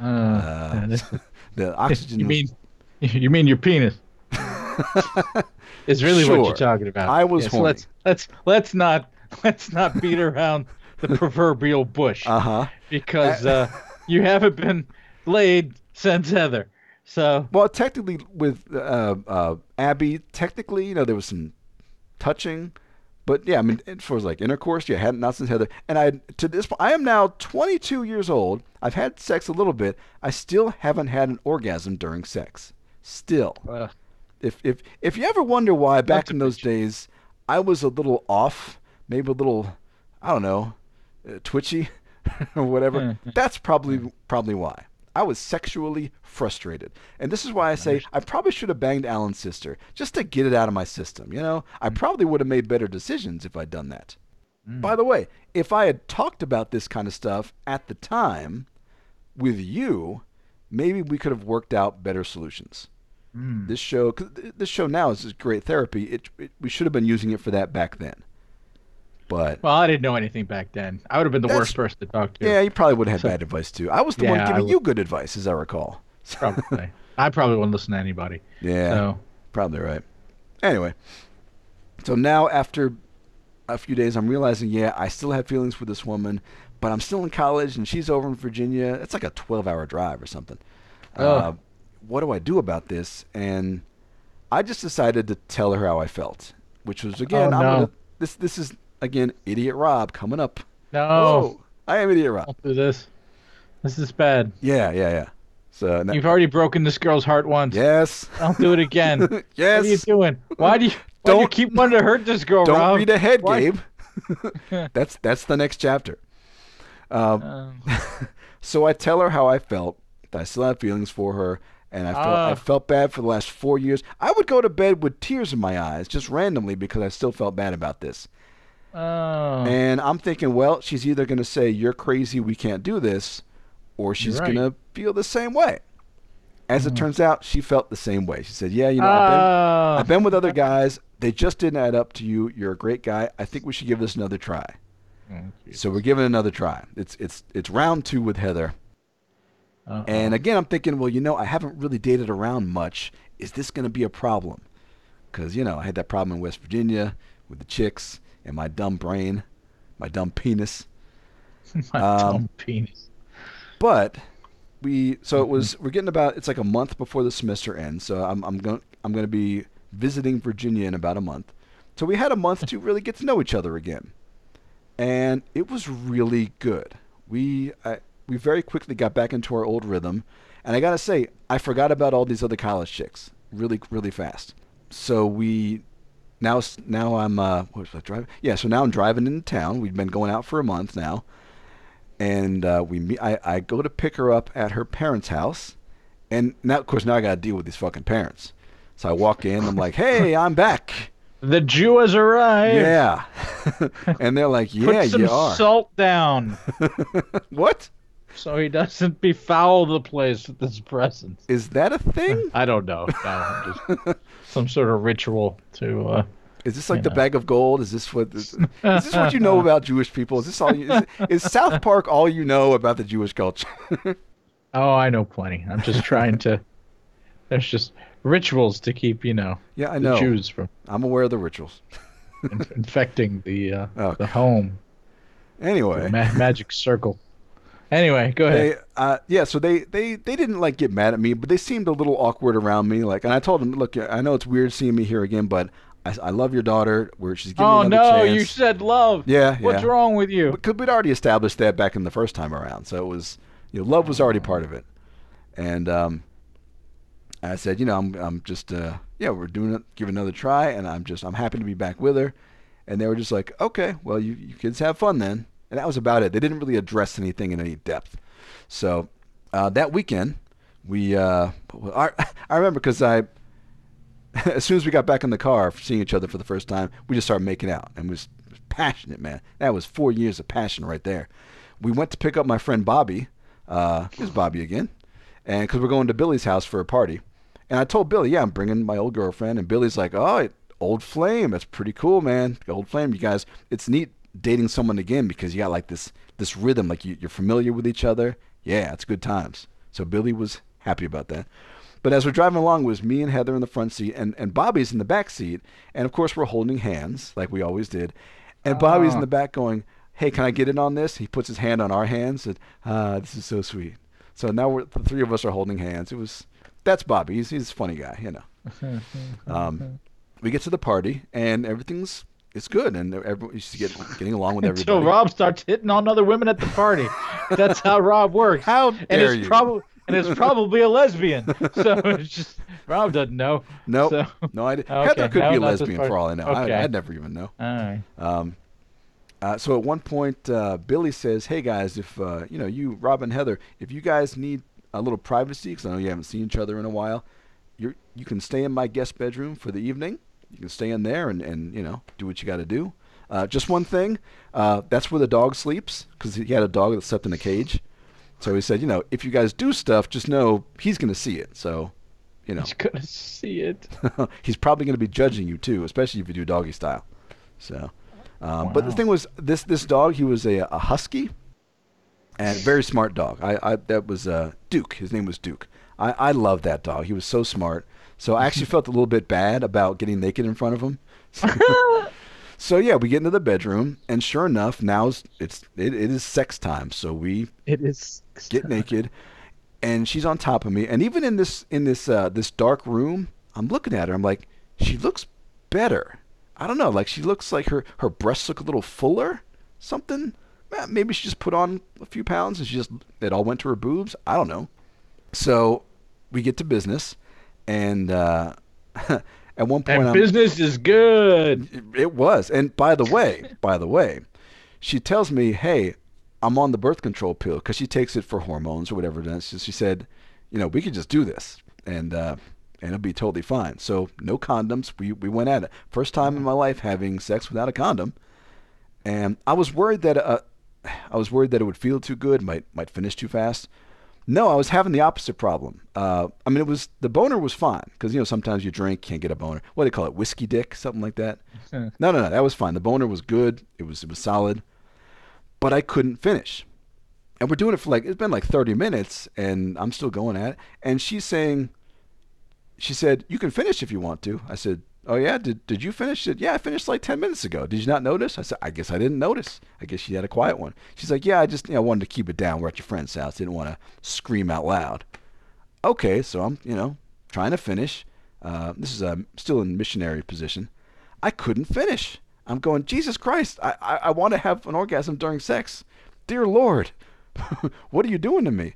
Uh, Uh, the oxygen. you mean you mean your penis? Is really what you're talking about. I was Yes, horny. let's let's let's not let's not beat around the proverbial bush Uh huh. because uh, you haven't been laid since Heather. So Well, technically, with uh, uh, Abby, technically, you know, there was some touching, but yeah, I mean, as far as like intercourse, yeah, hadn't not since Heather. And I to this point, I am now 22 years old. I've had sex a little bit. I still haven't had an orgasm during sex. Still, uh, if if if you ever wonder why back in those days I was a little off, maybe a little, I don't know, uh, twitchy or whatever, that's probably probably why. I was sexually frustrated, and this is why I say I probably should have banged Alan's sister just to get it out of my system. You know, I mm. probably would have made better decisions if I'd done that. Mm. By the way, if I had talked about this kind of stuff at the time with you, maybe we could have worked out better solutions. Mm. This show, cause this show now is great therapy. It, it we should have been using it for that back then but well, I didn't know anything back then. I would have been the worst person to talk to. yeah you probably would have had bad advice too i was the one Yeah, I giving you good advice as i recall probably. I probably wouldn't listen to anybody. yeah So probably right anyway so now after a few days i'm realizing yeah i still have feelings for this woman but i'm still in college and she's over in virginia it's like a 12 hour drive or something uh, what do i do about this and i just decided to tell her how i felt which was again Oh, I'm no. gonna, this this is again idiot rob coming up no, Whoa, i am idiot rob don't do this. This is bad. yeah yeah yeah so You've already broken this girl's heart once. yes Don't do it again. Yes. What are you doing? Why do you why do you Don't- keep wanting to hurt this girl, don't Rob? read ahead Why- gabe that's that's the next chapter um, Um, So I tell her how I felt. That I still have feelings for her, and I felt I Ah. felt bad for the last four years. I would go to bed with tears in my eyes, just randomly, because I still felt bad about this. Oh. And I'm thinking, well, she's either going to say you're crazy, we can't do this, or she's right. going to feel the same way. As Mm. it turns out, she felt the same way. She said, "Yeah, you know, I've been, Ah. I've been with other guys. They just didn't add up to you. You're a great guy. I think we should give this another try." Oh. So we're giving it another try. It's it's it's round two with Heather. Uh-oh. And again, I'm thinking, well, you know, I haven't really dated around much. Is this going to be a problem? Because, you know, I had that problem in West Virginia with the chicks and my dumb brain, my dumb penis. My um, dumb penis. But we, so it was, we're getting about, it's like a month before the semester ends. So I'm, I'm going, I'm going to be visiting Virginia in about a month. So we had a month to really get to know each other again. And it was really good. We, I, we very quickly got back into our old rhythm. And I got to say, I forgot about all these other college chicks really, really fast. So we, now, now I'm, uh, what was I driving? Yeah, so now I'm driving into town. We've been going out for a month now and uh, we meet. I, I go to pick her up at her parents' house, and now of course now I got to deal with these fucking parents. So I walk in. I'm like, "Hey, I'm back." The Jew has arrived. Yeah, and they're like, Put "Yeah, some you are." salt down what so he doesn't befoul the place with his presence. is that a thing? I don't know. No, just some sort of ritual to. Uh, Is this like the know. bag of gold? Is this what? Is, is this what you know about Jewish people? Is this all? You, is, is South Park all you know about the Jewish culture? oh, I know plenty. I'm just trying to. There's just rituals to keep you know yeah, I the know. Jews from I'm aware of the rituals. infecting the uh, Oh, the home, Anyway, the ma- magic circle. Anyway, go ahead. they uh, yeah so they, they they didn't like get mad at me but they seemed a little awkward around me like and i told them look i know it's weird seeing me here again but i, I love your daughter where she's giving oh me no, another you said love. yeah What's yeah wrong with you? because we'd already established that back in the first time around so it was you know love was already part of it and um i said you know i'm, I'm just uh yeah we're doing it give it another try and i'm just i'm happy to be back with her and they were just like okay well you, you kids have fun then and that was about it they didn't really address anything in any depth so uh, that weekend, we uh, I, I remember because I as soon as we got back in the car, seeing each other for the first time, we just started making out and was passionate, man. That was four years of passion right there. We went to pick up my friend Bobby. Uh, here's Bobby again, and because we're going to Billy's house for a party, and I told Billy, yeah, I'm bringing my old girlfriend, and Billy's like, oh, old flame, that's pretty cool, man. Old flame, you guys, it's neat dating someone again because you got like this this rhythm, like you, you're familiar with each other. Yeah, it's good times. So Billy was happy about that. But as we're driving along, it was me and Heather in the front seat, and, and Bobby's in the back seat. And of course, we're holding hands like we always did. And Bobby's in Ah. the back going, Hey, can I get in on this? He puts his hand on our hands. And, ah, this is so sweet. So now we're, the three of us are holding hands. It was, that's Bobby. He's, he's a funny guy, you know. Um, we get to the party, and everything's it's good, and everyone's get, getting along with everybody. Until. Rob starts hitting on other women at the party. That's how Rob works. How and dare it's you? probably and it's probably a lesbian. So it's just Rob doesn't know. Nope. So, no, I did. Okay, Heather could no, be a lesbian for all I know. Okay. I, I'd never even know. all right. Um, uh, so at one point, uh, Billy says, "Hey guys, if uh, you know you, Rob and Heather, if you guys need a little privacy, because I know you haven't seen each other in a while, you you can stay in my guest bedroom for the evening. You can stay in there and, and you know do what you got to do. Uh, just one thing, uh, that's where the dog sleeps, because he had a dog that slept in a cage. So he said, you know, if you guys do stuff, just know he's going to see it. So, you know, He's gonna see it. he's probably going to be judging you too, especially if you do doggy style. So, um, but the thing was, this this dog, he was a, a husky, and very smart dog. I, I that was uh, Duke. His name was Duke. I I loved that dog. He was so smart. So I actually felt a little bit bad about getting naked in front of him. So yeah, we get into the bedroom, and sure enough, now it's it's- it, it is sex time. So we It is. get naked, and she's on top of me. And even in this in this uh, this dark room, I'm looking at her. I'm like, she looks better. I don't know. Like she looks like her her breasts look a little fuller. Something. Eh, Maybe she just put on a few pounds and she just it all went to her boobs. I don't know. So we get to business, and uh, at one point, And I'm, business is good. it was. And by the way, by the way, she tells me, "Hey, I'm on the birth control pill because she takes it for hormones or whatever is." So she said, "You know, we could just do this, and uh, and it'll be totally fine." So no condoms. We we went at it. First time in my life having sex without a condom, and I was worried that uh, I was worried that it would feel too good, might might finish too fast. No, I was having the opposite problem. Uh, I mean, it was the boner was fine because you know sometimes you drink can't get a boner. What do they call it? Whiskey dick, something like that. no, no, no, that was fine. The boner was good. It was it was solid, but I couldn't finish. And we're doing it for like it's been like 30 minutes, and I'm still going at it. And she's saying, she said, "You can finish if you want to." I said, "Oh yeah, did did you finish it?" "Yeah, I finished like 10 minutes ago." "Did you not notice?" I said, "I guess I didn't notice. I guess she had a quiet one." She's like, "Yeah, I just you know wanted to keep it down. We're at your friend's house. Didn't want to scream out loud." Okay, so I'm you know trying to finish. Uh, this is uh, still in missionary position. I couldn't finish. I'm going, Jesus Christ! I I, I want to have an orgasm during sex. Dear Lord, what are you doing to me?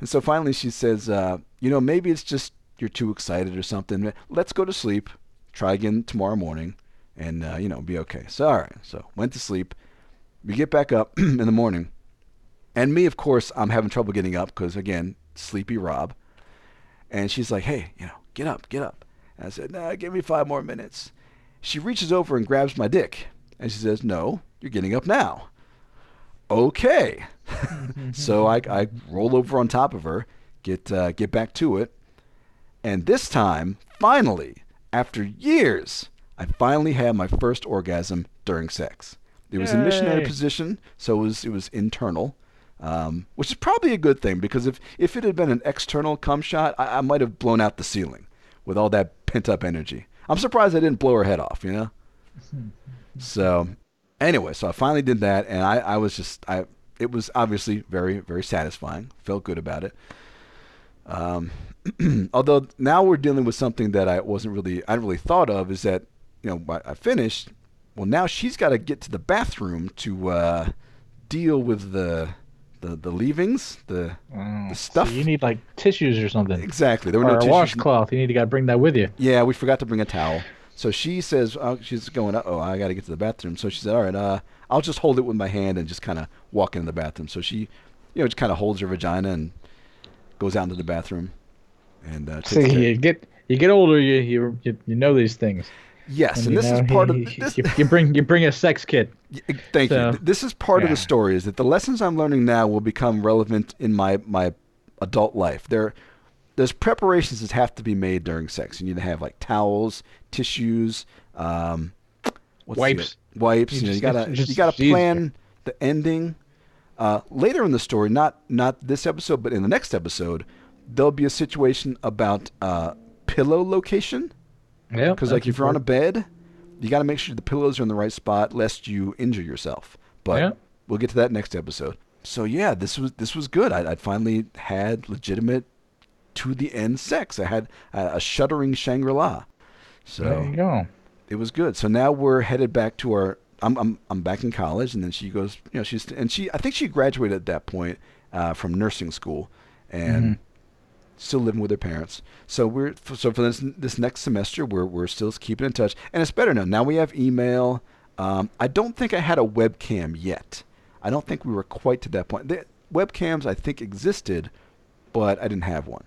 And so finally she says, uh, you know, maybe it's just you're too excited or something. Let's go to sleep. Try again tomorrow morning, and uh, you know, be okay. So all right. So went to sleep. We get back up in the morning, and me, of course, I'm having trouble getting up because again, sleepy Rob. And she's like, hey, you know, get up, get up. And I said, nah, give me five more minutes. She reaches over and grabs my dick, and she says, no, you're getting up now. Okay. so I, I roll over on top of her, get uh, get back to it, and this time, finally, after years, I finally had my first orgasm during sex. It was in missionary position, so it was it was internal, um, which is probably a good thing because if if it had been an external cum shot, I, I might have blown out the ceiling with all that pent up energy. I'm surprised I didn't blow her head off. You know. So anyway, so I finally did that, and I, I was just I it was obviously very very satisfying. Felt good about it. Um, although now we're dealing with something that I wasn't really I really thought of is that you know I I finished. Well, now she's got to get to the bathroom to uh, deal with the the the leavings. The Oh, The stuff- So you need like tissues or something. exactly there were or no a tissues. washcloth. You need to gotta bring that with you. Yeah, we forgot to bring a towel. So she says, oh, she's going, oh, I got to get to the bathroom. So she said, all right, uh, I'll just hold it with my hand and just kind of walk into the bathroom. So she, you know, just kind of holds her vagina and goes out into the bathroom. And uh, See, care- you get you get older, you you you, you know these things. Yes, and, you this know, is part he- of this. You, you bring you bring a sex kit. Thank So, you. This is part of the story is that the lessons I'm learning now will become relevant in my my adult life. There there's preparations that have to be made during sex. You need to have like towels, tissues, um, Wipes. wipes. You You, know, you gotta just- you gotta plan the ending. Uh, later in the story, not not this episode, but in the next episode, there'll be a situation about uh, pillow location. Yeah. Because like if you're on a bed, you got to make sure the pillows are in the right spot lest you injure yourself. But Yeah. we'll get to that next episode. So yeah, this was this was good. I, I'd finally had legitimate to the end sex. I had a, a shuddering Shangri La. So there you go. it was good. So now we're headed back to our. I'm I'm I'm back in college, and then she goes. You know, she's and she. I think she graduated at that point uh, from nursing school, and still living with their parents. So we're so for this this next semester, we're we're still keeping in touch, and it's better now. Now we have email. Um, I don't think I had a webcam yet. I don't think we were quite to that point. The webcams I think existed, but I didn't have one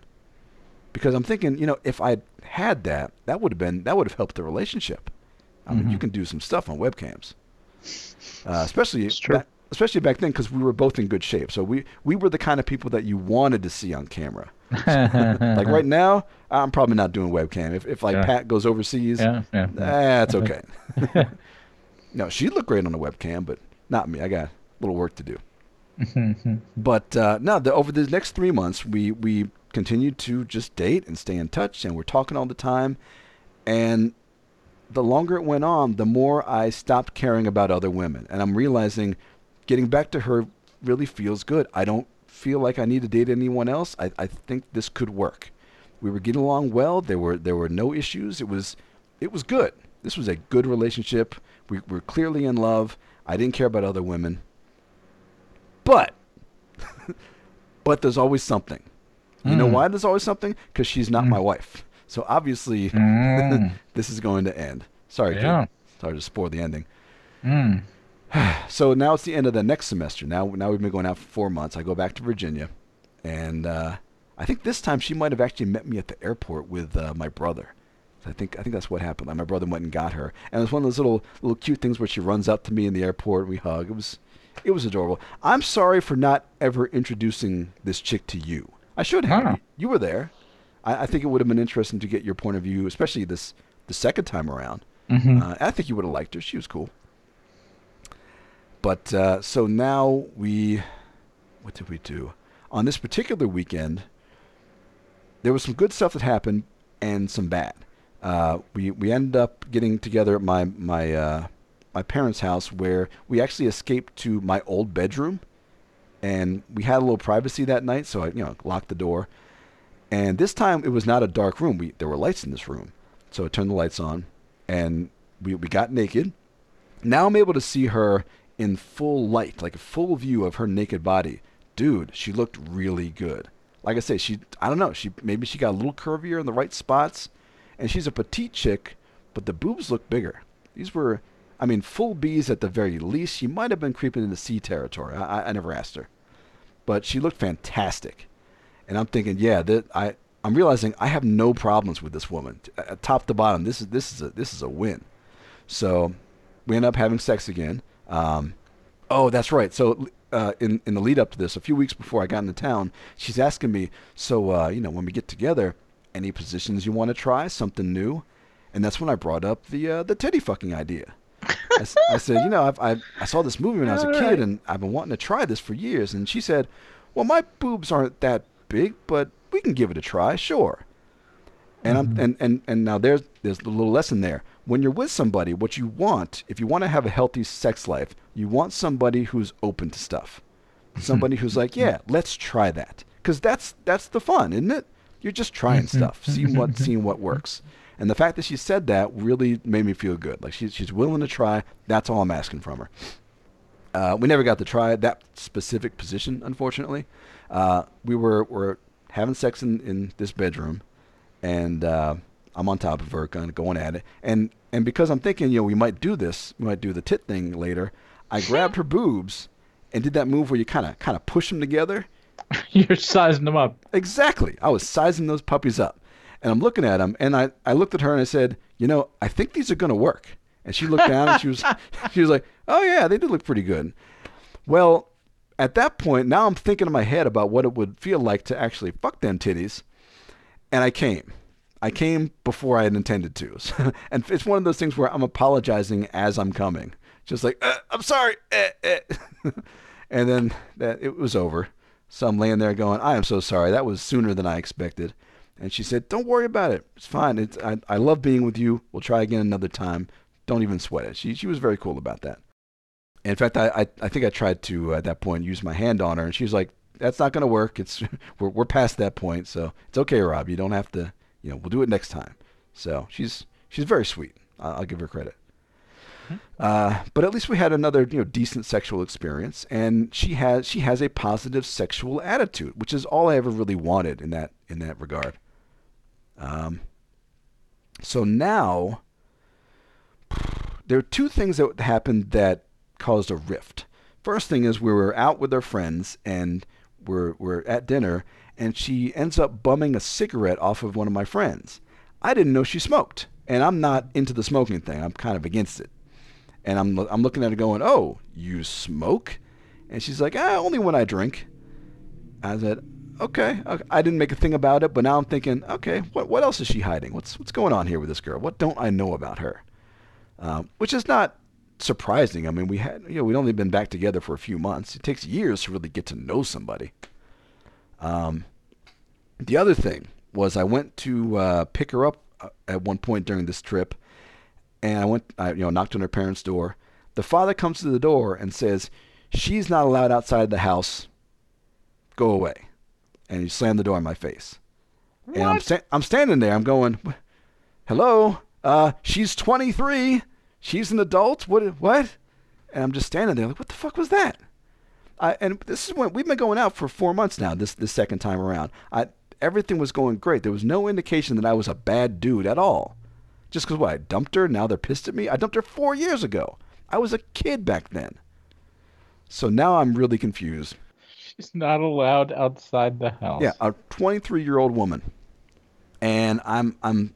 because I'm thinking, you know, if I had that, that would have been that would have helped the relationship. I mean, you Mhm. can do some stuff on webcams, uh, especially back, especially back then because we were both in good shape. So we we were the kind of people that you wanted to see on camera. Like right now, I'm probably not doing webcam. If if like Yeah. Pat goes overseas, Yeah. Yeah. that's okay. no, she looked great on the webcam, but not me. I got a little work to do. But uh, no, the, over the next three months, we we continued to just date and stay in touch, and we're talking all the time. And the longer it went on, the more I stopped caring about other women, and I'm realizing getting back to her really feels good. I don't feel like I need to date anyone else. I, I think this could work. We were getting along well. There were there were no issues. It was it was good. This was a good relationship. We were clearly in love. I didn't care about other women. But but there's always something. You know Mm. why there's always something? Because she's not Mm. my wife. So obviously Mm. this is going to end. Sorry, Yeah. Sorry to spoil the ending. So now it's the end of the next semester. Now now we've been going out for four months. I go back to Virginia, and uh, I think this time she might have actually met me at the airport with uh, my brother. I think I think that's what happened. Like my brother went and got her, and it was one of those little little cute things where she runs up to me in the airport. and We hug. It was it was adorable. I'm sorry for not ever introducing this chick to you. I should have. Huh. You, were there. I, I think it would have been interesting to get your point of view, especially this the second time around. Mhm. Uh, I think you would have liked her. She was cool. But uh, so now we, what did we do? On this particular weekend, there was some good stuff that happened and some bad. Uh, we we ended up getting together at my my uh, my parents' house where we actually escaped to my old bedroom, and we had a little privacy that night. So I you know locked the door, and this time it was not a dark room. We there were lights in this room, so I turned the lights on, and we we got naked. Now I'm able to see her in full light, like a full view of her naked body. Dude, she looked really good. Like I say, she I don't know, she maybe she got a little curvier in the right spots, and she's a petite chick, but the boobs look bigger. These were, I mean, full B's at the very least. She might have been creeping into C territory. I, I, never asked her, but she looked fantastic, and I'm thinking, yeah, that I I'm realizing I have no problems with this woman, uh, top to bottom. This is this is a this is a win. So we end up having sex again. Um, oh, that's right. So uh, in in the lead up to this, a few weeks before I got into town, she's asking me, so uh, you know, when we get together, any positions you want to try, something new, and that's when I brought up the uh, the titty fucking idea. I said, you know, I've, I I saw this movie when I was a kid, Alright. and I've been wanting to try this for years. And she said, well, my boobs aren't that big, but we can give it a try, sure. And I'm and, and and now there's there's the little lesson there. When you're with somebody, what you want, if you want to have a healthy sex life, you want somebody who's open to stuff. Somebody who's like, yeah, let's try that, because that's that's the fun, isn't it? You're just trying stuff, seeing what seeing what works. And the fact that she said that really made me feel good. Like she's she's willing to try. That's all I'm asking from her. Uh, we never got to try that specific position, unfortunately. Uh, we were were having sex in, in this bedroom, and uh, I'm on top of her, kind of going at it. And and because I'm thinking, you know, we might do this, we might do the tit thing later. I grabbed her boobs and did that move where you kind of kind of push them together. You're sizing them up. Exactly. I was sizing those puppies up. And I'm looking at them, and I, I looked at her and I said, you know, I think these are going to work. And she looked down and she was she was like, oh yeah, they do look pretty good. Well, at that point, now I'm thinking in my head about what it would feel like to actually fuck them titties, and I came. I came before I had intended to, and it's one of those things where I'm apologizing as I'm coming, just like uh, I'm sorry, eh, eh. and then that it was over. So I'm laying there going, I am so sorry. That was sooner than I expected. And she said, Don't worry about it. It's fine. It's, I, I love being with you. We'll try again another time. Don't even sweat it. She, she was very cool about that. In fact, I, I, I think I tried to, uh, at that point, use my hand on her. And she was like, That's not going to work. It's we're, we're past that point. So it's okay, Rob. You don't have to, you know, we'll do it next time. So she's, she's very sweet. I'll, give her credit. Uh, but at least we had another you know decent sexual experience, and she has she has a positive sexual attitude, which is all I ever really wanted in that in that regard. Um, so now there are two things that happened that caused a rift. First thing is we were out with our friends and we're we're at dinner, and she ends up bumming a cigarette off of one of my friends. I didn't know she smoked, and I'm not into the smoking thing. I'm kind of against it. And I'm I'm looking at her going, "Oh, you smoke?" And she's like, "Ah, only when I drink." I said, "Okay." okay. I didn't make a thing about it, but now I'm thinking, "Okay, what what else is she hiding? What's what's going on here with this girl? What don't I know about her?" Um, which is not surprising. I mean, we had you know we'd only been back together for a few months. It takes years to really get to know somebody. Um, the other thing was I went to uh, pick her up uh, at one point during this trip and I went, I, you know, knocked on her parents' door. The father comes to the door and says, "She's not allowed outside the house. Go away." And he slammed the door in my face. And I'm sta- I'm standing there. I'm going, "Hello, uh, she's 23. She's an adult. What? What?" And I'm just standing there like, "What the fuck was that?" I, and this is when we've been going out for four months now. This this second time around, I everything was going great. There was no indication that I was a bad dude at all. Just because what I dumped her, now they're pissed at me. I dumped her four years ago. I was a kid back then. So now I'm really confused. She's not allowed outside the house. Yeah, a 23 year old woman, and I'm I'm.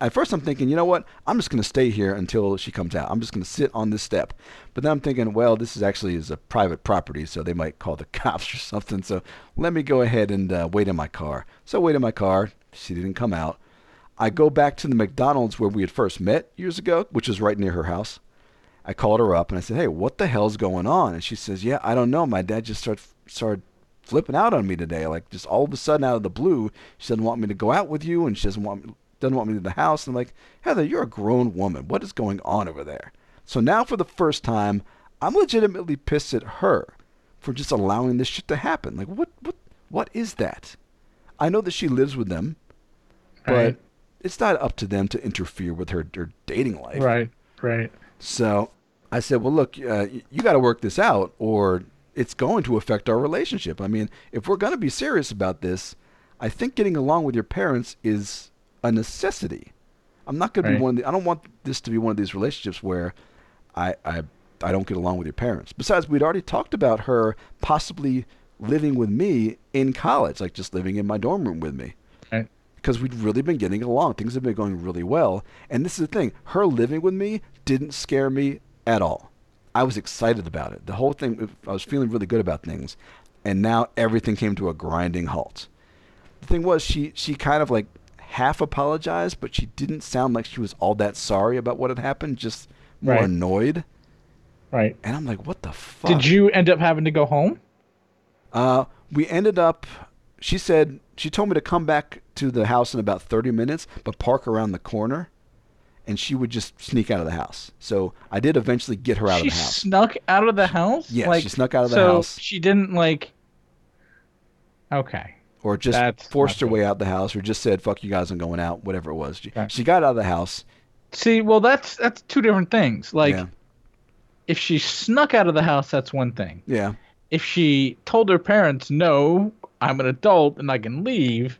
At first, I'm thinking, you know what? I'm just going to stay here until she comes out. I'm just going to sit on this step. But then I'm thinking, well, this is actually is a private property, so they might call the cops or something. So let me go ahead and uh, wait in my car. So I wait in my car. She didn't come out. I go back to the McDonald's where we had first met years ago, which was right near her house. I called her up and I said, "Hey, what the hell's going on?" And she says, "Yeah, I don't know. My dad just started started flipping out on me today. Like just all of a sudden out of the blue, she doesn't want me to go out with you, and she doesn't want me, doesn't want me in the house." And I'm like, "Heather, you're a grown woman. What is going on over there?" So now, for the first time, I'm legitimately pissed at her for just allowing this shit to happen. Like, what, what, what is that? I know that she lives with them, but Right. it's not up to them to interfere with her, her dating life. Right. Right. So I said, well, look, uh, you got to work this out, or it's going to affect our relationship. I mean, if we're going to be serious about this, I think getting along with your parents is a necessity. I'm not going to Right. be one. Of the, I don't want this to be one of these relationships where I, I I don't get along with your parents. Besides, we'd already talked about her possibly living with me in college, like just living in my dorm room with me Right. because we'd really been getting along. Things have been going really well. And this is the thing her living with me didn't scare me at all. I was excited about it. The whole thing, I was feeling really good about things. And now everything came to a grinding halt. The thing was, she, she kind of like half apologized, but she didn't sound like she was all that sorry about what had happened, just more Right. annoyed. Right. And I'm like, what the fuck? Did you end up having to go home? Uh, we ended up. She said she told me to come back to the house in about 30 minutes, but park around the corner, and she would just sneak out of the house. So I did eventually get her out she of the house. snuck out of the house. Yes, like, she snuck out of the so house. She didn't like. Okay. Or just That's forced her way out the house, or just said, "Fuck you guys, I'm going out." Whatever it was, she, she got out of the house. See, well, that's that's two different things. Like, yeah, if she snuck out of the house, that's one thing. yeah, If she told her parents, "No, I'm an adult and I can leave,"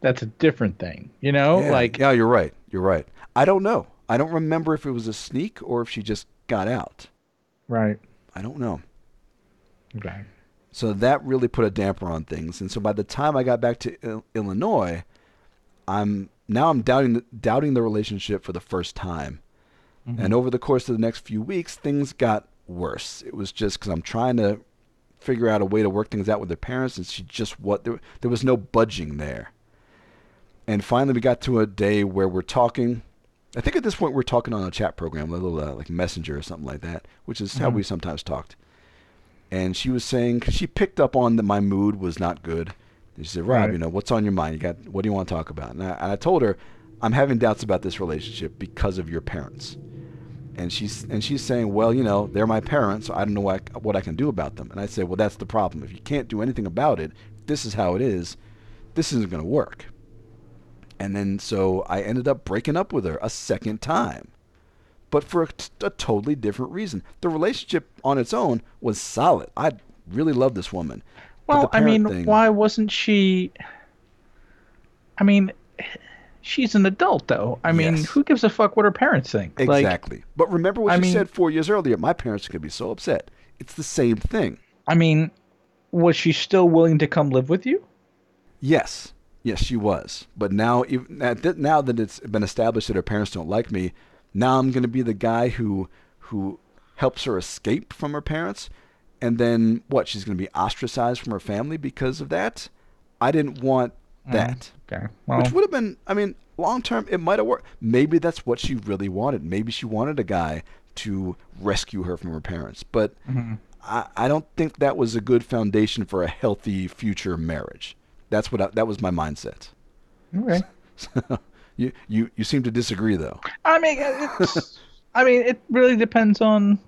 that's a different thing. You know, yeah. like yeah. You're right. You're right. I don't know. I don't remember if it was a sneak or if she just got out. right. I don't know. Okay. So that really put a damper on things. And so by the time I got back to Il- Illinois, I'm now I'm doubting the, doubting the relationship for the first time. Mm-hmm. And over the course of the next few weeks, things got worse. It was just because I'm trying to figure out a way to work things out with their parents, and she just what there, there was no budging there. And finally, we got to a day where we're talking. I think at this point we're talking on a chat program, a little uh, like Messenger or something like that, which is how Mhm. we sometimes talked. And she was saying, cause she picked up on that my mood was not good. And she said, Rob, Right. you know, what's on your mind? You got, what do you want to talk about? And I, and I told her, I'm having doubts about this relationship because of your parents. And she's and she's saying, well, you know, they're my parents, so I don't know what I, what I can do about them. And I said, well, that's the problem. If you can't do anything about it, this is how it is. This isn't going to work. And then so I ended up breaking up with her a second time, but for a, t- a totally different reason. The relationship on its own was solid. I really love this woman. Well, I mean, thing- why wasn't she? I mean, she's an adult, though. I mean, Yes. who gives a fuck what her parents think? Like, Exactly. but remember what I she mean- said four years earlier. My parents could be so upset. It's the same thing. I mean, was she still willing to come live with you? Yes, yes, she was. But now, even now that it's been established that her parents don't like me, now I'm going to be the guy who who helps her escape from her parents, and then what? She's going to be ostracized from her family because of that. I didn't want that. Okay. Well, Which would have been, I mean, long term, it might have worked. Maybe that's what she really wanted. Maybe she wanted a guy to rescue her from her parents. But mhm. I, I don't think that was a good foundation for a healthy future marriage. That's what I, that was my mindset. okay. you, you you seem to disagree though. I mean, it's. I mean, it really depends on.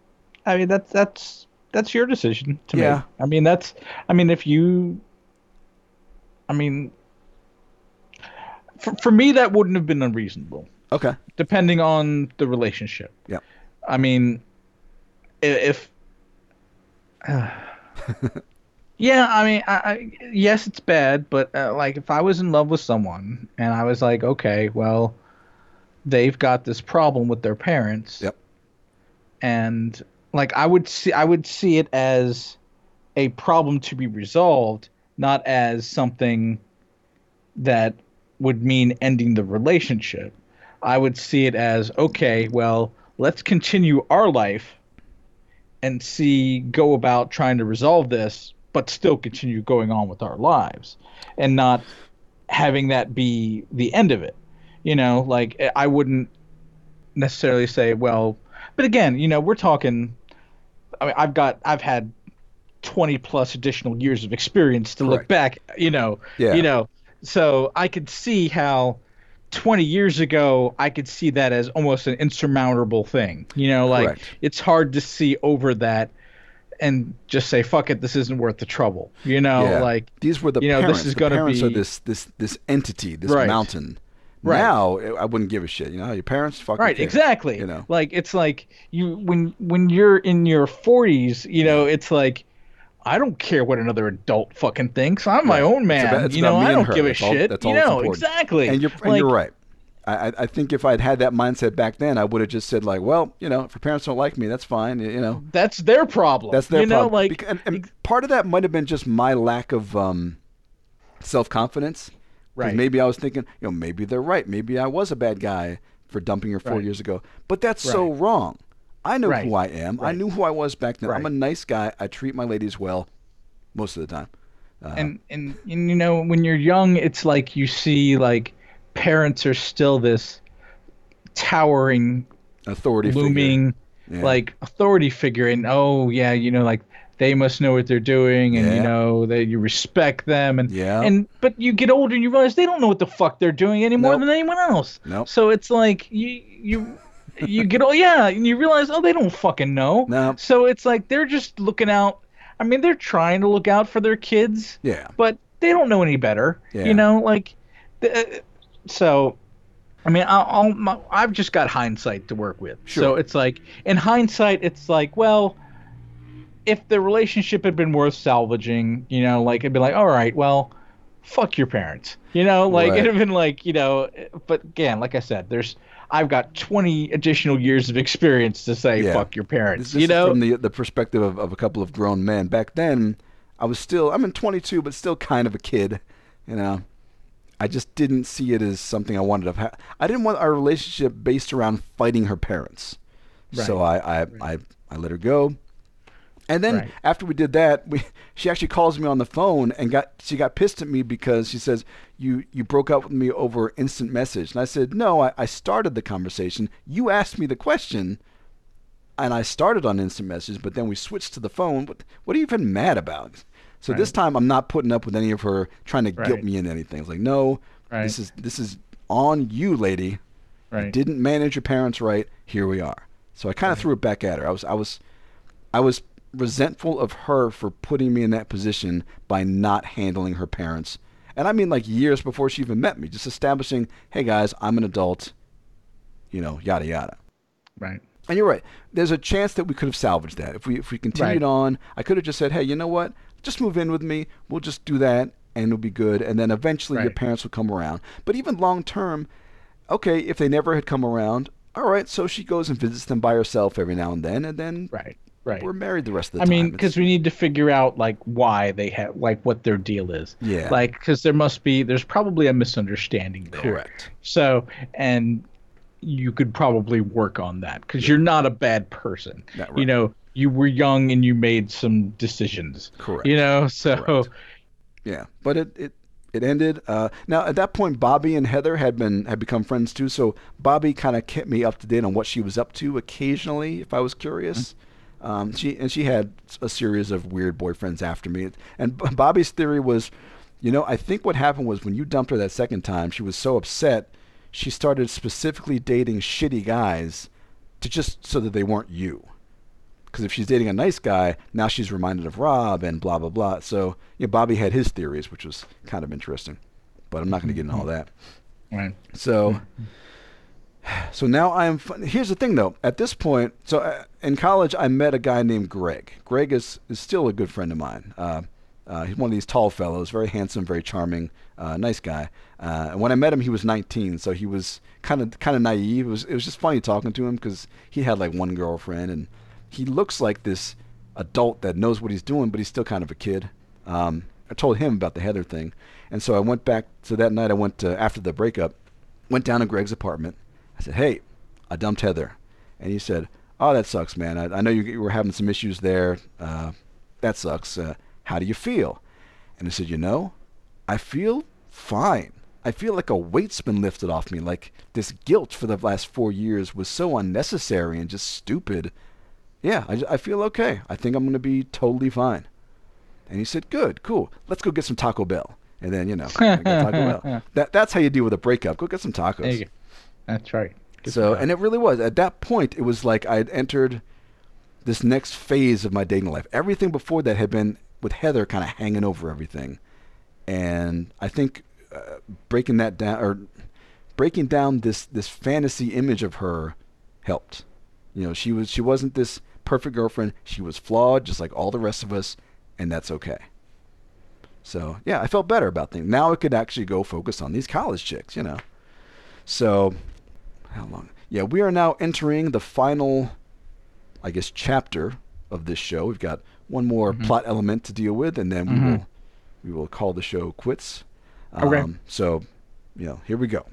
I mean, that's that's that's your decision to Yeah. make. I mean, that's. I mean, if you. I mean. For, for me, that wouldn't have been unreasonable, Okay. depending on the relationship. Yeah. I mean, if. yeah, I mean, I, I, yes, it's bad, but uh, like if I was in love with someone and I was like, okay, well, they've got this problem with their parents. Yep. And like I would see, I would see it as a problem to be resolved, not as something that would mean ending the relationship. I would see it as okay, well, let's continue our life and see go about trying to resolve this, but still continue going on with our lives and not having that be the end of it. You know, like I wouldn't necessarily say, well, but again, you know, we're talking I mean, I've got I've had 20 plus additional years of experience to look back, you know, Yeah. you know, so I could see how 20 years ago I could see that as almost an insurmountable thing. You know, like Correct. it's hard to see over that and just say fuck it, this isn't worth the trouble. You know, yeah. like these were the you know, this is gonna parents are this this this entity, this Right. mountain. Right. Now I wouldn't give a shit. You know, your parents fucking right care, exactly You know. like it's like you when when you're in your 40s you know it's like i don't care what another adult fucking thinks i'm my own It's man about- it's you know i don't her. give a That's all- shit that's you all that's know important. exactly And you're and Like, you're right. I, I- think if I'd had that mindset back then, I would have just said like, well, you know, if your parents don't like me, that's fine. You, know, that's their problem that's their you know problem. like Bec- and, and part of that might have been just my lack of um, self confidence. Right. Maybe I was thinking, you know, maybe they're right. Maybe I was a bad guy for dumping her four Right. years ago. But that's so wrong. I know Right. who I am. I knew who I was back then. I'm a nice guy. I treat my ladies well, most of the time. Uh, and, and and you know when you're young it's like you see like parents are still this towering authority figure. looming Yeah. like authority figure and oh yeah you know like they must know what they're doing and you know that you respect them and Yeah. and but you get older and you realize they don't know what the fuck they're doing any more Nope. than anyone else Nope. so it's like you you you get oh yeah and you realize oh they don't fucking know Nope. so it's like they're just looking out i mean they're trying to look out for their kids Yeah. but they don't know any better. Yeah. You know, like, the, so. I mean, I'll, my, I've just got hindsight to work with. Sure. So it's like, in hindsight, it's like, well, if the relationship had been worth salvaging, you know, like it'd be like, all right, well, fuck your parents, you know, like Right. it'd have been like, you know, but again, like I said, there's, I've got 20 additional years of experience to say Yeah. fuck your parents, this you know, from the the perspective of, of a couple of grown men. Back then, I was still I'm in 22, but still kind of a kid. You know, I just didn't see it as something I wanted to have. I didn't want our relationship based around fighting her parents. So I I, I I let her go. And then Right. after we did that, we she actually calls me on the phone and got she got pissed at me because she says you you broke up with me over instant message. And I said no, I, I started the conversation. You asked me the question, and I started on instant message, but then we switched to the phone. What what are you even mad about? So this time I'm not putting up with any of her trying to guilt me into anything. It's like no, Right. this is this is on you, lady. You didn't manage your parents right. Here we are. So I kind of threw it back at her. I was I was I was resentful of her for putting me in that position by not handling her parents. And I mean like years before she even met me, just establishing, "Hey guys, I'm an adult." You know, yada yada. Right. And you're right. There's a chance that we could have salvaged that. If we if we continued Right. on, I could have just said, "Hey, you know what? Just move in with me. We'll just do that and it'll be good." And then eventually your parents will come around. But even long term, okay, if they never had come around, all right, so she goes and visits them by herself every now and then and then Right. Right. we're married the rest of the I time. I mean, because we need to figure out like why they have like what their deal is. Yeah. Like, because there must be there's probably a misunderstanding there. correct. So, and you could probably work on that because you're not a bad person. That You know, you were young and you made some decisions. Correct. You know, so Correct. Yeah, but it it, it ended. Uh, now at that point, Bobby and Heather had been had become friends too. So Bobby kind of kept me up to date on what she was up to occasionally, if I was curious. Um, she and she had a series of weird boyfriends after me. And Bobby's theory was, you know, I think what happened was when you dumped her that second time, she was so upset, she started specifically dating shitty guys, to just so that they weren't you because if she's dating a nice guy, now she's reminded of Rob and blah blah blah. So yeah, Bobby had his theories, which was kind of interesting, but I'm not going to get into all that. right. So, so now I am. Here's the thing, though. At this point, so uh, in college, I met a guy named Greg. Greg is is still a good friend of mine. Uh, uh, he's one of these tall fellows, very handsome, very charming, uh, nice guy. Uh, and when I met him, he was 19, so he was kind of kind of naive. It was it was just funny talking to him because he had like one girlfriend, and he looks like this adult that knows what he's doing, but he's still kind of a kid. Um, I told him about the Heather thing, and so I went back. So that night, I went to, after the breakup, went down to Greg's apartment. I said, "Hey, I dumped Heather," and he said, "Oh, that sucks, man. I, I know you, you were having some issues there. Uh, that sucks. Uh, how do you feel?" And I said, "You know, I feel fine. I feel like a weight's been lifted off me. Like this guilt for the last four years was so unnecessary and just stupid. Yeah, I, I feel okay. I think I'm going to be totally fine." And he said, "Good, cool. Let's go get some Taco Bell." And then you know, I Taco Bell. That that's how you deal with a breakup. Go get some tacos. There you go. That's right. Good So, and it really was. At that point, it was like I had entered this next phase of my dating life. Everything before that had been with Heather kind of hanging over everything. And I think uh, breaking that down, or breaking down this, this fantasy image of her helped. You know, she was she wasn't this perfect girlfriend. She was flawed, just like all the rest of us, and that's okay. So yeah, I felt better about things. Now I could actually go focus on these college chicks, you know. So how long? Yeah, we are now entering the final, I guess, chapter of this show. We've got one more plot element to deal with, and then we Mhm. will we will call the show quits. Okay. Um, so, you know, here we go.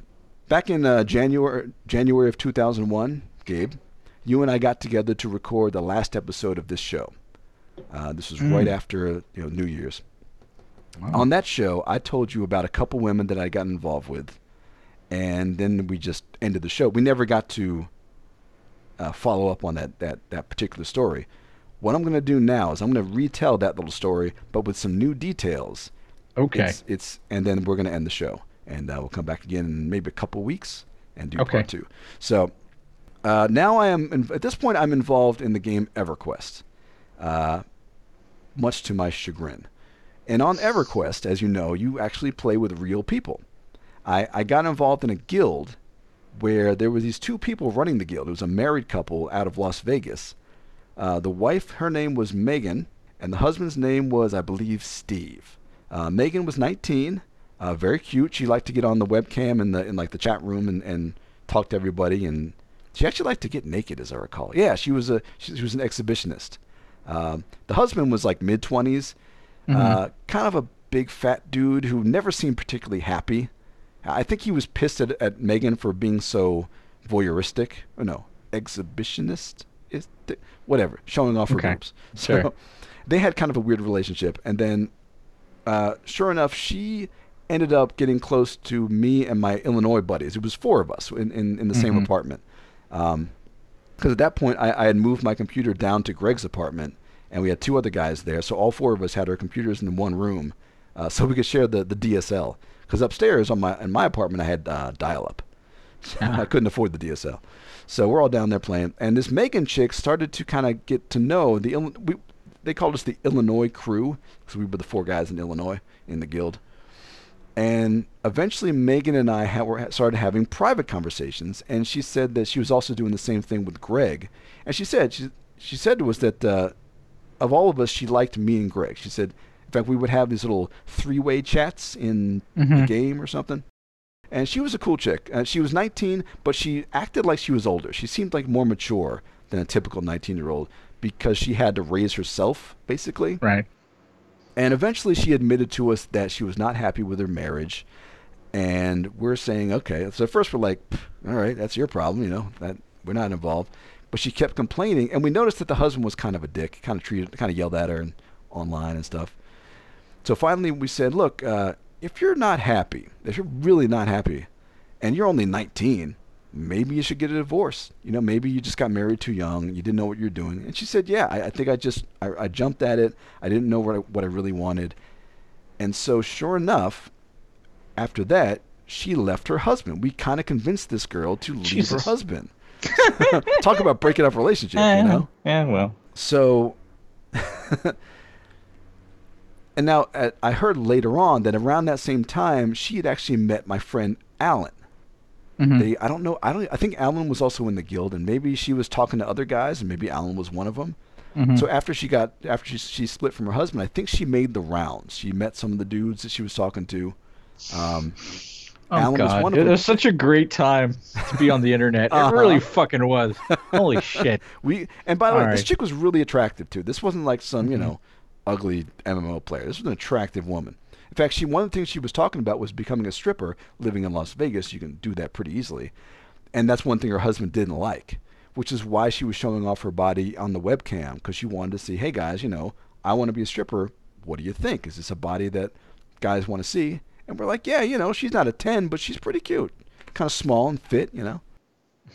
Back in uh, January January of 2001, Gabe, you and I got together to record the last episode of this show. Uh, this was right after you know New Year's. On that show, I told you about a couple women that I got involved with, and then we just ended the show. We never got to uh, follow up on that, that, that particular story. What I'm going to do now is I'm going to retell that little story, but with some new details. Okay. It's, it's and then we're going to end the show, and uh, we'll come back again in maybe a couple weeks and do Okay. part two. So uh, now I am in, at this point I'm involved in the game EverQuest, uh, much to my chagrin. And on EverQuest, as you know, you actually play with real people. I, I got involved in a guild where there were these two people running the guild. It was a married couple out of Las Vegas. Uh, the wife, her name was Megan, and the husband's name was, I believe, Steve. Uh, Megan was 19, uh, very cute. She liked to get on the webcam in the in like the chat room and, and talk to everybody. And she actually liked to get naked, as I recall. Yeah, she was a she, she was an exhibitionist. Um, the husband was like mid 20s, uh, kind of a big fat dude who never seemed particularly happy. I think he was pissed at, at Megan for being so voyeuristic. Or no, exhibitionist. Is whatever, showing off her Okay. boobs. So Sure. they had kind of a weird relationship, and then, uh, sure enough, she ended up getting close to me and my Illinois buddies. It was four of us in in, in the same Mhm. apartment. Um, because at that point I, I had moved my computer down to Greg's apartment, and we had two other guys there. So all four of us had our computers in one room, uh, so we could share the, the DSL. Because upstairs on my in my apartment I had uh, dial-up, so. I couldn't afford the DSL. So we're all down there playing, and this Megan chick started to kind of get to know the we. They called us the Illinois crew because we were the four guys in Illinois in the guild. And eventually, Megan and I ha- were, started having private conversations, and she said that she was also doing the same thing with Greg. And she said she she said to us that uh, of all of us, she liked me and Greg. She said, in fact, we would have these little three-way chats in the Mhm. game or something. And she was a cool chick. Uh, she was 19, but she acted like she was older. She seemed like more mature than a typical 19-year-old because she had to raise herself, basically. Right. And eventually she admitted to us that she was not happy with her marriage. And we're saying, okay. So first we're like, all right, that's your problem, you know, that we're not involved. But she kept complaining, and we noticed that the husband was kind of a dick, kind of treated, kind of yelled at her and online and stuff. So finally we said, look, uh, if you're not happy, if you're really not happy, and you're only 19, maybe you should get a divorce. You know, maybe you just got married too young. You didn't know what you're doing. And she said, yeah, I, I think I just, I, I jumped at it. I didn't know what I, what I really wanted. And so sure enough, after that, she left her husband. We kind of convinced this girl to leave her husband. Talk about breaking up relationships, you know? Yeah, well. So, and now uh, I heard later on that around that same time, she had actually met my friend Alan. Mhm. They, I don't know, I don't, I think Alan was also in the guild, and maybe she was talking to other guys, and maybe Alan was one of them. Mhm. So after she got, after she, she split from her husband, I think she made the rounds. She met some of the dudes that she was talking to. Um, Oh Alan was one of it them. was such a great time to be on the internet. Uh-huh. It really fucking was. Holy shit. We and by the way, All this chick was really attractive too. This wasn't like some you Mhm. know ugly MMO player. This was an attractive woman. In fact, she one of the things she was talking about was becoming a stripper living in Las Vegas. You can do that pretty easily, and that's one thing her husband didn't like, which is why she was showing off her body on the webcam because she wanted to see, hey guys, you know, I want to be a stripper. What do you think? Is this a body that guys want to see? And we're like, yeah, you know, she's not a ten, but she's pretty cute, kind of small and fit, you know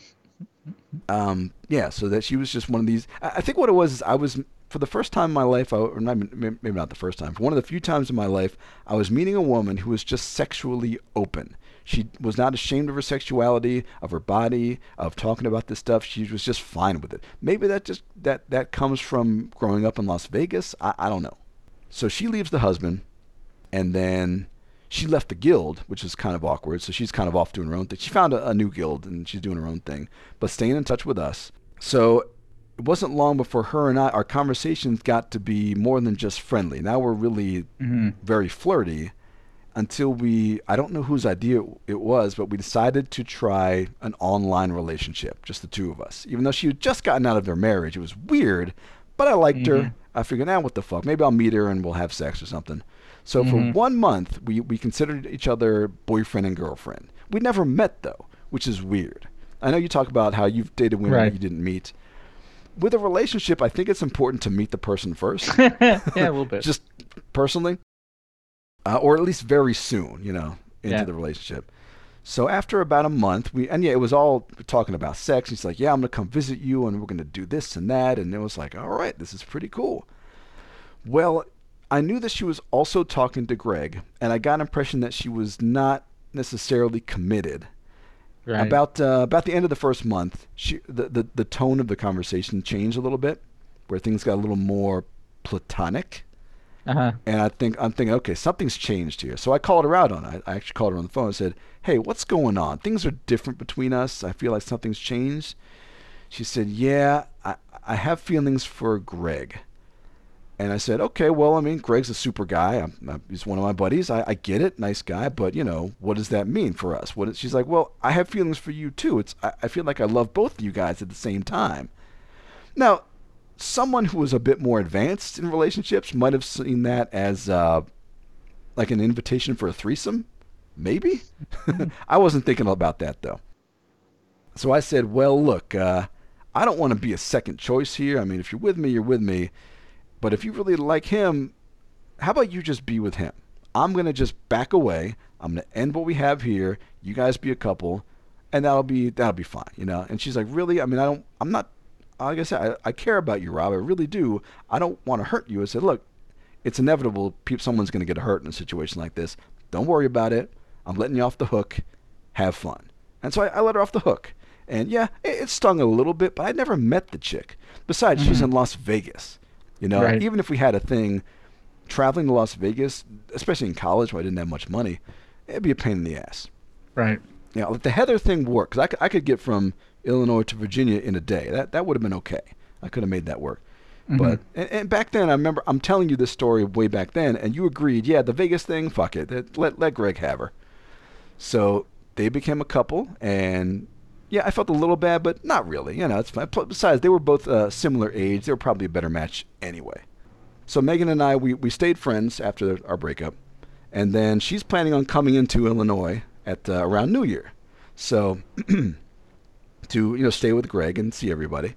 um, yeah, so that she was just one of these. I, I think what it was is I was for the first time in my life, I, or maybe not the first time, one of the few times in my life, I was meeting a woman who was just sexually open. She was not ashamed of her sexuality, of her body, of talking about this stuff. She was just fine with it. Maybe that just that that comes from growing up in Las Vegas. I, I don't know. So she leaves the husband, and then she left the guild, which is kind of awkward. So she's kind of off doing her own thing. She found a, a new guild and she's doing her own thing, but staying in touch with us. So it wasn't long before her and I, our conversations got to be more than just friendly. Now we're really Mhm. very flirty until we, I don't know whose idea it was, but we decided to try an online relationship, just the two of us. Even though she had just gotten out of her marriage, it was weird, but I liked her. Mhm. I figured, ah, what the fuck? Maybe I'll meet her and we'll have sex or something. So Mhm. for one month, we, we considered each other boyfriend and girlfriend. We never met though, which is weird. I know you talk about how you've dated women Right. you didn't meet. With a relationship, I think it's important to meet the person first yeah, a little bit. just personally, uh, or at least very soon, you know, into Yeah. the relationship. So after about a month, we and yeah, it was all talking about sex. He's like, "Yeah, I'm gonna come visit you, and we're gonna do this and that," and it was like, "All right, this is pretty cool." Well, I knew that she was also talking to Greg, and I got an impression that she was not necessarily committed. Right. About uh, about the end of the first month, she the, the the tone of the conversation changed a little bit, where things got a little more platonic. uh-huh. And I think I'm thinking, okay, something's changed here. So I called her out on it. I actually called her on the phone and said, "Hey, what's going on? Things are different between us. I feel like something's changed." She said, "Yeah, I, I have feelings for Greg." And I said, "Okay, well, I mean, Greg's a super guy. I'm, i he's one of my buddies. I, I get it, nice guy. But you know, what does that mean for us? What?" Is, she's like, "Well, I have feelings for you too. It's I, I feel like I love both of you guys at the same time." Now, someone who was a bit more advanced in relationships might have seen that as uh, like an invitation for a threesome. maybe. I wasn't thinking about that though. So I said, well, look, uh, I don't want to be a second choice here. I mean, if you're with me, you're with me. But if you really like him, how about you just be with him? I'm going to just back away. I'm going to end what we have here. You guys be a couple, and that'll be that'll be fine, you know. And she's like, really? I mean, I don't. I'm not. Like I said, I, I care about you, Rob. I really do. I don't want to hurt you. I said, look, it's inevitable. Someone's going to get hurt in a situation like this. Don't worry about it. I'm letting you off the hook. Have fun. And so I, I let her off the hook. And yeah, it, it stung a little bit, but I never met the chick. Besides, she's mm-hmm. in Las Vegas. You know, Right. even if we had a thing, traveling to Las Vegas, especially in college where I didn't have much money, it'd be a pain in the ass. Right. You know, the Heather thing worked because I, could- I could get from Illinois to Virginia in a day. That that would have been okay. I could have made that work. Mm-hmm. But and, and back then, I remember I'm telling you this story way back then, and you agreed. Yeah, the Vegas thing, fuck it. Let let Greg have her. So they became a couple, and yeah, I felt a little bad, but not really. You know, it's fine. Besides, they were both uh, similar age. They were probably a better match anyway. So Megan and I, we, we stayed friends after our breakup, and then she's planning on coming into Illinois at uh, around New Year, so to you know stay with Greg and see everybody.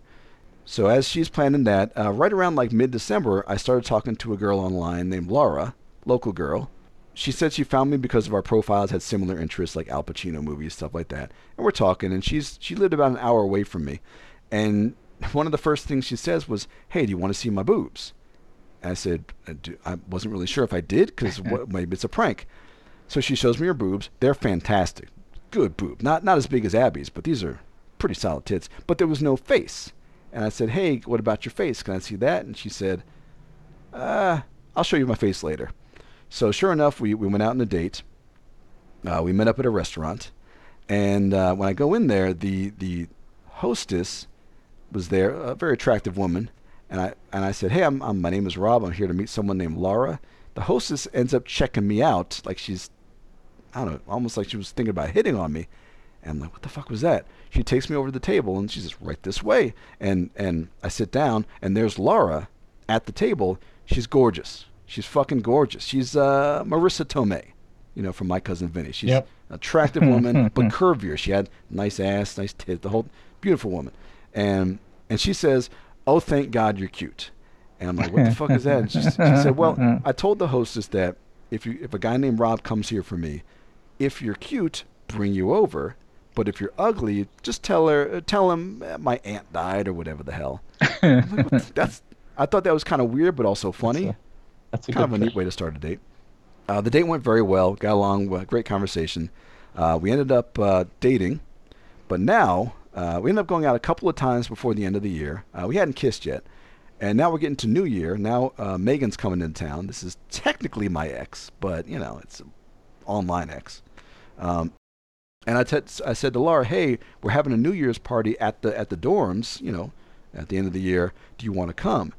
So as she's planning that, uh, right around like mid-December, I started talking to a girl online named Laura, local girl. She said she found me because of our profiles had similar interests, like Al Pacino movies, stuff like that. And we're talking, and she's she lived about an hour away from me, and one of the first things she says was, "Hey, do you want to see my boobs?" And I said, "I I wasn't really sure if I did because maybe it's a prank. So she shows me her boobs. They're fantastic, good boob. Not not as big as Abby's, but these are pretty solid tits. But there was no face. And I said, "Hey, what about your face? Can I see that?" And she said, "Uh, I'll show you my face later." So sure enough, we, we went out on a date. Uh, we met up at a restaurant, and uh, when I go in there, the the hostess was there, a very attractive woman, and I and I said, "Hey, I'm, I'm my name is Rob. I'm here to meet someone named Laura." The hostess ends up checking me out, like she's, I don't know, almost like she was thinking about hitting on me. And I'm like, "What the fuck was that?" She takes me over to the table, and she says, "Right this way." And and I sit down, and there's Laura at the table. She's gorgeous. She's fucking gorgeous. She's uh, Marisa Tomei, you know, from My Cousin Vinny. She's Yep. an attractive woman, but curvier. She had nice ass, nice tits, the whole beautiful woman. And and she says, "Oh, thank God you're cute." And I'm like, "What the fuck is that?" And she, she said, "Well, I told the hostess that if you if a guy named Rob comes here for me, if you're cute, bring you over." But if you're ugly, just tell her, tell him my aunt died or whatever the hell. Like, that's, I thought that was kind of weird, but also funny That's a kind of a neat way to start a date. Uh, the date went very well. Got along. uh, Great conversation. Uh, we ended up uh, dating, but now uh, we ended up going out a couple of times before the end of the year. Uh, we hadn't kissed yet, and now we're getting to New Year. Now uh, Megan's coming in town. This is technically my ex, but you know it's an online ex. Um, and I te- I said to Laura, "Hey, we're having a New Year's party at the at the dorms. You know, at the end of the year. Do you want to come?"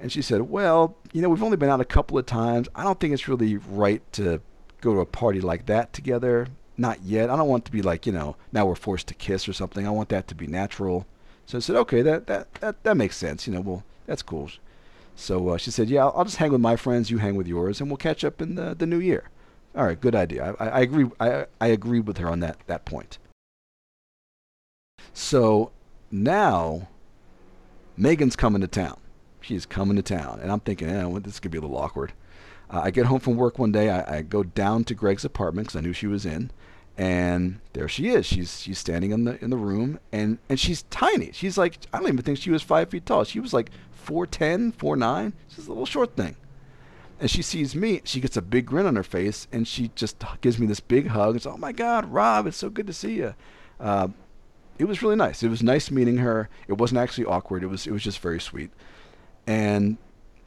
And she said, "Well, you know, we've only been out a couple of times. I don't think it's really right to go to a party like that together. Not yet. I don't want to be like, you know, now we're forced to kiss or something. I want that to be natural." So I said, "Okay, that that that, that makes sense. You know, well, that's cool." So uh, she said, "Yeah, I'll, just hang with my friends. You hang with yours, and we'll catch up in the the new year." All right, good idea. I, I, agree. I I agree with her on that that point. So now Megan's coming to town. She's coming to town, and I'm thinking, eh, well, this could be a little awkward. Uh, I get home from work one day. I, I go down to Greg's apartment because I knew she was in, and there she is. She's she's standing in the in the room, and and she's tiny. She's like I don't even think she was five feet tall. She was like 4'10", 4'9". She's a little short thing. And she sees me. She gets a big grin on her face, and she just gives me this big hug. It's oh my God, Rob, it's so good to see you. Uh, it was really nice. It was nice meeting her. It wasn't actually awkward. It was it was just very sweet. And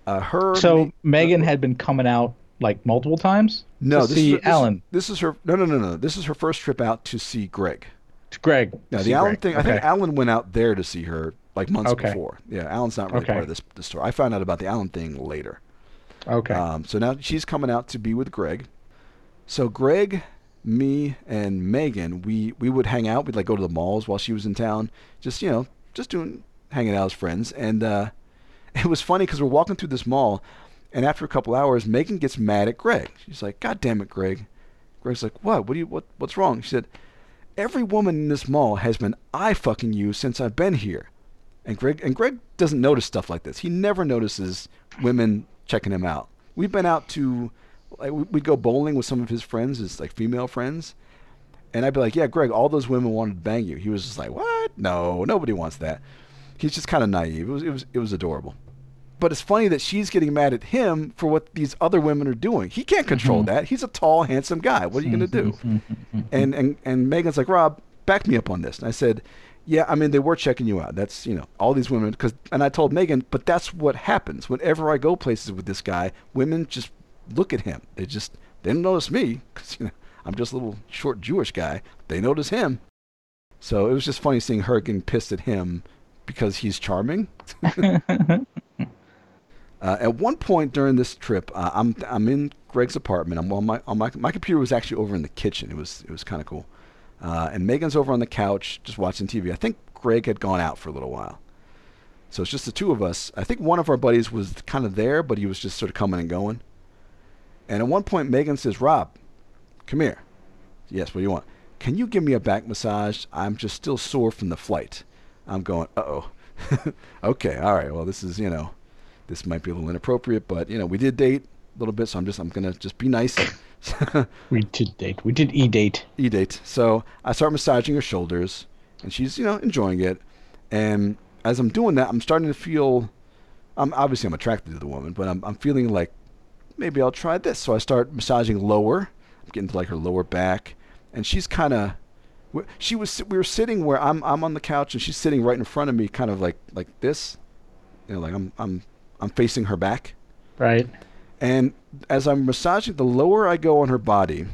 uh, her. So me- Megan had been coming out like multiple times no, to this see is, this, Alan. This is her. No, no, no, no. This is her first trip out to see Greg. To Greg. To the Alan Greg. thing. I Okay. think Alan went out there to see her like months Okay. before. Yeah, Alan's not really Okay. part of this, this story. I found out about the Alan thing later. Okay. Um, so now she's coming out to be with Greg. So Greg, me, and Megan, we we would hang out. We'd like go to the malls while she was in town. Just you know, just doing hanging out as friends. And uh, it was funny because we're walking through this mall, and after a couple hours, Megan gets mad at Greg. She's like, "God damn it, Greg! Greg's like, what? What do you? What? What's wrong? She said, every woman in this mall has been eye fucking you since I've been here. And Greg and Greg doesn't notice stuff like this. He never notices women checking him out. We've been out to, like, we- we'd go bowling with some of his friends, his like female friends, and I'd be like, "Yeah, Greg, all those women wanted to bang you." He was just like, "What? No, nobody wants that." He's just kind of naive. It was it was it was adorable. But it's funny that she's getting mad at him for what these other women are doing. He can't control mm-hmm. that. He's a tall, handsome guy. What are you going to do? Mm-hmm. and and and Megan's like, "Rob, back me up on this." And I said, "Yeah, I mean they were checking you out. That's you know all these women because." And I told Megan, "But that's what happens whenever I go places with this guy. Women just look at him. They just they don't notice me because you know I'm just a little short Jewish guy. They notice him. So it was just funny seeing her getting pissed at him because he's charming. Uh, at one point during this trip, uh, I'm I'm in Greg's apartment. I'm on my on my my computer was actually over in the kitchen. It was it was kind of cool. Uh, and Megan's over on the couch just watching TV. I think Greg had gone out for a little while, so it's just the two of us. I think one of our buddies was kind of there, but he was just sort of coming and going. And at one point, Megan says, "Rob, come here." Yes, what do you want? Can you give me a back massage? I'm just still sore from the flight. I'm going, uh oh. okay, all right. Well, this is, you know, this might be a little inappropriate, but, you know, we did date a little bit, so I'm just, I'm going to just be nice. We did date. We did e date. e date. So I start massaging her shoulders, and she's, you know, enjoying it. And as I'm doing that, I'm starting to feel, I'm obviously I'm attracted to the woman, but I'm, I'm feeling like maybe I'll try this. So I start massaging lower. I'm getting to like her lower back, and she's kind of, she was, we were sitting where I'm, I'm on the couch, and she's sitting right in front of me, kind of like, like this, you know, like I'm, I'm, I'm facing her back. Right. And as I'm massaging, the lower I go on her body,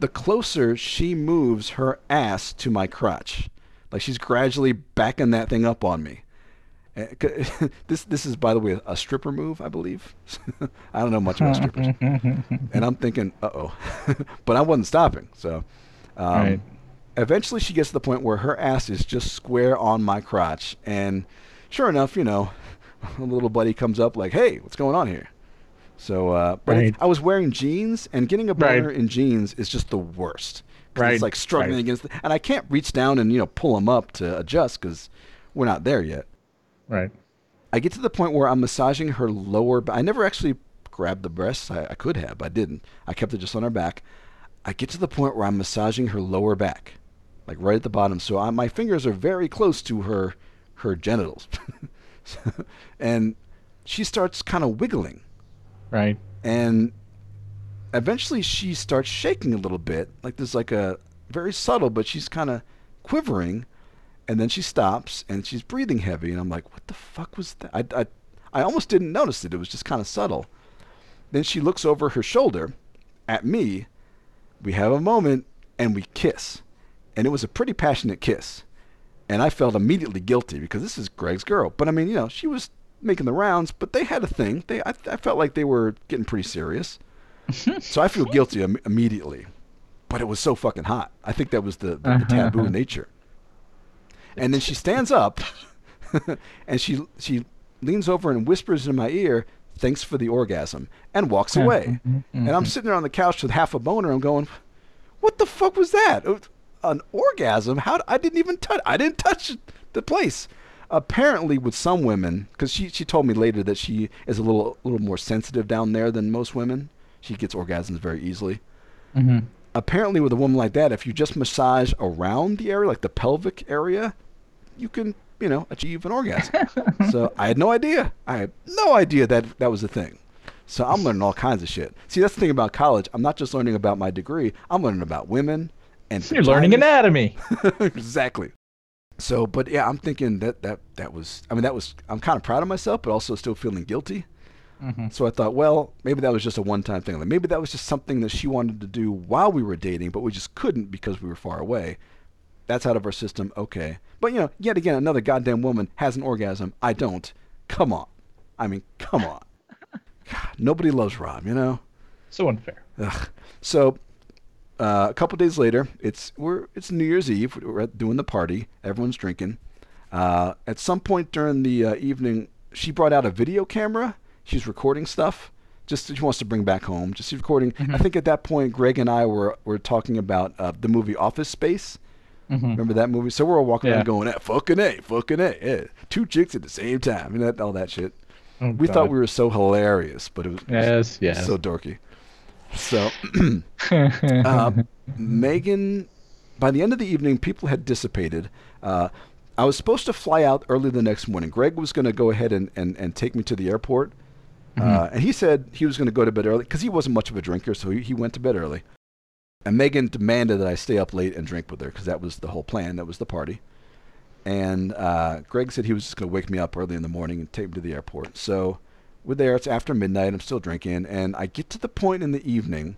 the closer she moves her ass to my crotch. Like she's gradually backing that thing up on me. Uh, This this is, by the way, a stripper move, I believe. I don't know much about strippers, and I'm thinking, uh oh, but I wasn't stopping. So, um, Right. Eventually, she gets to the point where her ass is just square on my crotch, and sure enough, you know, a little buddy comes up like, "Hey, what's going on here?" So, uh, but Right. I was wearing jeans, and getting a Right. in jeans is just the worst. Right, It's like struggling right. against, the, and I can't reach down and you know pull them up to adjust because we're not there yet. Right. I get to the point where I'm massaging her lower. I never actually grabbed the breasts. I, I could have, but I didn't. I kept it just on her back. I get to the point where I'm massaging her lower back, like right at the bottom. So I, my fingers are very close to her her genitals, and she starts kind of wiggling, Right. and eventually she starts shaking a little bit. Like there's like a very subtle, but she's kind of quivering. And then she stops and she's breathing heavy. And i'm like what the fuck was that? I, I, I almost didn't notice it. It was just kind of subtle. Then she looks over her shoulder at me. We have a moment and we kiss and it was a pretty passionate kiss. And i felt immediately guilty because this is greg's girl. But i mean you know she was making the rounds but they had a thing. They i, I felt like they were getting pretty serious. So i feel guilty Im- immediately. But it was so fucking hot. I think that was the, the, the taboo nature. And then she stands up and she she leans over and whispers in my ear, "Thanks for the orgasm," and walks away. Mm-hmm. And I'm mm-hmm. sitting there on the couch with half a boner. I'm going, "What the fuck was that? An orgasm? How? I didn't even touch. I didn't touch the place." Apparently, with some women, because she she told me later that she is a little little more sensitive down there than most women. She gets orgasms very easily Mm-hmm. apparently with a woman like that, if you just massage around the area, like the pelvic area, you can, you know, achieve an orgasm. so I had no idea. I had no idea that that was a thing. So I'm learning all kinds of shit. See, that's the thing about college. I'm not just learning about my degree. I'm learning about women and You're learning anatomy. exactly. So, but yeah, I'm thinking that that that was. I mean, that was. I'm kind of proud of myself, but also still feeling guilty. Mm-hmm. So I thought, well, maybe that was just a one-time thing. Like maybe that was just something that she wanted to do while we were dating, but we just couldn't because we were far away. That's out of our system. Okay, but you know, yet again, another goddamn woman has an orgasm. I don't. Come on. I mean, come on. God, nobody loves Rob, you know. So unfair. Ugh. So uh, a couple days later, it's we're it's New Year's Eve. We're at- doing the party. Everyone's drinking. Uh, at some point during the uh, evening, she brought out a video camera. She's recording stuff. Just she wants to bring back home. Just recording. I Mhm. think at that point, Greg and I were were talking about uh, the movie Office Space. Mhm. Remember that movie? So we're all walking Yeah. around going, eh, "Fucking a, fucking a, yeah. two chicks at the same time," and that all that shit. Oh, We thought we were so hilarious, but it was Yes, yes. so dorky. So uh, Megan, by the end of the evening, people had dissipated. Uh, I was supposed to fly out early the next morning. Greg was going to go ahead and, and, and take me to the airport. Uh, and he said he was going to go to bed early because he wasn't much of a drinker, so he, he went to bed early. And Megan demanded that I stay up late and drink with her because that was the whole plan. That was the party. And uh, Greg said he was just going to wake me up early in the morning and take me to the airport. So we're there. It's after midnight. I'm still drinking. And I get to the point in the evening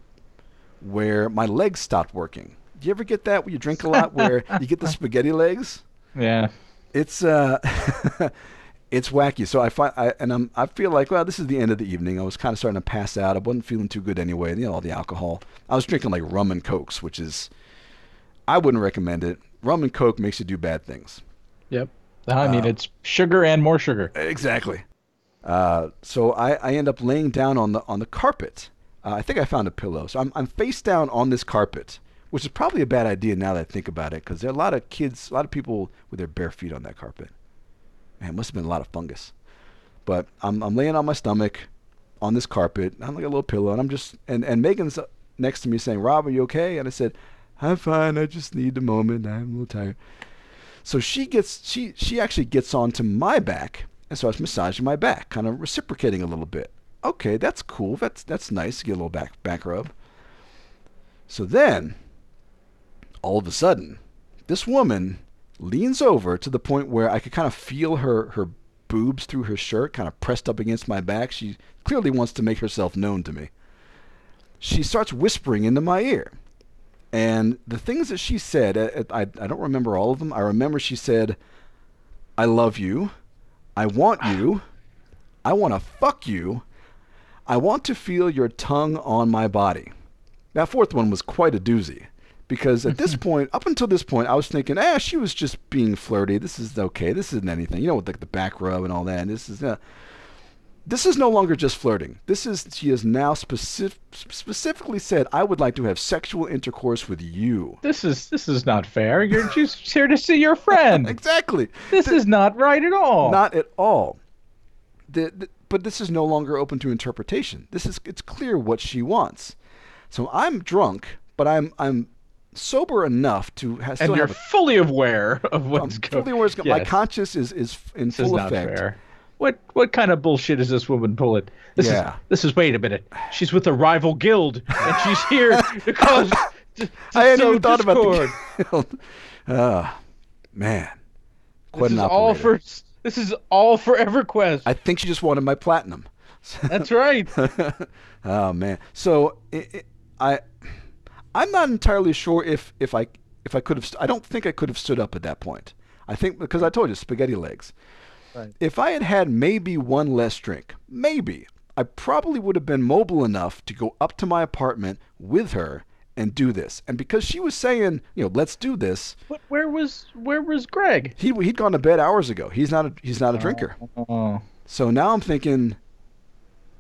where my legs stopped working. Do you ever get that when you drink a lot where you get the spaghetti legs? yeah. It's uh it's wacky. So I find I and I'm I feel like well this is the end of the evening. I was kind of starting to pass out. I wasn't feeling too good anyway. You know all the alcohol. I was drinking like rum and cokes, which is I wouldn't recommend it. Rum and coke makes you do bad things. Yep. I mean, Uh, it's sugar and more sugar. Exactly. Uh, so I, I end up laying down on the on the carpet. Uh, I think I found a pillow. So I'm I'm face down on this carpet, which is probably a bad idea now that I think about it, because there are a lot of kids, a lot of people with their bare feet on that carpet. Man, must have been a lot of fungus. But I'm I'm laying on my stomach on this carpet. I'm like a little pillow, and I'm just and and Megan's next to me saying, "Rob, are you okay?" And I said, "I'm fine. I just need a moment. I'm a little tired." So she gets she she actually gets onto my back and so I was massaging my back, kind of reciprocating a little bit. Okay, that's cool. That's that's nice to get a little back back rub. So then, all of a sudden, this woman leans over to the point where I could kind of feel her her boobs through her shirt, kind of pressed up against my back. She clearly wants to make herself known to me. She starts whispering into my ear. And the things that she said, I, I, I don't remember all of them. I remember she said, I love you. I want you. I want to fuck you. I want to feel your tongue on my body. That fourth one was quite a doozy. Because at this point, up until this point, I was thinking, ah, she was just being flirty. This is okay. This isn't anything. You know, with like the back rub and all that. And this is, uh, this is no longer just flirting. This is she has now specific, specifically said, "I would like to have sexual intercourse with you." This is this is not fair. You're just here to see your friend. Exactly. This is not right at all. Not at all. The, the, but this is no longer open to interpretation. This is it's clear what she wants. So I'm drunk, but I'm I'm sober enough to ha- still and you're have a, fully aware of I'm what's going. fully aware. go- My Yes. conscience is is in This is full not effect. fair. What what kind of bullshit is this woman pulling? This Yeah. is this is wait a minute. She's with a rival guild and she's here to cause to, to I hadn't even thought discord. about the Ah, man, quite This is all for this is all for EverQuest. I think she just wanted my platinum. That's right. oh man. So i i I, I'm not entirely sure if if I if I could have. I don't think I could have stood up at that point. I think because I told you spaghetti legs. Right. If I had had maybe one less drink, maybe I probably would have been mobile enough to go up to my apartment with her and do this. And because she was saying, you know, let's do this, But where was where was Greg? he he'd gone to bed hours ago. He's not a, he's not a drinker. Oh. So now I'm thinking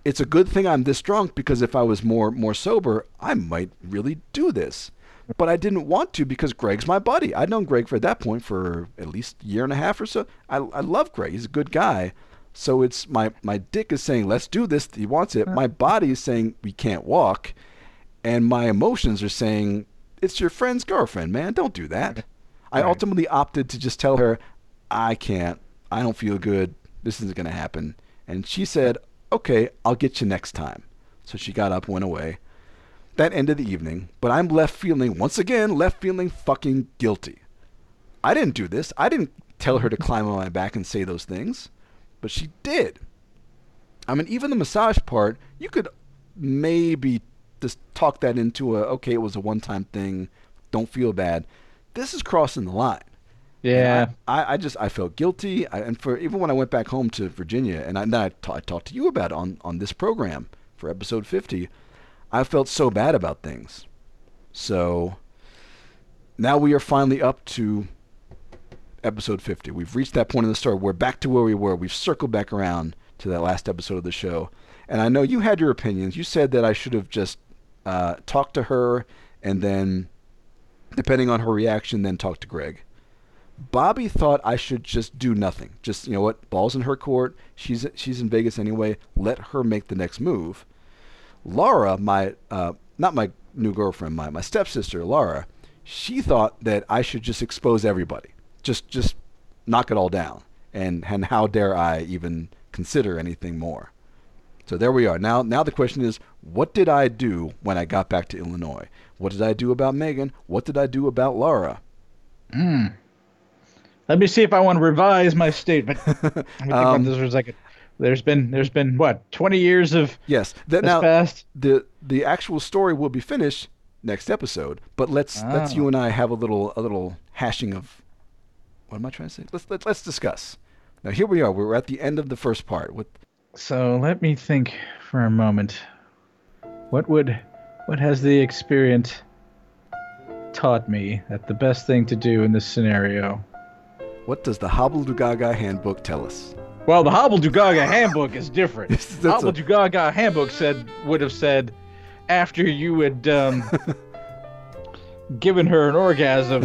it's a good thing I'm this drunk because if I was more more sober, I might really do this. But I didn't want to because Greg's my buddy. I'd known Greg for at that point for at least a year and a half or so. I, I love Greg. He's a good guy. So it's my my dick is saying let's do this. He wants it. My body is saying we can't walk, and my emotions are saying it's your friend's girlfriend, man. Don't do that. I ultimately opted to just tell her I can't. I don't feel good. This isn't going to happen. And she said, okay, I'll get you next time. So she got up, went away. That ended the evening, but I'm left feeling, once again, left feeling fucking guilty. I didn't do this. I didn't tell her to climb on my back and say those things, but she did. I mean, even the massage part, you could maybe just talk that into a, okay, it was a one time thing, don't feel bad. This is crossing the line. Yeah. I, I, I just I felt guilty, I, and for even when I went back home to Virginia, and I, then I, talked to you about it on on this program for episode fifty, I felt so bad about things. So now we are finally up to episode fifty. We've reached that point in the story. We're back to where we were. We've circled back around to that last episode of the show, and I know you had your opinions. You said that I should have just uh, talked to her and then, depending on her reaction, then talk to Greg. Bobby thought I should just do nothing. Just you know what, balls in her court. She's she's in Vegas anyway. Let her make the next move. Laura, my uh, not my new girlfriend, my my stepsister, Laura, she thought that I should just expose everybody, just just knock it all down, and and how dare I even consider anything more? So there we are. Now now the question is, what did I do when I got back to Illinois? What did I do about Megan? What did I do about Laura? Let me see if I want to revise my statement. Let me think Um, this for a second. There's been there's been what 20 years of Yes. That now past. the the actual story will be finished next episode. But let's let's Ah. you and I have a little a little hashing of what am I trying to say? Let's let, let's discuss. Now here we are. We're at the end of the first part. With So let me think for a moment. What would what has the experience taught me that the best thing to do in this scenario? what does the Hobble Gaga handbook tell us? Well, the Hobble Gaga handbook is different. Hobble a- handbook said would have said after you had um, given her an orgasm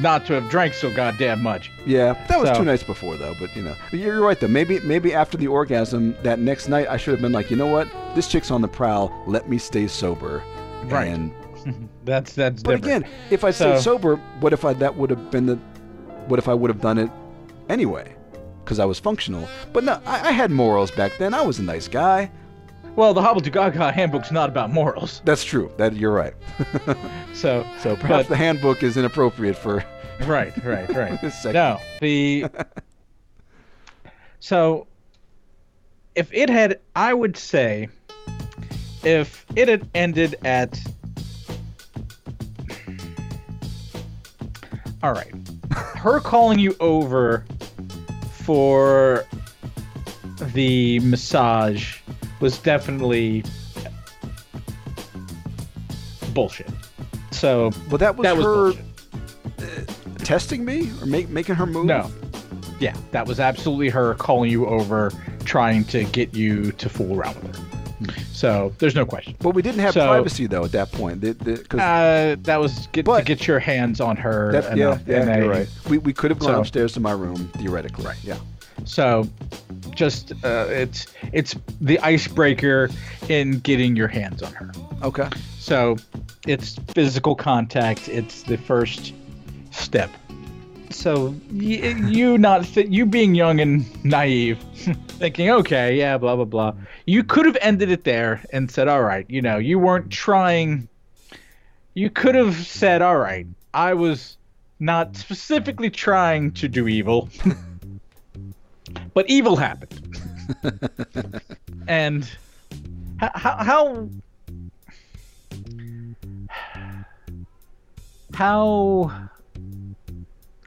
not to have drank so goddamn much. Yeah, that was So- two nights before though. But you know, you're right though. Maybe maybe after the orgasm that next night, I should have been like, you know what? This chick's on the prowl. Let me stay sober. Right. And That's that's But different. again, if I stayed So- sober, what if I that would have been the, what if I would have done it anyway, because I was functional. But no, I, I had morals back then. I was a nice guy. well, the Hobble Gaga handbook's not about morals. That's true. That you're right. So So perhaps But- the handbook is inappropriate for right, right, right. No, the so if it had, I would say, if it had ended at, all right, her calling you over for the massage was definitely bullshit. So Well, that was that was her bullshit. Uh, testing me or make, making her move. No. Yeah, that was absolutely her calling you over, trying to get you to fool around with her. So there's no question. But we didn't have So- privacy though at that point. The- the- Uh, that was get, to get your hands on her. that- and, yeah, uh, yeah, and you're a- right. We, we could have gone So- upstairs to my room theoretically. Right. Yeah. So, just uh, it's it's the icebreaker in getting your hands on her. Okay. So, it's physical contact. It's the first step. So y- you not th- you being young and naive, thinking, okay, yeah, blah blah blah. You could have ended it there and said, all right, you know, you weren't trying. You could have said, all right, I was not specifically trying to do evil, but evil happened. and how, how how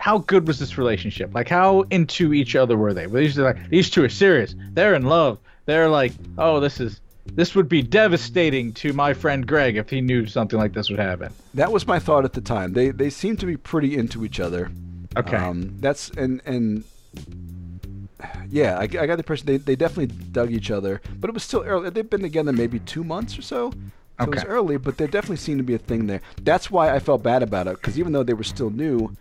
how good was this relationship? Like how into each other were they? Were these like these two are serious. They're in love. They're like, oh, this is this would be devastating to my friend Greg if he knew something like this would happen. That was my thought at the time. They they seem to be pretty into each other. Okay. Um, that's and and yeah, I, I got the impression they, they definitely dug each other, but it was still early. They've been together maybe two months or so. So It was early, but there definitely seemed to be a thing there. That's why I felt bad about it because even though they were still new,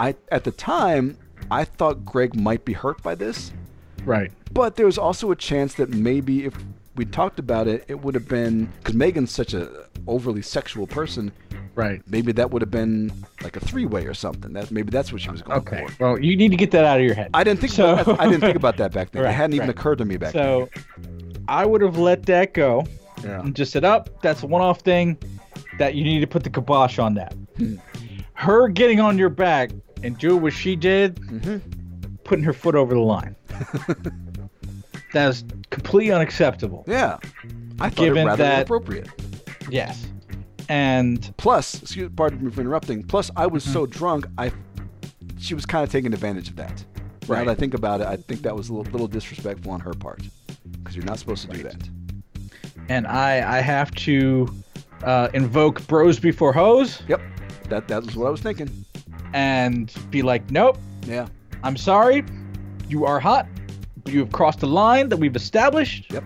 I at the time I thought Greg might be hurt by this, right. but there was also a chance that maybe if we talked about it, it would have been because Megan's such a overly sexual person. Right. Maybe that would have been like a three-way or something. That maybe that's what she was going Okay. for. Well, you need to get that out of your head. I didn't think So- about, I didn't think about that back then. it hadn't even right. occurred to me back then. so I would have let that go then. and just said, up, that's a one-off thing that you need to put the kibosh on that. Hmm. Her getting on your back and doing what she did, Mhm. putting her foot over the line. that is completely unacceptable. Yeah. I thought Given it rather that- inappropriate. Yes. And Plus, excuse pardon me for interrupting. Plus, I was Mm-hmm. so drunk, I she was kind of taking advantage of that. Now Right. that I think about it, I think that was a little, little disrespectful on her part because you're not supposed to do that. and I I have to uh, invoke bros before hoes Yep. That that was what I was thinking. and be like, nope, Yeah. I'm sorry, you are hot, but you have crossed the line that we've established. Yep.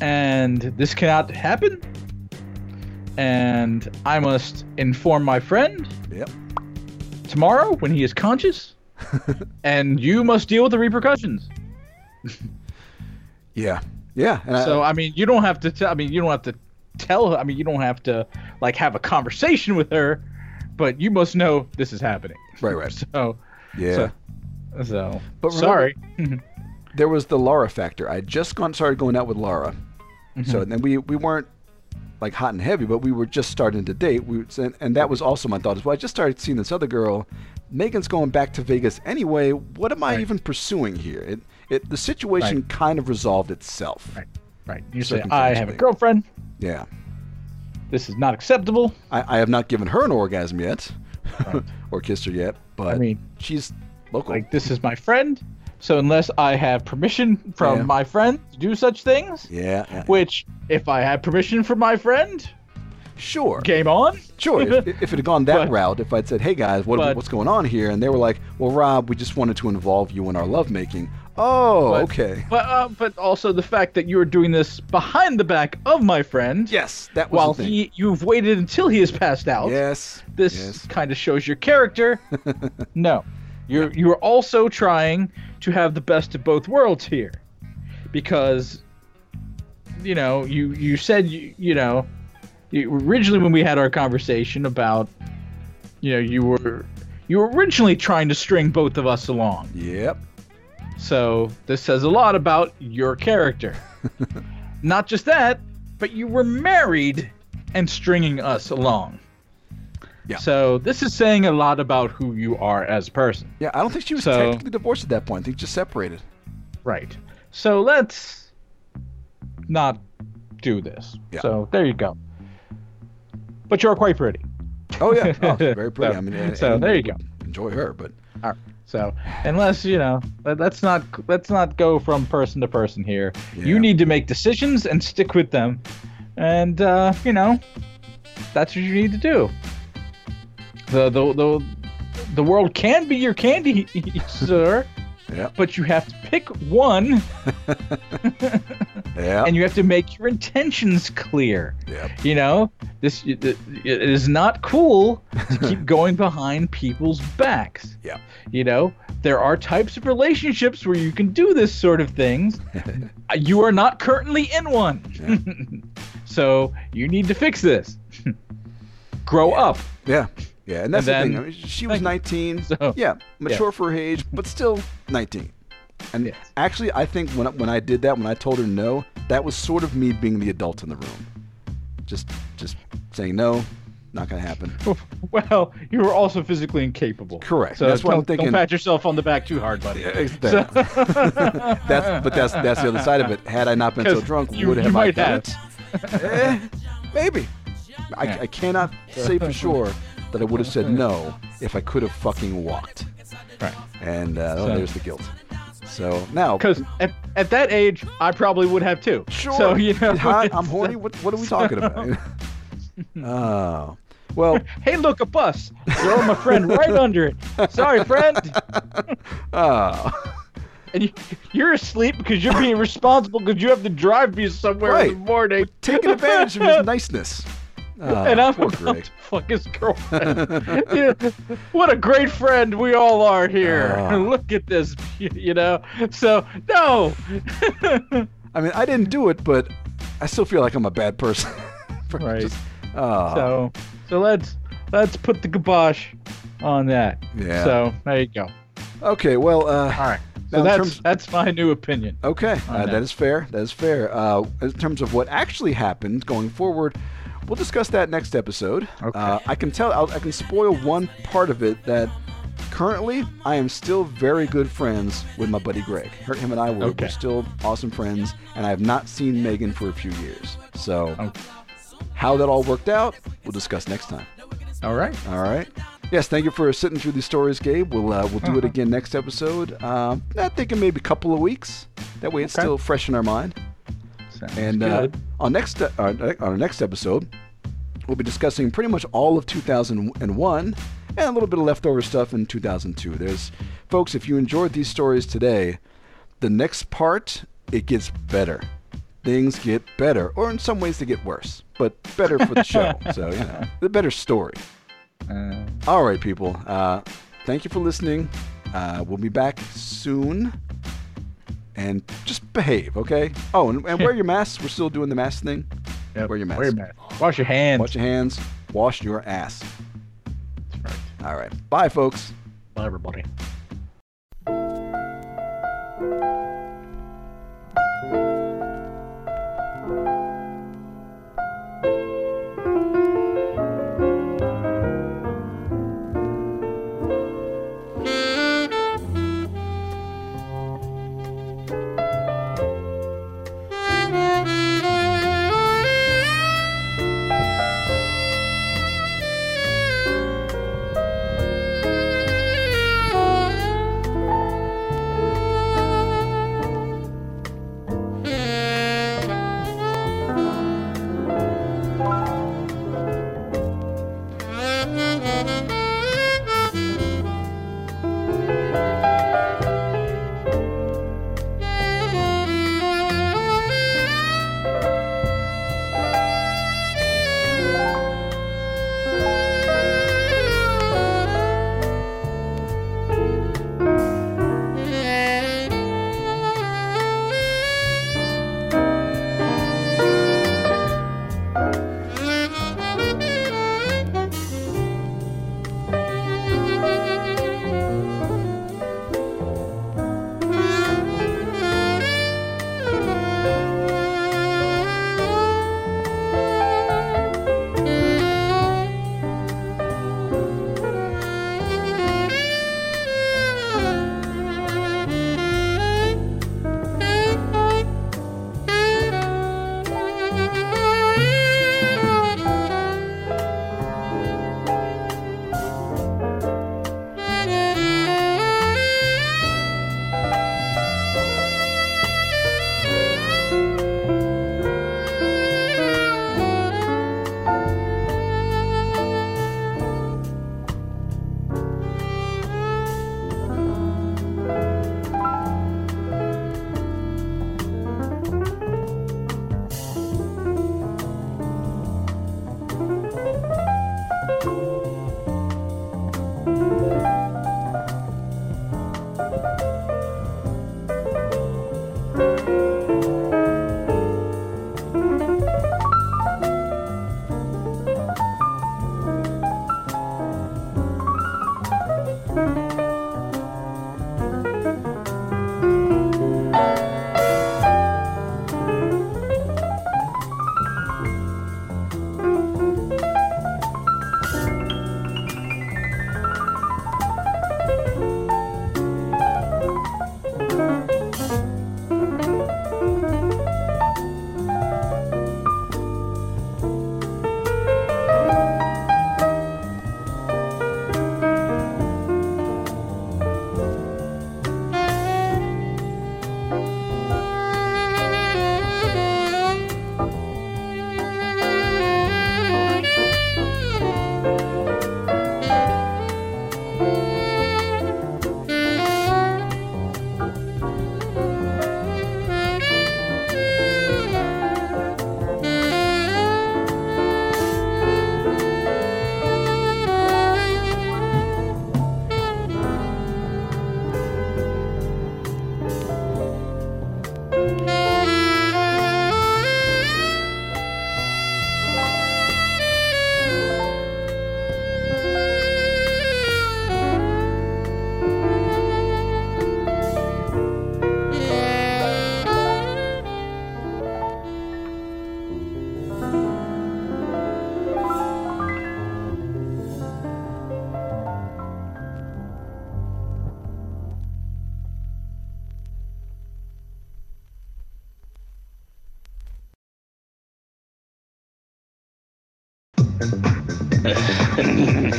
and this cannot happen. And I must inform my friend Yep. tomorrow when he is conscious, and you must deal with the repercussions. Yeah. Yeah. And So I, I mean, you don't have to. Tell, I mean, you don't have to tell. I mean, you don't have to like have a conversation with her, but you must know this is happening. right, right. So, Yeah. so, so But remember- sorry. there was the Laura factor. I just gone started going out with Laura, so Mm-hmm. then we we weren't like hot and heavy, but we were just starting to date. We and, and that was also my thought as well. I just started seeing this other girl. Megan's going back to Vegas anyway. What am I Right. even pursuing here? It it the situation Right. kind of resolved itself. Right. right. You say I have a girlfriend. Yeah. This is not acceptable. I, I have not given her an orgasm yet, Right. or kissed her yet, but I mean, she's local. like this is my friend. So unless I have permission from Yeah. my friend to do such things, yeah, yeah. which if I had permission from my friend, sure. game on. Sure. if, if it had gone that But- route, if I'd said, "Hey guys, what, but- what's going on here?" and they were like, "Well, Rob, we just wanted to involve you in our lovemaking." Oh, But- okay. But uh, but also the fact that you are doing this behind the back of my friend, Yes, that was while he you've waited until he has passed out. yes, This yes. kind of shows your character. no, you're you're also trying to have the best of both worlds here, because you know you you said you you know you, originally when we had our conversation about you know you were you were originally trying to string both of us along. Yep. So this says a lot about your character. Not just that, but you were married and stringing us along. Yeah. So this is saying a lot about who you are as a person. Yeah, I don't think she was So- technically divorced at that point. They just separated. Right. So let's not do this. Yeah. So there you go. But you're quite pretty. Oh yeah, oh, very pretty. So- I mean, so there you go. Enjoy her, but All right. So unless you know, let, let's not let's not go from person to person here. Yeah. You need to make decisions and stick with them, and uh, you know, that's what you need to do. The the the the world can be your candy, sir, yeah, but you have to pick one, yeah, and you have to make your intentions clear. yeah. You know, this it it is not cool to keep going behind people's backs. Yeah. You know, there are types of relationships where you can do this sort of things. Uh, you are not currently in one. so you need to fix this. Grow up. Yeah, yeah, and that's And the thing. I mean, she was 19. So- yeah, mature for her age, but still 19. And Yes. actually, I think when when I did that, when I told her no, that was sort of me being the adult in the room, just just saying no, not gonna happen. Well, you were also physically incapable. Correct. So That's what I'm don't, thinking. Don't pat yourself on the back too hard, buddy. Yeah, that- that's but that's that's the other side of it. Had I not been so drunk, you- would you have I done have. it? Eh, maybe. I, I cannot say for sure that I would have said no if I could have fucking walked. Right. And uh, oh, there's the guilt. So now, Because at, at that age, I probably would have too. sure, So you know, Hi, I'm horny. uh, What what are we talking about? oh, well, Hey, look, a bus. Throw my friend right under it. Sorry, friend. oh, And you, you're asleep because you're being responsible because you have to drive me somewhere in the morning. taking advantage of his niceness. Oh, and I'm about to fuck his girlfriend. Yeah, what a great friend we all are here. Ah. Look at this, you know. So no. I mean, I didn't do it, but I still feel like I'm a bad person. Right. just- oh, So so let's let's put the kibosh on that. Yeah. So there you go. okay. Well, uh, All right. So that's terms- that's my new opinion. Okay, uh, that. that is fair. That is fair. Uh, in terms of what actually happened going forward, we'll discuss that next episode. Okay. Uh, I can tell. I'll, I can spoil one part of it that currently I am still very good friends with my buddy Greg. Him and I were, Okay. we're still awesome friends, and I have not seen Megan for a few years. So, Okay. how that all worked out, we'll discuss next time. All right. All right. Yes, thank you for sitting through these stories, Gabe. We'll uh, we'll do it Uh-huh. again next episode. Um, I think in maybe a couple of weeks. That way, it's Okay. still fresh in our mind. Sounds And uh, on next uh, on our next episode, we'll be discussing pretty much all of 2001 and a little bit of leftover stuff in 2002. There's, folks, if you enjoyed these stories today, the next part it gets better. things get better, or in some ways they get worse, but better for the show. so, you know, the better story. Uh, All right, people. Uh, thank you for listening. Uh, we'll be back soon. And just behave, okay? Oh, and, and wear your masks. We're still doing the mask thing. yep, Wear your mask. Wear your mask. Wash your hands. Wash your hands. Wash your ass. That's right. All right. Bye, folks. Bye, everybody.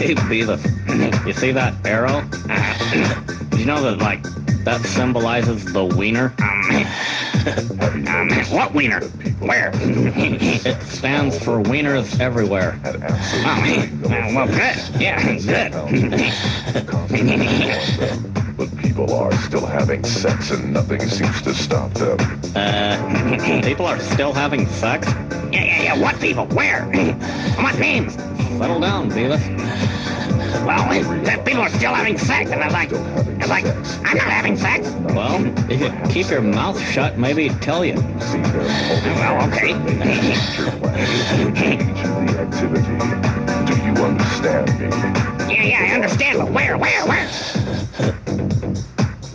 Hey, Beavis, you see that arrow? you know that, like, that symbolizes the wiener? Um, um, what wiener? Where? it stands for wieners everywhere. Oh, well, good. Yeah, good. But people are still having sex and nothing seems to stop them. Uh, people are still having sex? Yeah, yeah, yeah. What people? Where? what names? Settle down, Beavis. Well, the people are still having sex, and I'm like, I'm like, I'm not having sex. Well, if you keep your mouth shut, maybe he'd tell you. See, they're holding Well, okay. future plans to engage in the activity. Do you understand me? Yeah, yeah, I understand, but where, where, where?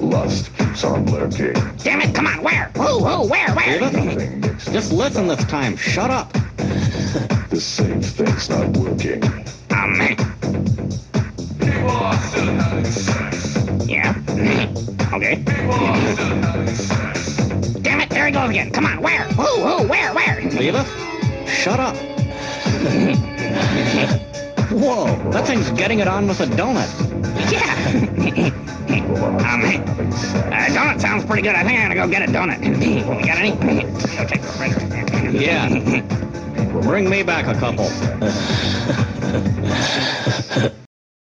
Lust keeps on lurking. Damn it, come on, where? Who, who, where, where? Nothing Just listen this time. Shut up. The same thing's not working. Um, yeah. Okay. Damn it, there he goes again. Come on, where? Who, who, where, where? Beavis, shut up. Whoa, that thing's getting it on with a donut. Yeah. um, uh, donut sounds pretty good. I think I'm gonna go get a donut. You got any? Go take the refrigerator. Yeah. Bring me back a couple.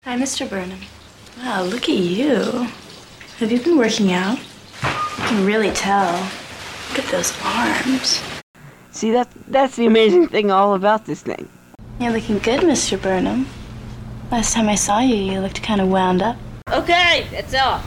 Hi, Mr. Burnham. Wow, look at you. Have you been working out? I can really tell. Look at those arms. See, that, that's the amazing thing all about this thing. You're looking good, Mr. Burnham. Last time I saw you, you looked kind of wound up. Okay, that's all.